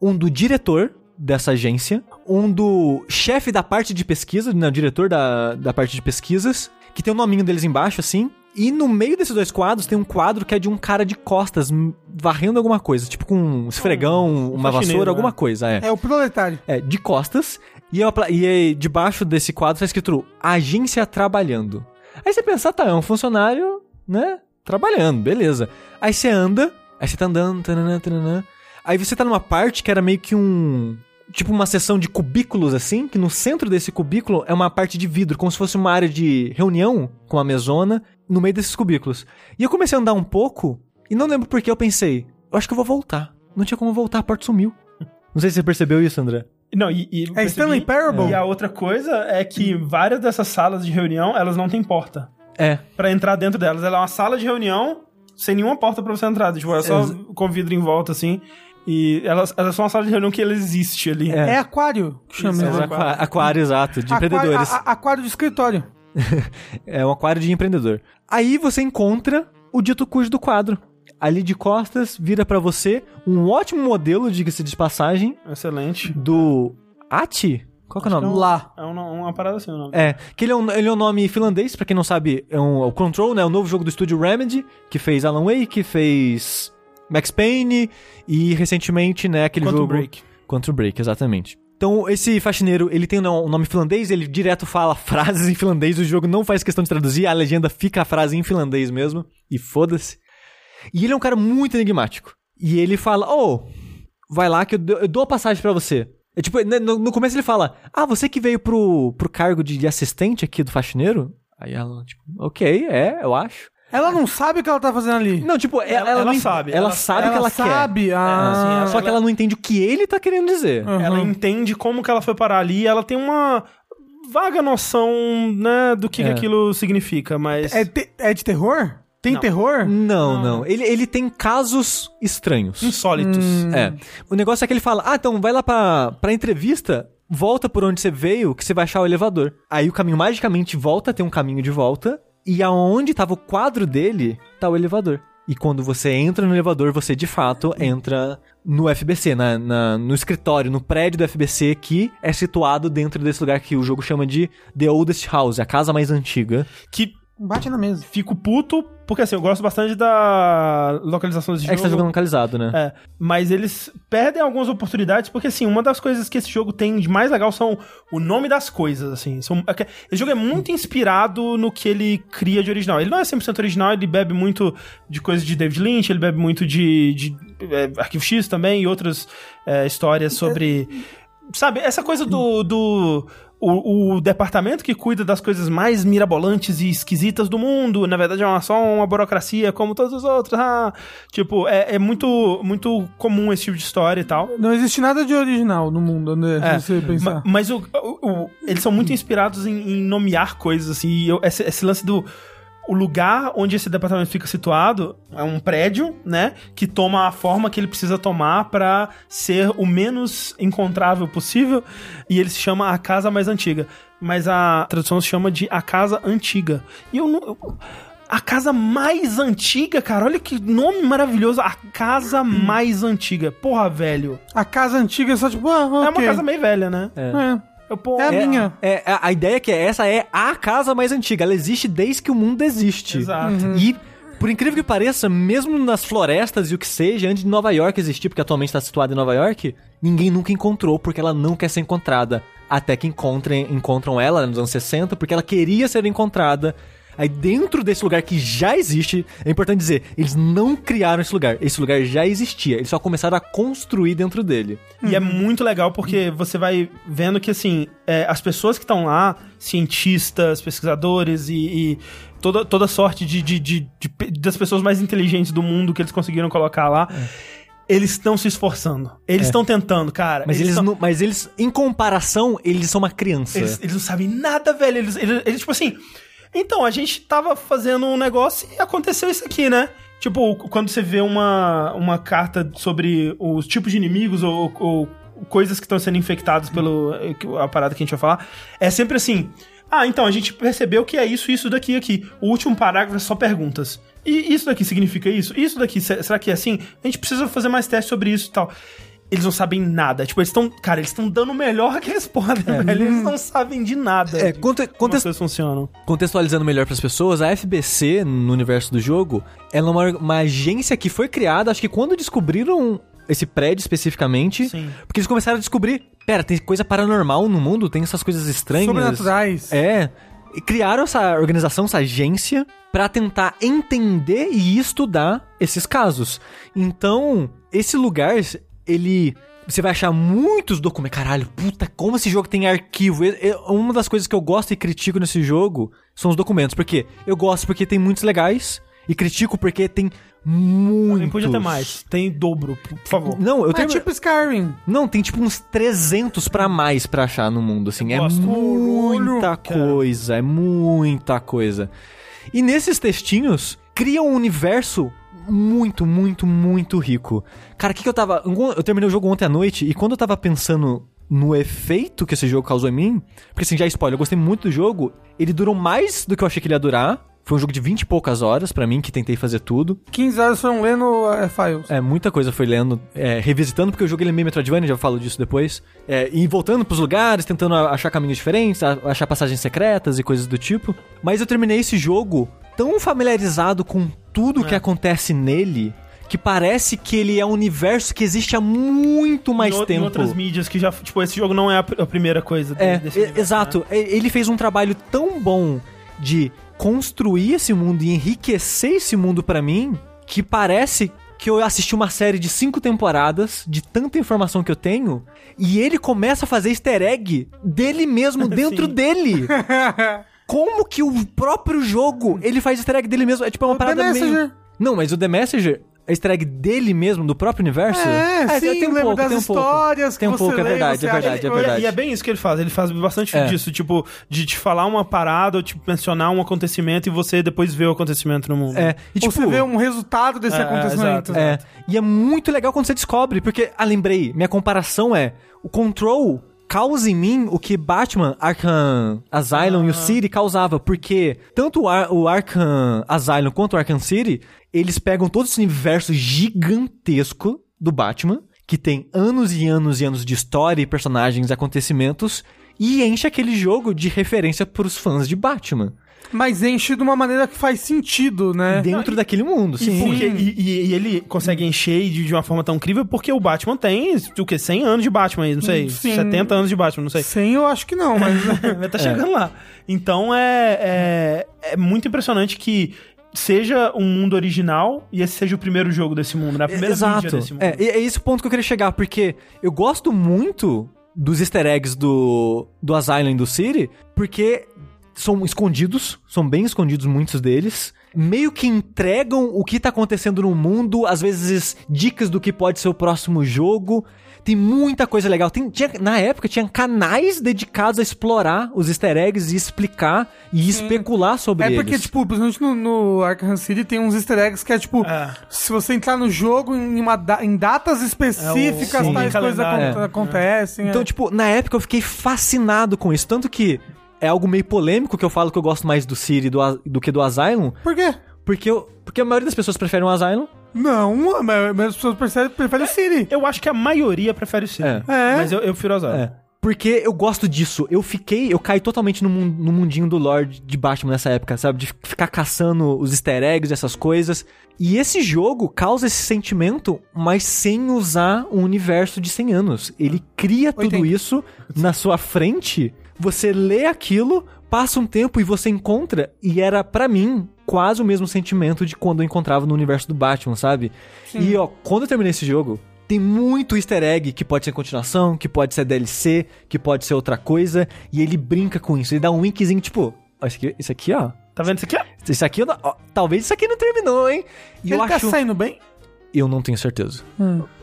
um do diretor dessa agência, um do chefe da parte de pesquisa, não, diretor da, da parte de pesquisas, que tem o nominho deles embaixo, assim. E no meio desses dois quadros tem um quadro que é de um cara de costas varrendo alguma coisa, tipo com um esfregão, uma faxineiro, vassoura, alguma né? coisa, é. É o proletário. É, de costas. E, é uma pla- e aí, debaixo desse quadro tá escrito Agência Trabalhando. Aí você pensa, tá, é um funcionário, né? Trabalhando, beleza. Aí você anda, aí você tá andando, tananã, tananã. Aí você tá numa parte que era meio que um. Tipo uma seção de cubículos assim, que no centro desse cubículo é uma parte de vidro, como se fosse uma área de reunião com uma mesona no meio desses cubículos. E eu comecei a andar um pouco e não lembro por que eu pensei, eu acho que eu vou voltar. Não tinha como voltar, a porta sumiu. Não sei se você percebeu isso, André. Não, e, e eu É Stanley Parable? E a outra coisa é que várias dessas salas de reunião, elas não têm porta É, Pra entrar dentro delas. Ela é uma sala de reunião sem nenhuma porta pra você entrar. Tipo, é só Ex- com vidro em volta, assim. E elas, elas são uma sala de reunião que ela existe ali. É. É aquário que chama. Isso, né? é aquário, aquário exato, de Aquário- empreendedores. a- a- aquário de escritório. É um aquário de empreendedor. Aí você encontra o dito cujo do quadro. Ali de costas, vira pra você um ótimo modelo, diga-se de passagem, Excelente. do Ati? Qual que é o nome? Lá. É uma, uma parada assim, o nome. É, que ele é um, ele é um nome finlandês, pra quem não sabe, é um, o Control, né? O novo jogo do estúdio Remedy, que fez Alan Wake, fez Max Payne e recentemente, né, aquele Quantum jogo... Break. Quantum Break, exatamente. Então, esse faxineiro, ele tem um nome finlandês, ele direto fala frases em finlandês, o jogo não faz questão de traduzir, a legenda fica a frase em finlandês mesmo, e foda-se. E ele é um cara muito enigmático. E ele fala, ô, vai lá que eu dou, a passagem pra você. É tipo, né, no, no começo ele fala, ah, você que veio pro, pro cargo de assistente aqui do faxineiro? Aí ela, tipo, ok, é, eu acho. Ela não sabe o que ela tá fazendo ali. Não, tipo, ela, Ela- ela não- sabe, Ela, ela- sabe o que ela quer. sabe. Ah, assim, ela- Só que ela não entende o que ele tá querendo dizer. Uhum. Ela entende como que ela foi parar ali. Ela tem uma vaga noção, né, do que, que É. aquilo significa, mas... É, te- é de terror? Tem Não. terror? Não, Não. não. Ele, ele tem casos estranhos. Insólitos. Hum. É. O negócio é que ele fala: ah, então vai lá pra, pra entrevista, volta por onde você veio, que você vai achar o elevador. Aí o caminho magicamente volta, tem um caminho de volta, e aonde tava o quadro dele, tá o elevador. E quando você entra no elevador, você de fato entra no FBC, na, na- no escritório, no prédio do FBC, que é situado dentro desse lugar que o jogo chama de The Oldest House, a casa mais antiga. Que Bate na mesa. fico puto, porque assim, eu gosto bastante da localização desse É que você tá jogo. jogando localizado, né? É, mas eles perdem algumas oportunidades, porque assim, uma das coisas que esse jogo tem de mais legal são o nome das coisas, assim. São, é esse jogo é muito inspirado no que ele cria de original. Ele não é 100% original, ele bebe muito de coisas de David Lynch, ele bebe muito de, de é, Arquivo X também e outras é, histórias sobre... Sabe, essa coisa do... do o, o departamento que cuida das coisas mais mirabolantes e esquisitas do mundo, na verdade é uma, só uma burocracia como todos os outros. Ah, tipo, é, é muito, muito comum esse tipo de história e tal. Não existe nada de original no mundo, né? É, se você pensar. ma- mas o, o- eles são muito inspirados em, em nomear coisas, assim. E eu- esse, esse lance do. O lugar onde esse departamento fica situado é um prédio, né? Que toma a forma que ele precisa tomar pra ser o menos encontrável possível. E ele se chama a casa mais antiga. Mas a tradução se chama de a casa antiga. E eu não. eu- a casa mais antiga, cara. Olha que nome maravilhoso. A casa mais antiga. Porra, velho. A casa antiga é só tipo, ah, É uma casa meio velha, né? É. Eu, pô, É a minha. É, a, a ideia é que essa é a casa mais antiga. Ela existe desde que o mundo existe. Exato. E, por incrível que pareça, mesmo nas florestas e o que seja, antes de Nova York existir, porque atualmente está situada em Nova York, ninguém nunca encontrou, porque ela não quer ser encontrada. Até que encontrem, encontram ela nos anos 60, porque ela queria ser encontrada. Aí dentro desse lugar que já existe, é importante dizer, eles não criaram esse lugar. Esse lugar já existia. Eles só começaram a construir dentro dele. E é muito legal porque você vai vendo que, assim, é, as pessoas que estão lá, cientistas, pesquisadores e, e toda, toda sorte de, de, de- de das pessoas mais inteligentes do mundo que eles conseguiram colocar lá, eles estão se esforçando. Eles estão tentando, cara. Mas eles, tão- não, mas eles, em comparação, eles são uma criança. Eles, eles não sabem nada, velho. Eles, eles, eles, tipo assim. Então, a gente tava fazendo um negócio e aconteceu isso aqui, né? Tipo, quando você vê uma, uma carta sobre os tipos de inimigos ou, ou coisas que estão sendo infectadas pelo a parada que a gente vai falar, é sempre assim. Ah, então, a gente percebeu que é isso, isso daqui, aqui. O último parágrafo é só perguntas. E isso daqui significa isso? Isso daqui, se- será que é assim? A gente precisa fazer mais testes sobre isso e tal. Eles não sabem nada. Tipo, eles estão. Cara, eles estão dando o melhor que eles podem, velho. Eles não sabem de nada. É, conte- como conte- as coisas funcionam. Contextualizando melhor para as pessoas, a FBC, no universo do jogo, ela é uma, uma agência que foi criada, acho que quando descobriram esse prédio especificamente, Sim. porque eles começaram a descobrir, pera, tem coisa paranormal no mundo, tem essas coisas estranhas. Sobrenaturais. É. E criaram essa organização, essa agência, pra tentar entender e estudar esses casos. Então, esse lugar, ele. Você vai achar muitos documentos. Caralho, puta, como esse jogo tem arquivo. Uma das coisas que eu gosto e critico nesse jogo são os documentos. Porque eu gosto porque tem muitos legais. E critico porque tem muitos. Nem podia ter mais. Tem dobro, por por favor. Não, eu É tenho. tipo Skyrim. Não, tem tipo uns 300 pra mais pra achar no mundo, assim. É gosto. muita coisa, é muita coisa. E nesses textinhos, cria um universo muito, muito, muito rico. Cara, o que, que eu tava. Eu terminei o jogo ontem à noite e quando eu tava pensando no efeito que esse jogo causou em mim, porque assim, já spoiler, eu gostei muito do jogo, ele durou mais do que eu achei que ele ia durar. Foi um jogo de 20 e poucas horas pra mim, que tentei fazer tudo. 15 horas foram lendo é, files. É, muita coisa foi lendo, é, revisitando, porque o jogo ele é meio Metroidvania, já falo disso depois. É, e voltando pros lugares, tentando achar caminhos diferentes, achar passagens secretas e coisas do tipo. Mas eu terminei esse jogo tão familiarizado com tudo que acontece nele, que parece que ele é um universo que existe há muito mais em, o- tempo. Em outras mídias que já. Tipo, esse jogo não é a, pr- a primeira coisa É, desse e- universo, exato. né? Ele fez um trabalho tão bom de construir esse mundo e enriquecer esse mundo pra mim que parece que eu assisti uma série de cinco temporadas de tanta informação que eu tenho e ele começa a fazer easter egg dele mesmo dentro Sim. dele. Como que o próprio jogo ele faz easter egg dele mesmo? É tipo é uma O The parada meio. Não, mas o The Messenger easter egg dele mesmo, do próprio universo? É, sim, tem um lembra pouco, das tem um pouco. histórias que Tem um você pouco, é lê, verdade, você é verdade, é verdade. E é bem isso que ele faz. Ele faz bastante É. disso, tipo, de te falar uma parada ou tipo, mencionar um acontecimento e você depois vê o acontecimento no mundo. É, e Ou tipo, você vê um resultado desse É, acontecimento. exato. É, e é muito legal quando você descobre, porque, ah, lembrei, minha comparação é, o Control causa em mim o que Batman, Arkham Asylum e o City causava, porque tanto o, Ar o Arkham Asylum quanto o Arkham City, eles pegam todo esse universo gigantesco do Batman, que tem anos e anos e anos de história e personagens e acontecimentos, e enche aquele jogo de referência pros fãs de Batman, Mas enche de uma maneira que faz sentido, né? dentro daquele mundo, E, sim. porque- e- e- e ele consegue encher de, de uma forma tão incrível porque o Batman tem, o quê? 100 anos de Batman aí, não sei. Sim. 70 anos de Batman, não sei. Sem eu acho que não, mas. tá chegando lá. Então é, é, é muito impressionante que seja um mundo original e esse seja o primeiro jogo desse mundo, né? A primeira Exato. desse mundo. É, é esse o ponto que eu queria chegar, porque eu gosto muito dos easter eggs do, do Asylum do City, porque são escondidos, são bem escondidos muitos deles. Meio que entregam o que tá acontecendo no mundo, às vezes dicas do que pode ser o próximo jogo. Tem muita coisa legal. Tem, tinha- na época tinha canais dedicados a explorar os easter eggs e explicar e especular sobre É eles. porque, tipo, principalmente no, no Arkham City tem uns easter eggs que é, tipo, É. se você entrar no jogo em, uma da- em datas específicas, sim, tais coisas acon- É. acontecem. Então, é. tipo, na época eu fiquei fascinado com isso. Tanto que é algo meio polêmico que eu falo que eu gosto mais do City do, do que do Asylum. Por quê? Porque, eu, porque a maioria das pessoas prefere o Asylum. Não, a maioria das pessoas preferem, preferem o City. Eu acho que a maioria prefere o City. É. É. Mas eu, eu prefiro. É. Porque eu gosto disso. Eu fiquei, eu caí totalmente no, mun- no mundinho do Lord de Batman nessa época, sabe? De ficar caçando os easter eggs, essas coisas. E esse jogo causa esse sentimento, mas sem usar um universo de 100 anos. Ele cria tudo 80. isso na sua frente, você lê aquilo, passa um tempo e você encontra. E era, pra mim, quase o mesmo sentimento de quando eu encontrava no universo do Batman, sabe? E ó, quando eu terminei esse jogo, tem muito easter egg que pode ser continuação, que pode ser DLC, que pode ser outra coisa, e ele brinca com isso. Ele dá um winkzinho, tipo, ó, isso aqui, isso aqui ó. Tá vendo isso aqui? ó? Isso aqui, não- ó, talvez isso aqui não terminou, hein? E Ele eu tá acho. saindo bem? Eu não tenho certeza.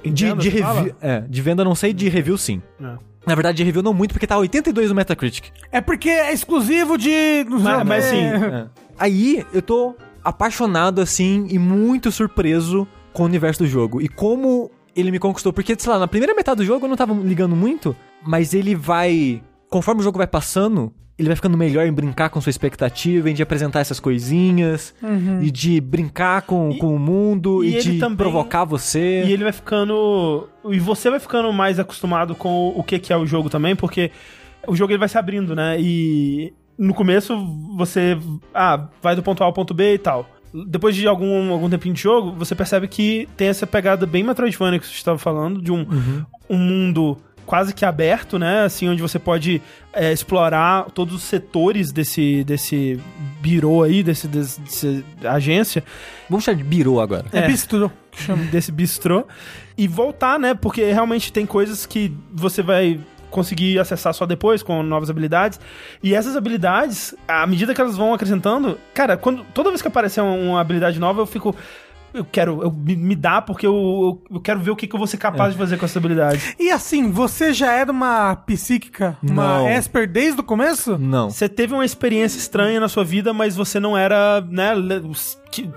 De, Entendo, de fala? review. É, de venda não sei, de review sim. É. Na verdade, de review não muito, porque tá 82 no Metacritic. É porque é exclusivo de... Mas- mas é. sim. É. Aí eu tô apaixonado assim e muito surpreso com o universo do jogo e como ele me conquistou. Porque, sei lá, na primeira metade do jogo eu não tava ligando muito, mas ele vai. Conforme o jogo vai passando, ele vai ficando melhor em brincar com sua expectativa, em de apresentar essas coisinhas, e de brincar com, E- com o mundo, e e, de também- provocar você. E ele vai ficando. E você vai ficando mais acostumado com o que, que é o jogo também, porque o jogo ele vai se abrindo, né? E no começo você. Ah, vai do ponto A ao ponto B e tal. Depois de algum, algum tempinho de jogo, você percebe que tem essa pegada bem Metroidvania que você estava falando, de um, um mundo quase que aberto, né? Assim, onde você pode é, explorar todos os setores desse, desse birô aí, desse, desse, desse agência Vamos chamar de birô agora. É, É. bistro. desse bistrô e voltar, né? Porque realmente tem coisas que você vai conseguir acessar só depois com novas habilidades. E essas habilidades, à medida que elas vão acrescentando, cara, quando toda vez que aparecer uma, uma habilidade nova, eu fico eu quero, eu, me, dá porque eu, eu quero ver o que, que eu vou ser capaz de fazer com essa habilidade. E assim, você já era uma psíquica, uma Não. Esper desde o começo? Não. Você teve uma experiência estranha na sua vida, mas você não era, né,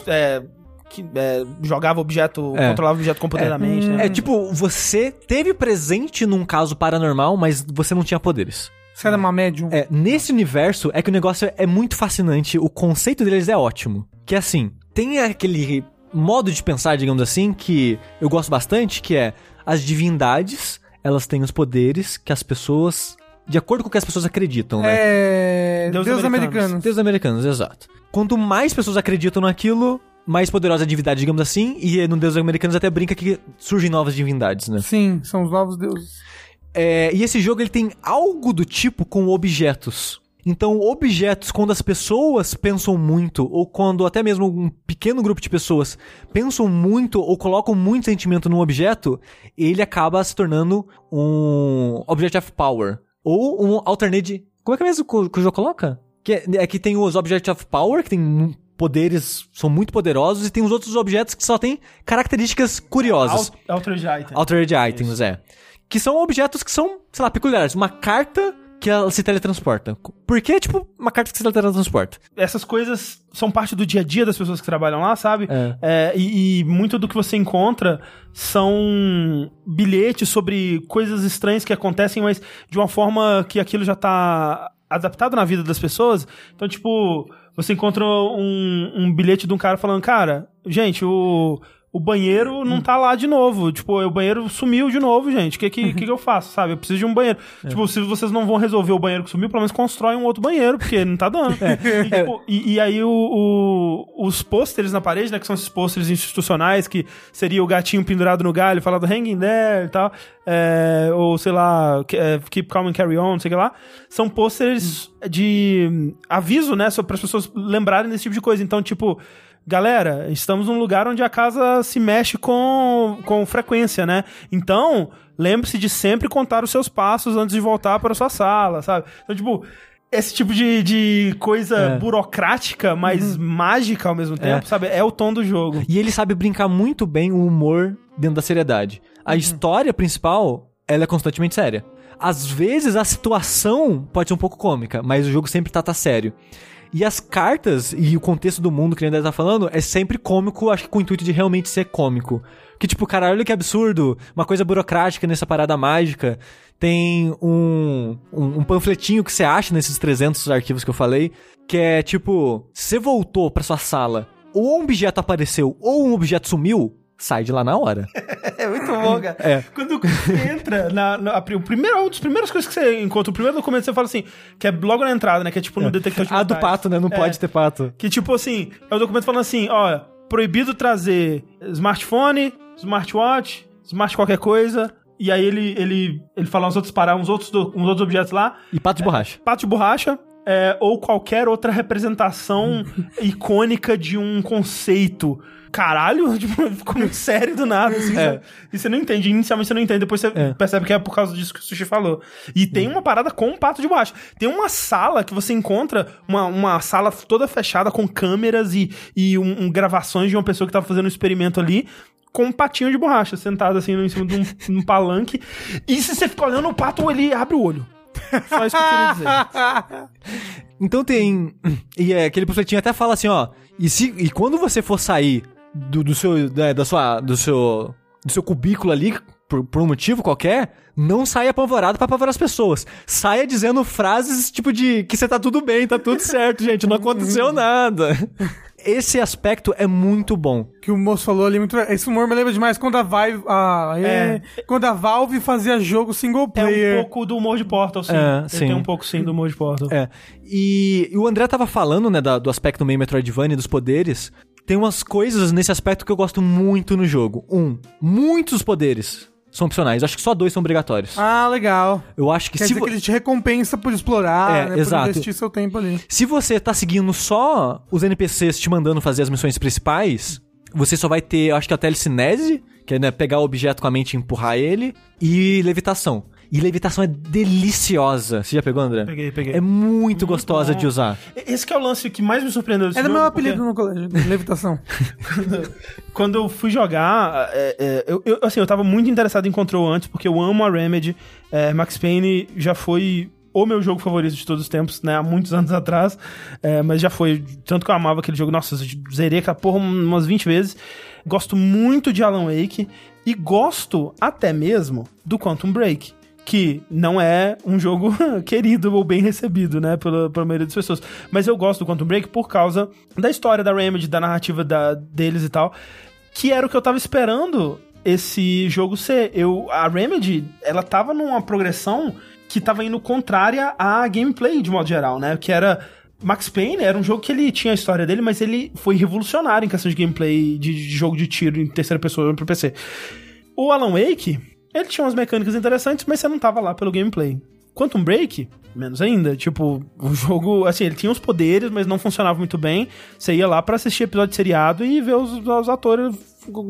é, que é, jogava objeto, É. controlava objeto com poder da mente, né? É tipo, você teve presente num caso paranormal, mas você não tinha poderes. Você era uma médium? É, nesse universo é que o negócio é muito fascinante, o conceito deles é ótimo. Que é assim, tem aquele modo de pensar, digamos assim, que eu gosto bastante, que é as divindades, elas têm os poderes que as pessoas, de acordo com o que as pessoas acreditam, né? É. Deus Deus, americanos. americanos. Deus americanos, exato. Quanto mais pessoas acreditam naquilo, mais poderosa divindade, digamos assim, e no Deus americanos até brinca que surgem novas divindades, né? Sim, são os novos deuses. É, e esse jogo ele tem algo do tipo com objetos. Então, objetos, quando as pessoas pensam muito, ou quando até mesmo um pequeno grupo de pessoas pensam muito ou colocam muito sentimento num objeto, ele acaba se tornando um Object of Power. Ou um alternate. Como é que é mesmo que o, jogo coloca? Que é, é que tem os Object of Power, que tem poderes, são muito poderosos, e tem os outros objetos que só têm características curiosas. Al- Altered Item. Altered items, é. Que são objetos que são, sei lá, peculiares. Uma carta que ela se teletransporta. Por que, tipo, uma carta que se teletransporta? essas coisas são parte do dia a dia das pessoas que trabalham lá, sabe? É. É, e, e muito do que você encontra são bilhetes sobre coisas estranhas que acontecem, mas de uma forma que aquilo já tá adaptado na vida das pessoas. Então, tipo, você encontra um, um bilhete de um cara falando, cara, gente, o. O banheiro não tá lá de novo. Tipo, o banheiro sumiu de novo, gente. O que, que, que, que eu faço, sabe? Eu preciso de um banheiro. Tipo, se vocês não vão resolver o banheiro que sumiu, pelo menos constrói um outro banheiro, porque não tá dando. E, tipo, e- e aí o, o- os pôsteres na parede, né? Que são esses pôsteres institucionais, que seria o gatinho pendurado no galho, falando hanging there e tal. é, ou, sei lá, é, keep calm and carry on, sei o que lá. São pôsteres de hum, aviso, né? Para as pessoas lembrarem desse tipo de coisa. Então, tipo, galera, estamos num lugar onde a casa se mexe com, com frequência, né? Então, lembre-se de sempre contar os seus passos antes de voltar para sua sala, sabe? Então, tipo, esse tipo de, de coisa É. burocrática, mas mágica ao mesmo tempo, É. sabe? É o tom do jogo. E ele sabe brincar muito bem o humor dentro da seriedade. A história principal, ela é constantemente séria. Às vezes a situação pode ser um pouco cômica, mas o jogo sempre trata sério. E as cartas e o contexto do mundo que ele tá falando é sempre cômico, acho que com o intuito de realmente ser cômico. Que tipo, caralho, olha que absurdo, uma coisa burocrática nessa parada mágica. Tem um, um, um panfletinho que você acha nesses 300 arquivos que eu falei, que é tipo, você voltou pra sua sala, ou um objeto apareceu, ou um objeto sumiu, sai de lá na hora. É muito bom, cara. É. Quando você entra na, na a, o primeiro, uma das primeiras coisas que você encontra, o primeiro documento você fala assim, que é logo na entrada, né? Que é tipo no detector de Ah, do pato, né? Não É. pode ter pato. Que tipo assim, é o documento falando assim, ó, proibido trazer smartphone, smartwatch, smart qualquer coisa. E aí ele, ele, ele fala uns outros parar uns outros, uns outros objetos lá. E pato de borracha. Pato de borracha. É, ou qualquer outra representação icônica de um conceito. Caralho, tipo, ficou muito sério do nada, assim, É. E você não entende, inicialmente você não entende, depois você É. percebe que é por causa disso que o Sushi falou. E tem uma parada com um pato de borracha. Tem uma sala que você encontra, uma, uma sala toda fechada com câmeras e, e um, um gravações de uma pessoa que tava fazendo um experimento ali. Com um patinho de borracha, sentado assim em cima de um, um palanque. E se você ficar olhando o pato, ele abre o olho. Só isso que eu queria dizer. Então tem. E é, aquele panfletinho até fala assim, ó. E, se, e quando você for sair do, do seu. Da, da sua. Do seu. Do seu cubículo ali, por, por um motivo qualquer, não saia apavorado pra apavorar as pessoas. Saia dizendo frases tipo de que você tá tudo bem, tá tudo certo, gente, não aconteceu nada. Esse aspecto é muito bom. Que o moço falou ali muito. Esse humor me lembra demais quando a Valve. Ah, é, Quando a Valve fazia jogo single É player. um pouco do humor de Portal, sim. É, sim. tem um pouco, sim, do humor de Portal. É. E, e o André tava falando, né, da- do aspecto meio Metroidvania dos poderes. Tem umas coisas nesse aspecto que eu gosto muito no jogo. Um, muitos poderes são opcionais. Acho que só dois são obrigatórios. Ah, legal. Eu acho que Quer se, dizer vo- que ele te recompensa por explorar, É, né, exato. por investir seu tempo ali. se você tá seguindo só os NPCs te mandando fazer as missões principais, você só vai ter, eu acho que a telecinese, que é né, pegar o objeto com a mente e empurrar ele, e levitação. E levitação é deliciosa. Você já pegou, André? Peguei, peguei. É muito, gostosa bom. de usar. Esse que é o lance que mais me surpreendeu Era jogo, meu porque apelido no colégio, levitação. Quando eu fui jogar, é, é, eu, eu- assim, eu tava muito interessado em Control antes, porque eu amo a Remedy. É, Max Payne já foi o meu jogo favorito de todos os tempos, né? Há muitos anos atrás. É, mas já foi. Tanto que eu amava aquele jogo. Nossa, eu zerei aquela porra umas 20 vezes. Gosto muito de Alan Wake. E gosto até mesmo do Quantum Break. Que não é um jogo querido ou bem recebido, né? Pela, pela maioria das pessoas. Mas eu gosto do Quantum Break por causa da história da Remedy, da narrativa da, deles e tal. Que era o que eu tava esperando esse jogo ser. Eu, a Remedy, ela tava numa progressão que tava indo contrária à gameplay de modo geral, né? Que era. Max Payne era um jogo que ele tinha a história dele, mas ele foi revolucionário em questão de gameplay de, de jogo de tiro em terceira pessoa pro PC. O Alan Wake, ele tinha umas mecânicas interessantes, mas você não tava lá pelo gameplay. Quantum Break, menos ainda. Tipo, o jogo, assim, ele tinha os poderes, mas não funcionava muito bem. Você ia lá pra assistir episódio seriado e ver os, os atores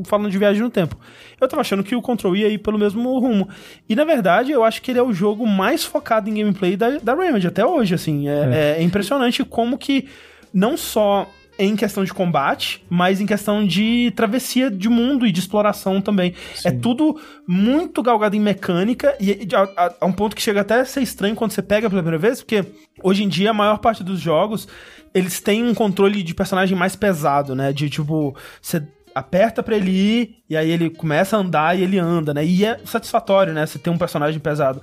falando de viagem no tempo. Eu tava achando que o Control ia ir pelo mesmo rumo. E na verdade, eu acho que ele é o jogo mais focado em gameplay da, da Remedy até hoje, assim. É, é impressionante como que não só em questão de combate, mas em questão de travessia de mundo e de exploração também. É tudo muito galgado em mecânica e a, a- a um ponto que chega até a ser estranho quando você pega pela primeira vez, porque hoje em dia a maior parte dos jogos eles têm um controle de personagem mais pesado, né? De tipo, você aperta pra ele ir e aí ele começa a andar e ele anda, né? E é satisfatório, né? Você ter um personagem pesado.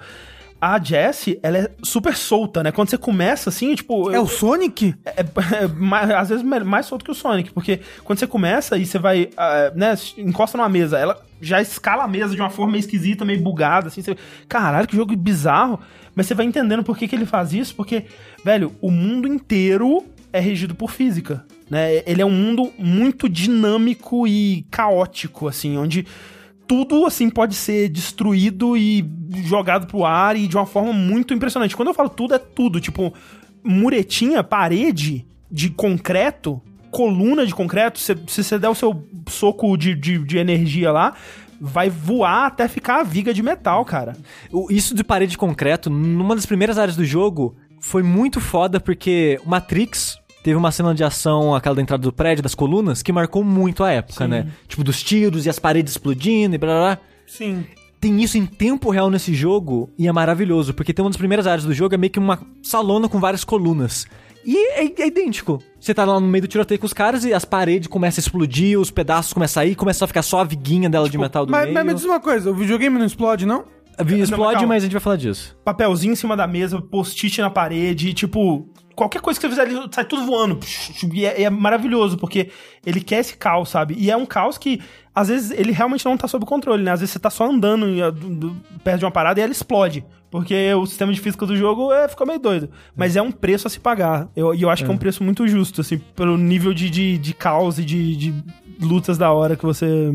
A Jessie, ela é super solta, né? Quando você começa assim, tipo. É eu- o Sonic? é, é mais- às vezes mais solto que o Sonic, porque quando você começa e você vai, ah, né, encosta numa mesa, ela já escala a mesa de uma forma meio esquisita, meio bugada, assim, você, caralho, que jogo bizarro, mas você vai entendendo por que, que ele faz isso, porque, velho, o mundo inteiro é regido por física, né, ele é um mundo muito dinâmico e caótico, assim, onde tudo assim pode ser destruído e jogado pro ar e de uma forma muito impressionante. Quando eu falo tudo, é tudo. Tipo, muretinha, parede de concreto coluna de concreto, se, se você der o seu soco de, de, de energia lá, vai voar até ficar a viga de metal, cara. Isso de parede de concreto, numa das primeiras áreas do jogo, foi muito foda porque o Matrix teve uma cena de ação, aquela da entrada do prédio, das colunas, que marcou muito a época, Sim. né? Tipo, dos tiros e as paredes explodindo e blá blá blá. Sim. Tem isso em tempo real nesse jogo e é maravilhoso, porque tem uma das primeiras áreas do jogo, é meio que uma salona com várias colunas. E é, é idêntico. Você tá lá no meio do tiroteio com os caras e as paredes começam a explodir, os pedaços começam a sair, começa a ficar só a viguinha dela de metal do Mas, meio. mas me diz uma coisa, o videogame não explode, não? A vi- Não, Explode, calma. mas a gente vai falar disso. Papelzinho em cima da mesa, post-it na parede, tipo. Qualquer coisa que você fizer ali, sai tudo voando. E é, é maravilhoso, porque ele quer esse caos, sabe? E é um caos que, às vezes, ele realmente não tá sob controle, né? Às vezes você tá só andando e, ah, do- do- perto de uma parada e ela explode. Porque o sistema de física do jogo é, ficou meio doido. Mas é um preço a se pagar. Eu- E eu, acho que é um preço muito justo, assim, pelo nível de, de, de caos e de, de lutas da hora que você,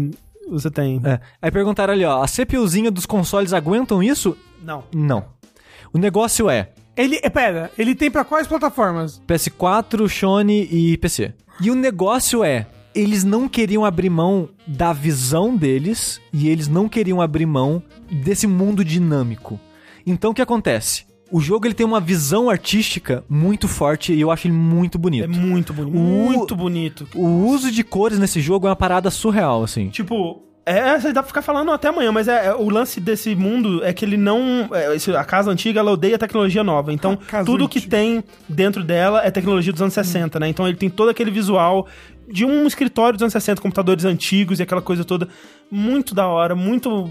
você tem. É. Aí perguntaram ali, ó, a CPUzinha dos consoles aguentam isso? Não. Não. O negócio é Ele, é, pera, ele tem pra quais plataformas? PS4, Sony e PC. E o negócio é, eles não queriam abrir mão da visão deles e eles não queriam abrir mão desse mundo dinâmico. Então o que acontece? O jogo ele tem uma visão artística muito forte e eu acho ele muito É bonito. muito bonito. O- Muito bonito. O uso de cores nesse jogo é uma parada surreal, assim. Tipo, é, você dá pra ficar falando até amanhã, mas é, é- o lance desse mundo é que ele não. é, a casa antiga, ela odeia tecnologia nova. Então, tudo que antiga. tem dentro dela é tecnologia dos anos 60, né? Então, ele tem todo aquele visual de um escritório dos anos 60, computadores antigos e aquela coisa toda. Muito da hora, muito.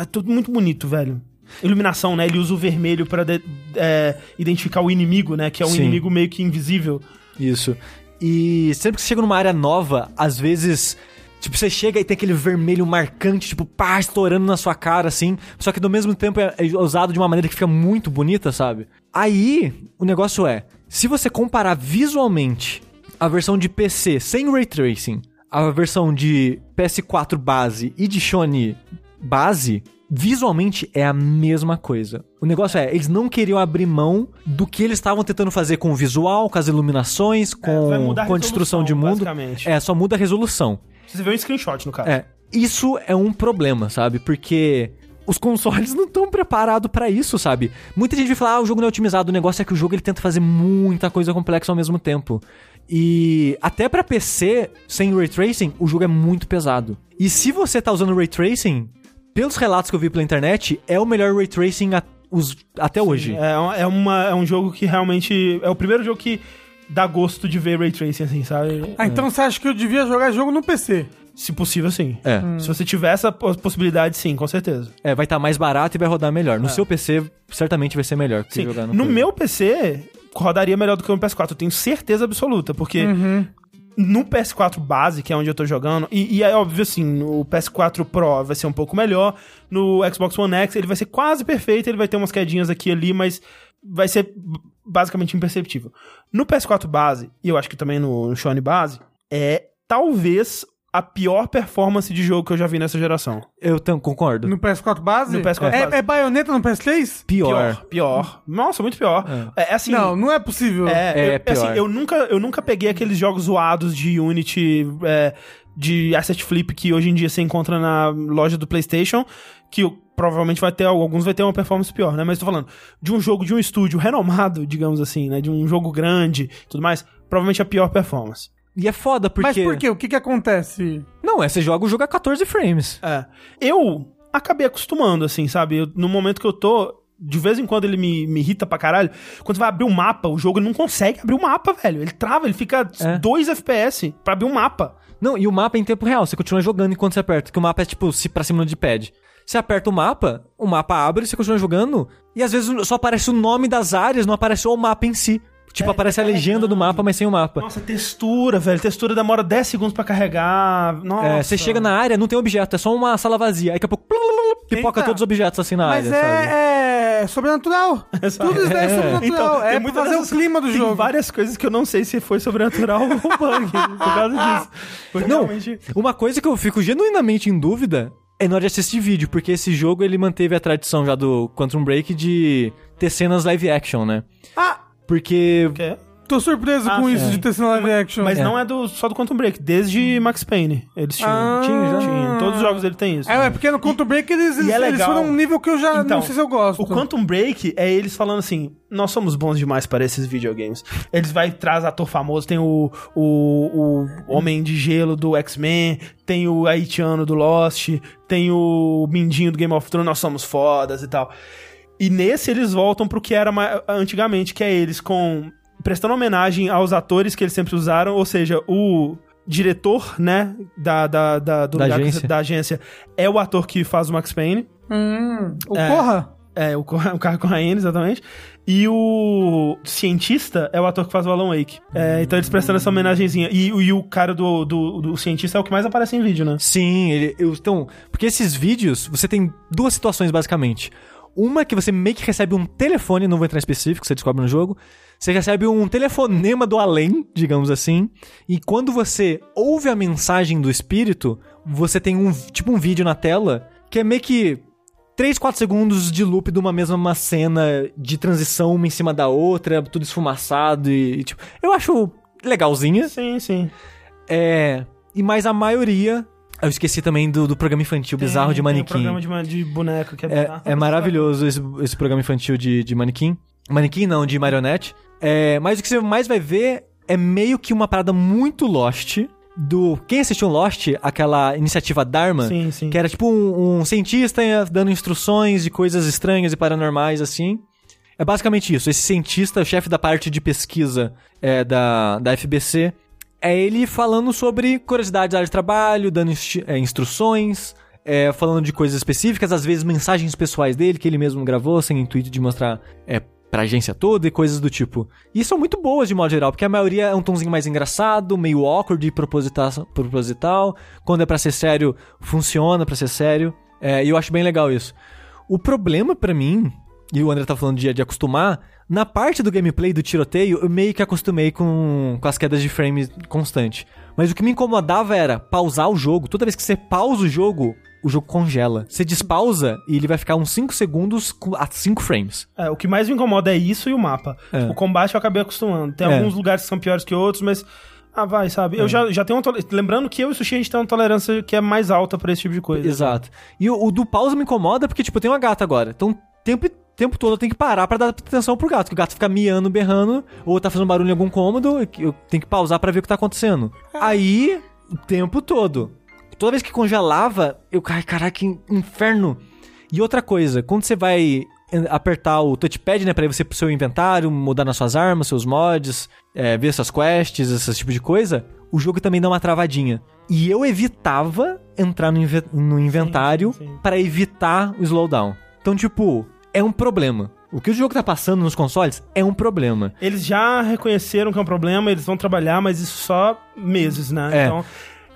é tudo muito bonito, velho. Iluminação, né? Ele usa o vermelho pra de- é, identificar o inimigo, né? Que é um Sim. inimigo meio que invisível. Isso. E sempre que você chega numa área nova, às vezes. Tipo, você chega e tem aquele vermelho marcante, tipo, pá, estourando na sua cara, assim. Só que ao mesmo tempo é é usado de uma maneira que fica muito bonita, sabe? Aí, o negócio é: se você comparar visualmente a versão de PC sem ray tracing, a versão de PS4 base e de Sony base, visualmente é a mesma coisa. O negócio é, eles não queriam abrir mão do que eles estavam tentando fazer com o visual, com as iluminações, É, com, a com a destruição de mundo. É, só muda a resolução. Você vê um screenshot, no caso. É, isso é um problema, sabe? Porque os consoles não estão preparados pra isso, sabe? Muita gente vai falar, ah, o jogo não é otimizado. O negócio é que o jogo ele tenta fazer muita coisa complexa ao mesmo tempo. E até pra PC, sem Ray Tracing, o jogo é muito pesado. E se você tá usando Ray Tracing, pelos relatos que eu vi pela internet, é o melhor Ray Tracing até hoje. É, é, uma, é um jogo que realmente. É o primeiro jogo que dá gosto de ver Ray Tracing, assim, sabe? Ah, então você acha que eu devia jogar jogo no PC? Se possível, sim. É. Se você tiver essa pos- possibilidade, sim, com certeza. É, vai estar mais barato e vai rodar melhor. No seu PC, certamente vai ser melhor que É. Sim. jogar No, no, coisa. meu PC, rodaria melhor do que no PS4. Eu tenho certeza absoluta, porque. Uhum. No PS4 base, que é onde eu tô jogando, e, e é óbvio assim, no PS4 Pro vai ser um pouco melhor, no Xbox One X ele vai ser quase perfeito, ele vai ter umas quedinhas aqui e ali, mas vai ser basicamente imperceptível. No PS4 base, e eu acho que também no, no Sony base, é talvez a pior performance de jogo que eu já vi nessa geração. Eu tam- concordo. No PS4 base? No PS4 é, base. é baioneta no PS3? Pior. Pior. Nossa, muito pior. É, é assim. não, não é possível. É, É, eu, assim, pior. eu nunca, eu nunca peguei aqueles jogos zoados de Unity, é, de Asset Flip que hoje em dia você encontra na loja do PlayStation, que provavelmente vai ter alguns vai ter uma performance pior, né? Mas tô falando de um jogo de um estúdio renomado, digamos assim, né? De um jogo grande, e tudo mais, provavelmente a pior performance. E é foda porque... Mas por quê? O que que acontece? Não, é, você joga o jogo a 14 frames. É. Eu acabei acostumando, assim, sabe? Eu- no momento que eu tô. De vez em quando ele me, me irrita pra caralho. Quando você vai abrir um mapa, o jogo não consegue abrir o mapa, velho. Ele trava, ele fica É. 2 FPS pra abrir um mapa. Não, e o mapa é em tempo real, você continua jogando enquanto você aperta, que o mapa é tipo se pra cima de pad. Você aperta o mapa, o mapa abre, você continua jogando, e às vezes só aparece o nome das áreas, não aparece o mapa em si. Tipo, É, aparece a tá legenda do mapa, mas sem o mapa. Nossa, textura, velho. Textura demora 10 segundos pra carregar. Nossa. É, você chega na área, não tem objeto, é só uma sala vazia. Aí daqui a pouco pipoca Eita. todos os objetos assim na Mas área, sabe? é, é sobrenatural. Tudo isso daí é, sobrenatural. Então, é tem pra muitas fazer dessas- o clima do tem jogo. várias coisas que eu não sei se foi sobrenatural ou bug por causa disso. Porque Não, realmente- uma coisa que eu fico genuinamente em dúvida é na hora de assistir vídeo, porque esse jogo ele manteve a tradição já do Quantum Break de ter cenas live action, né? Ah, Porque Quê? Tô surpreso Ah, com sim. isso de ter sido live action. Mas É. não é do, só do Quantum Break, desde Max Payne. Eles tinham. Ah. tinha, já tinha. Todos os jogos ele tem isso. É, é porque no Quantum Break eles, eles, é eles foram um nível que eu já Então, não sei se eu gosto. O Quantum Break é eles falando assim: nós somos bons demais para esses videogames. Eles vai traz ator famoso, tem o, o, o Homem de Gelo do X-Men, tem o Haitiano do Lost, tem o Mindinho do Game of Thrones, nós somos fodas e tal. E nesse eles voltam pro que era antigamente, que é eles com. Prestando homenagem aos atores que eles sempre usaram, ou seja, o diretor, né, da, da, da, do Da lugar que- agência. da agência é o ator que faz o Max Payne. Hum, o É. Corra? É, o, o Carro Corraine, exatamente. E o cientista é o ator que faz o Alan Wake. É, então eles prestando essa homenagenzinha. E, o- e o cara do, do, do cientista é o que mais aparece em vídeo, né? Sim, ele, eu, então, porque esses vídeos, você tem duas situações basicamente. Uma que você meio que recebe um telefone, não vou entrar em específico, você descobre no jogo. Você recebe um telefonema do além, digamos assim. E quando você ouve a mensagem do espírito, você tem um tipo um vídeo na tela que é meio que 3, 4 segundos de loop de uma mesma cena de transição uma em cima da outra, tudo esfumaçado e, e, tipo, eu acho legalzinha. Sim, sim. É. E mais a maioria. Eu esqueci também do, do programa infantil bizarro de Tem- manequim. Tem um programa de, de boneco que é, É, bizarro. é maravilhoso esse, esse programa infantil de, de manequim. Manequim não, de marionete. É, mas o que você mais vai ver é meio que uma parada muito Lost. Do. Quem assistiu Lost, aquela iniciativa Dharma, Sim, sim. que era tipo um, um cientista dando instruções de coisas estranhas e paranormais, assim. É basicamente isso. Esse cientista, o chefe da parte de pesquisa é, da, da FBC, é ele falando sobre curiosidades da área de trabalho, dando é, instruções, é, falando de coisas específicas, às vezes mensagens pessoais dele que ele mesmo gravou, sem intuito de mostrar é, pra agência toda e coisas do tipo. E são muito boas de modo geral, porque a maioria é um tonzinho mais engraçado, meio awkward e proposital. proposital. Quando é pra ser sério, funciona pra ser sério. É, e eu acho bem legal isso. O problema pra mim, e o André tá falando de, de acostumar, na parte do gameplay do tiroteio, eu meio que acostumei com, com as quedas de frame constante. Mas o que me incomodava era pausar o jogo. Toda vez que você pausa o jogo, o jogo congela. Você despausa e ele vai ficar uns 5 segundos a 5 frames. É, o que mais me incomoda é isso e o mapa. É. O combate eu acabei acostumando. Tem É. alguns lugares que são piores que outros, mas. Ah, vai, sabe? Eu já, já tenho uma tole- Lembrando que eu e o Sushi a gente tem uma tolerância que é mais alta pra esse tipo de coisa. Exato. E o, o do pausa me incomoda porque, tipo, eu tenho uma gata agora. Então, o tempo, tempo todo eu tenho que parar pra dar atenção pro gato. Que o gato fica miando, berrando, ou tá fazendo barulho em algum cômodo, eu tenho que pausar pra ver o que tá acontecendo. Aí, o tempo todo. Toda vez que congelava, eu, ai, caraca, que inferno. E outra coisa, quando você vai apertar o touchpad, né, pra ir você pro seu inventário, mudar nas suas armas, seus mods, eh, ver suas quests, esse tipo de coisa, o jogo também dá uma travadinha. E eu evitava entrar no, inve- no inventário para evitar o slowdown. Então, tipo, é um problema. O que o jogo tá passando nos consoles é um problema. Eles já reconheceram que é um problema, eles vão trabalhar, mas isso só meses, né? É. Então,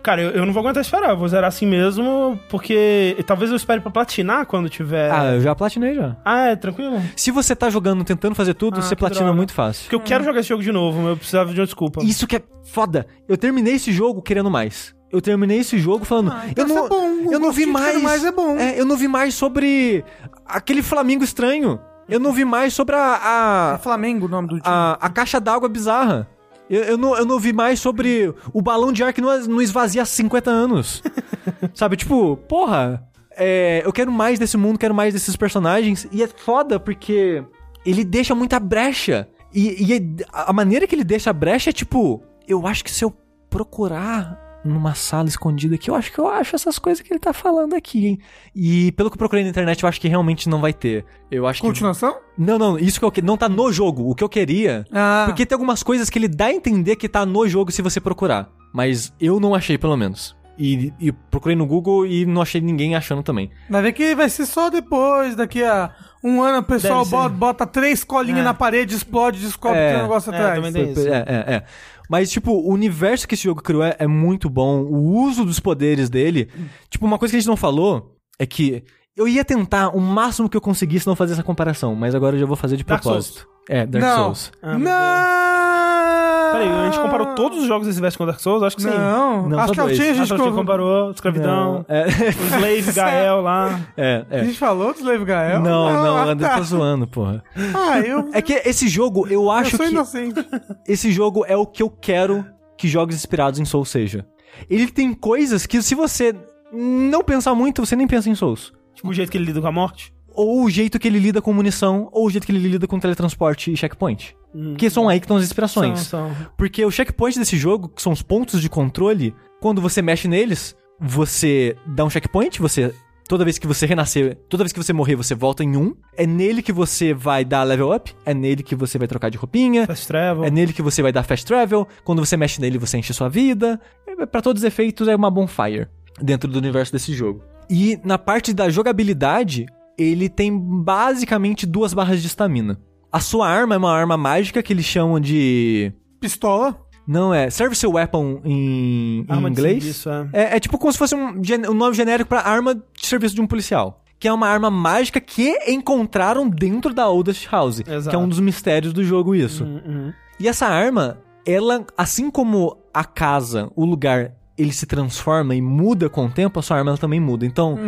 cara, eu, eu não vou aguentar esperar, eu vou zerar assim mesmo, porque talvez eu espere pra platinar quando tiver. Ah, eu já platinei já. Ah, é, tranquilo? Se você tá jogando, tentando fazer tudo, Ah, você que platina droga. muito fácil. Porque eu quero jogar esse jogo de novo, mas eu precisava de uma desculpa. Isso que é foda. Eu terminei esse jogo querendo mais. Eu terminei esse jogo falando. Ah, então eu não, isso é bom. Eu não vi gostinho de mais. quero mais é bom. eu não vi mais sobre aquele Flamengo estranho. Eu não vi mais sobre a, É a, Flamengo o nome do time. a, a caixa d'água bizarra. Eu, eu, não, eu não vi mais sobre o balão de ar que não, não esvazia há 50 anos. Sabe, tipo, porra, é, eu quero mais desse mundo, quero mais desses personagens. E é foda porque ele deixa muita brecha. E, e a maneira que ele deixa a brecha é tipo, eu acho que se eu procurar numa sala escondida aqui, eu acho que eu acho essas coisas que ele tá falando aqui, hein? E pelo que eu procurei na internet, eu acho que realmente não vai ter. Eu acho que. Continuação? Não, não, isso que eu que- não tá no jogo. O que eu queria. Ah. Porque tem algumas coisas que ele dá a entender que tá no jogo se você procurar. Mas eu não achei, pelo menos. E, e procurei no Google e não achei ninguém achando também. Vai ver que vai ser só depois, daqui a um ano o pessoal bota, bota três colinhas É. na parede, explode, descobre É. que tem um negócio É, atrás. também tem isso. É, é, é. Mas, tipo, o universo que esse jogo criou é, é muito bom. O uso dos poderes dele. Tipo, uma coisa que a gente não falou é que eu ia tentar o máximo que eu conseguisse não fazer essa comparação, mas agora eu já vou fazer de Dark propósito. É, Dark não. Souls. Ah, meu Peraí, a gente comparou todos os jogos desse Vest com Dark Souls? Acho que sim. Não, Não, acho só que a a gente, que a gente com- comparou Escravidão, É, o Slave Gael lá. é, a é. gente falou do Slave Gael? Não, não, ah, o André tá. tá zoando, porra. Ah, eu, É que esse jogo, eu eu acho sou que inocente. esse jogo é o que eu quero que jogos inspirados em Souls seja. Ele tem coisas que se você não pensar muito, você nem pensa em Souls. Tipo, o jeito que ele lida com a morte. Ou o jeito que ele lida com munição, ou o jeito que ele lida com teletransporte e checkpoint. Hum. Que são aí que estão as inspirações. São, são. Porque o checkpoint desse jogo, que são os pontos de controle, quando você mexe neles, você dá um checkpoint, você. Toda vez que você renascer, toda vez que você morrer, você volta em um. É nele que você vai dar level up, é nele que você vai trocar de roupinha, Fast Travel. é nele que você vai dar fast travel. Quando você mexe nele, você enche sua vida. É, Pra todos os efeitos, é uma bonfire dentro do universo desse jogo. E na parte da jogabilidade, ele tem basicamente duas barras de estamina. A sua arma é uma arma mágica que eles chamam de. Pistola. Não é. Service Weapon em, em inglês. serviço, é. É, é tipo como se fosse um, um nome genérico pra arma de serviço de um policial. Que é uma arma mágica que encontraram dentro da Oldest House. Exato. Que é um dos mistérios do jogo, isso. Hum, hum. E essa arma, ela, assim como a casa, o lugar, ele se transforma e muda com o tempo, a sua arma ela também muda. Então,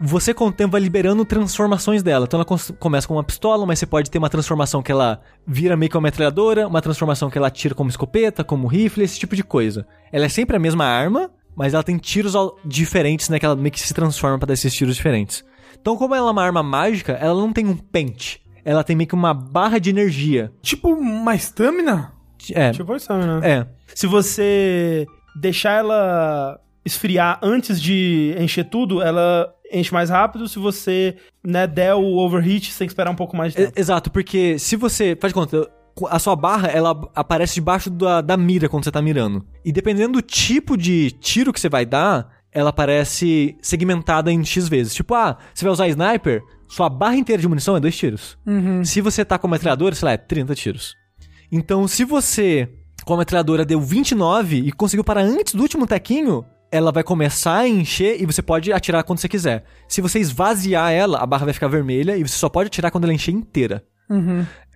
você com o tempo vai liberando transformações dela. Então ela começa com uma pistola, mas você pode ter uma transformação que ela vira meio que uma metralhadora, uma transformação que ela tira como escopeta, como rifle, esse tipo de coisa. Ela é sempre a mesma arma, mas ela tem tiros diferentes, né? Que ela meio que se transforma pra dar esses tiros diferentes. Então, como ela é uma arma mágica, ela não tem um pente. Ela tem meio que uma barra de energia. Tipo uma estamina? É, Tipo isso, né? é. Se você deixar ela esfriar antes de encher tudo, ela enche mais rápido. Se você né, der o overheat, que esperar um pouco mais de tempo. Exato, porque se você. Faz de conta, a sua barra ela aparece debaixo da, da mira quando você tá mirando. E dependendo do tipo de tiro que você vai dar, ela aparece segmentada em X vezes. Tipo, ah, você vai usar sniper, sua barra inteira de munição é dois tiros. Se você tá com metralhadora, sei lá, é 30 tiros. Então, se você com a metralhadora deu 29 e conseguiu parar antes do último tequinho, ela vai começar a encher e você pode atirar quando você quiser. Se você esvaziar ela, a barra vai ficar vermelha e você só pode atirar quando ela encher inteira.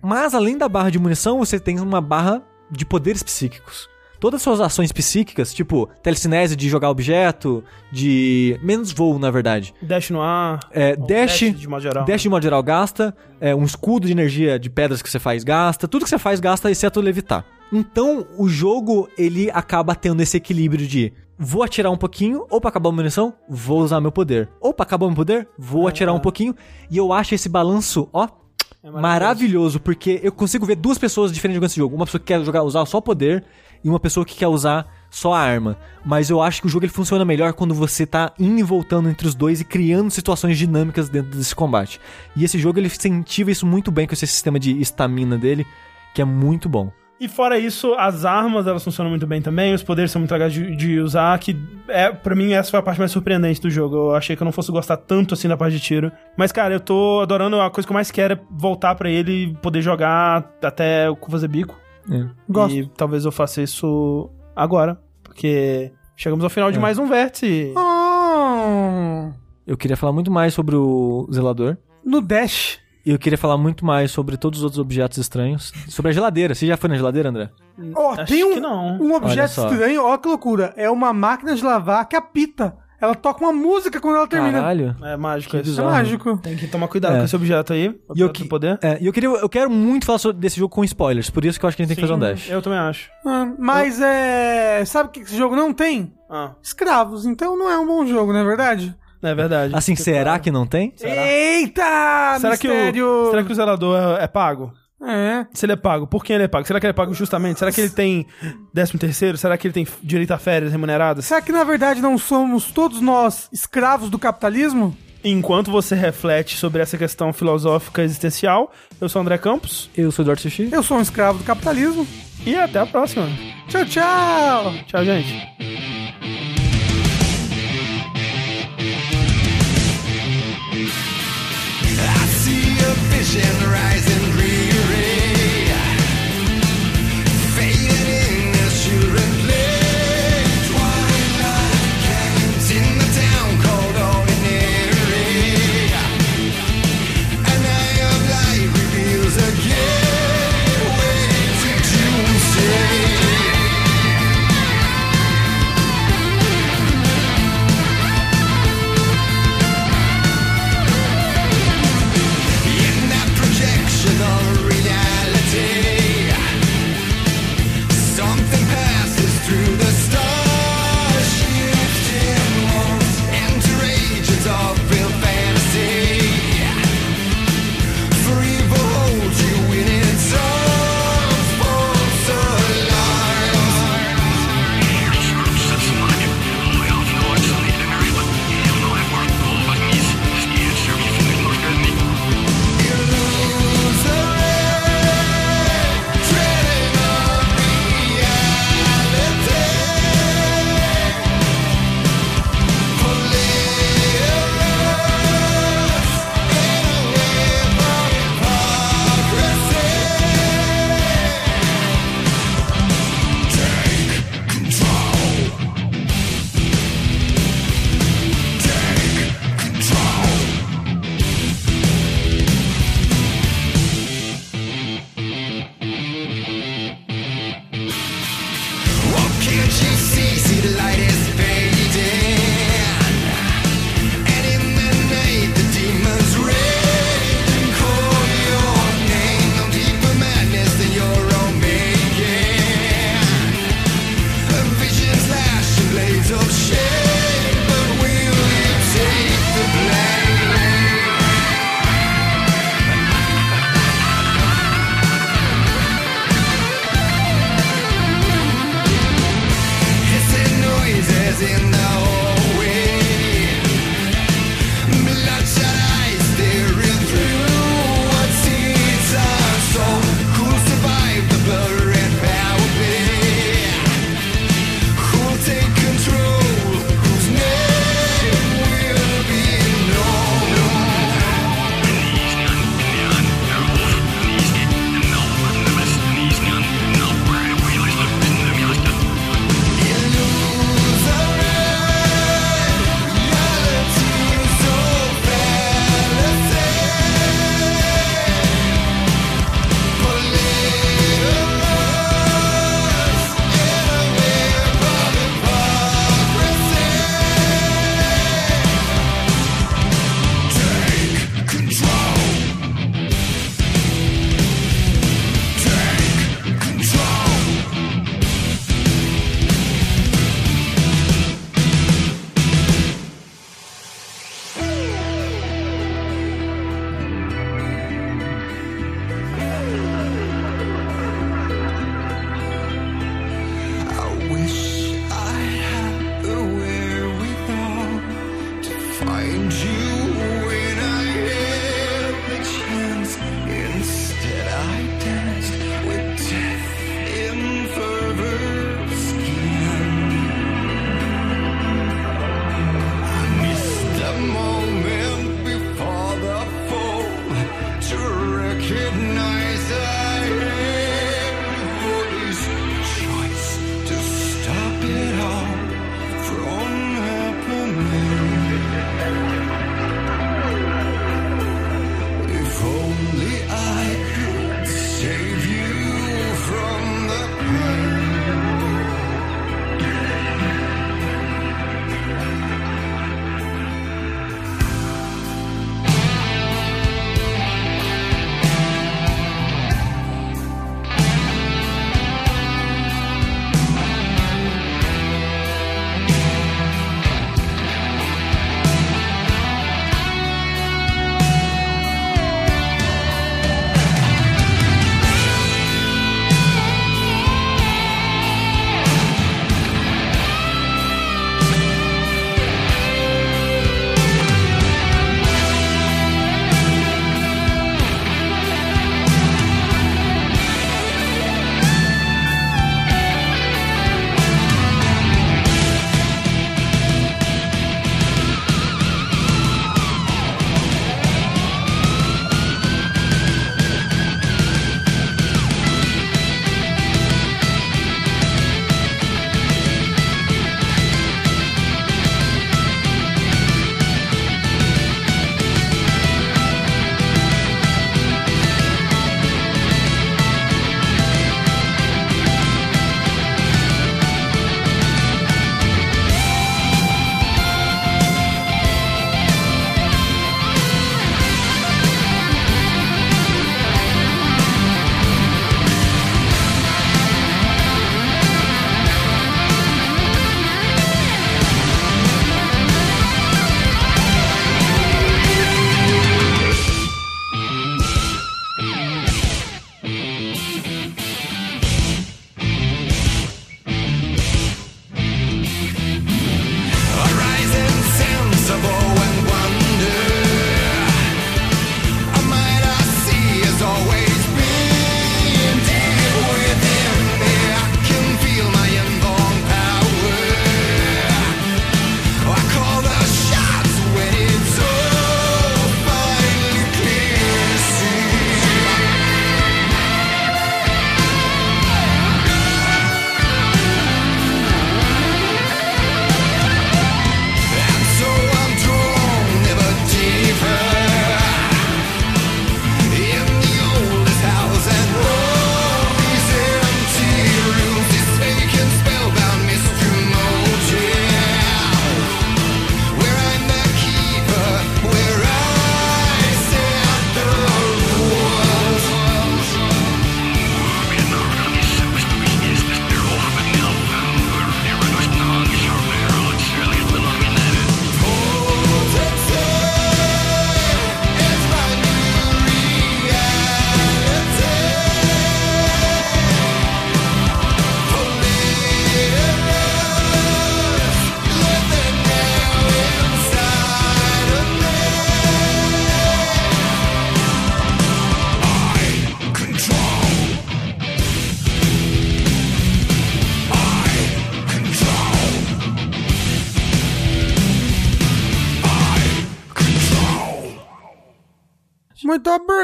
Mas além da barra de munição, você tem uma barra de poderes psíquicos. Todas as suas ações psíquicas, tipo telecinese de jogar objeto, de. menos voo, na verdade. Dash no ar. É, ou dash, de modo geral. dash de modo geral gasta, é, um escudo de energia de pedras que você faz gasta, tudo que você faz gasta, exceto levitar. Então, o jogo, ele acaba tendo esse equilíbrio de vou atirar um pouquinho, ou pra acabar a munição, vou usar meu poder. Ou pra acabar o meu poder, vou atirar um pouquinho. E eu acho esse balanço, ó, É maravilhoso. porque eu consigo ver duas pessoas diferentes jogando esse jogo. Uma pessoa que quer jogar, usar só o poder e uma pessoa que quer usar só a arma. Mas eu acho que o jogo ele funciona melhor quando você tá indo e voltando entre os dois e criando situações dinâmicas dentro desse combate. E esse jogo ele incentiva isso muito bem com esse sistema de estamina dele, que é muito bom. E fora isso, as armas elas funcionam muito bem também, os poderes são muito legais de, de usar, que é, para mim essa foi a parte mais surpreendente do jogo. Eu achei que eu não fosse gostar tanto assim da parte de tiro. Mas cara, eu tô adorando, a coisa que eu mais quero é voltar pra ele e poder jogar até o fazer bico. Gosto. E talvez eu faça isso agora, porque chegamos ao final de É. mais um vértice. Oh, Eu queria falar muito mais sobre o zelador. no Dash. E eu queria falar muito mais sobre todos os outros objetos estranhos. Sobre a geladeira. Você já foi na geladeira, André? Ó, Acho tem um, que não. um objeto estranho, ó que loucura. É uma máquina de lavar que apita. Ela toca uma música quando ela termina. Caralho. É mágico Que isso. Isso é mágico. Tem que tomar cuidado É. com esse objeto aí. E eu, que, poder. é, e eu, queria, eu quero muito falar sobre, desse jogo com spoilers, por isso que eu acho que a gente tem que fazer um dash. Eu também acho. Ah, mas é. Sabe o que esse jogo não tem? Ah, Escravos. Então não é um bom jogo, não é verdade? É verdade. Assim, será que não tem? Eita! Será que, mistério! o, será que o zelador é, é pago? É. Se ele é pago, por quem ele é pago? Será que ele é pago justamente? Será que ele tem 13 terceiro? Será que ele tem direito a férias remuneradas? Será que na verdade não somos todos nós escravos do capitalismo? Enquanto você reflete sobre essa questão filosófica existencial, eu sou o André Campos Eu sou o Eduardo Sushi. Eu sou um escravo do capitalismo. e até a próxima. Tchau, tchau! Tchau, gente. Vision rising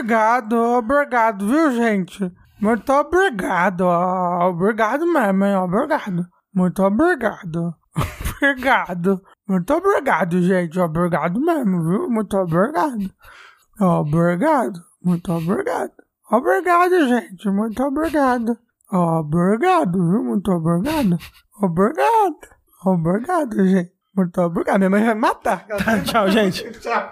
obrigado, obrigado, viu, gente? Muito obrigado, ó, obrigado mesmo, hein? Obrigado. Muito obrigado. Obrigado. Muito obrigado, gente. Obrigado mesmo, viu? Muito obrigado. Obrigado. Muito obrigado. Obrigado, gente. Muito obrigado. Obrigado, viu? Muito obrigado. Obrigado. Obrigado, gente. Muito obrigado. Minha mãe vai me matar. Tchau, gente. Tchau.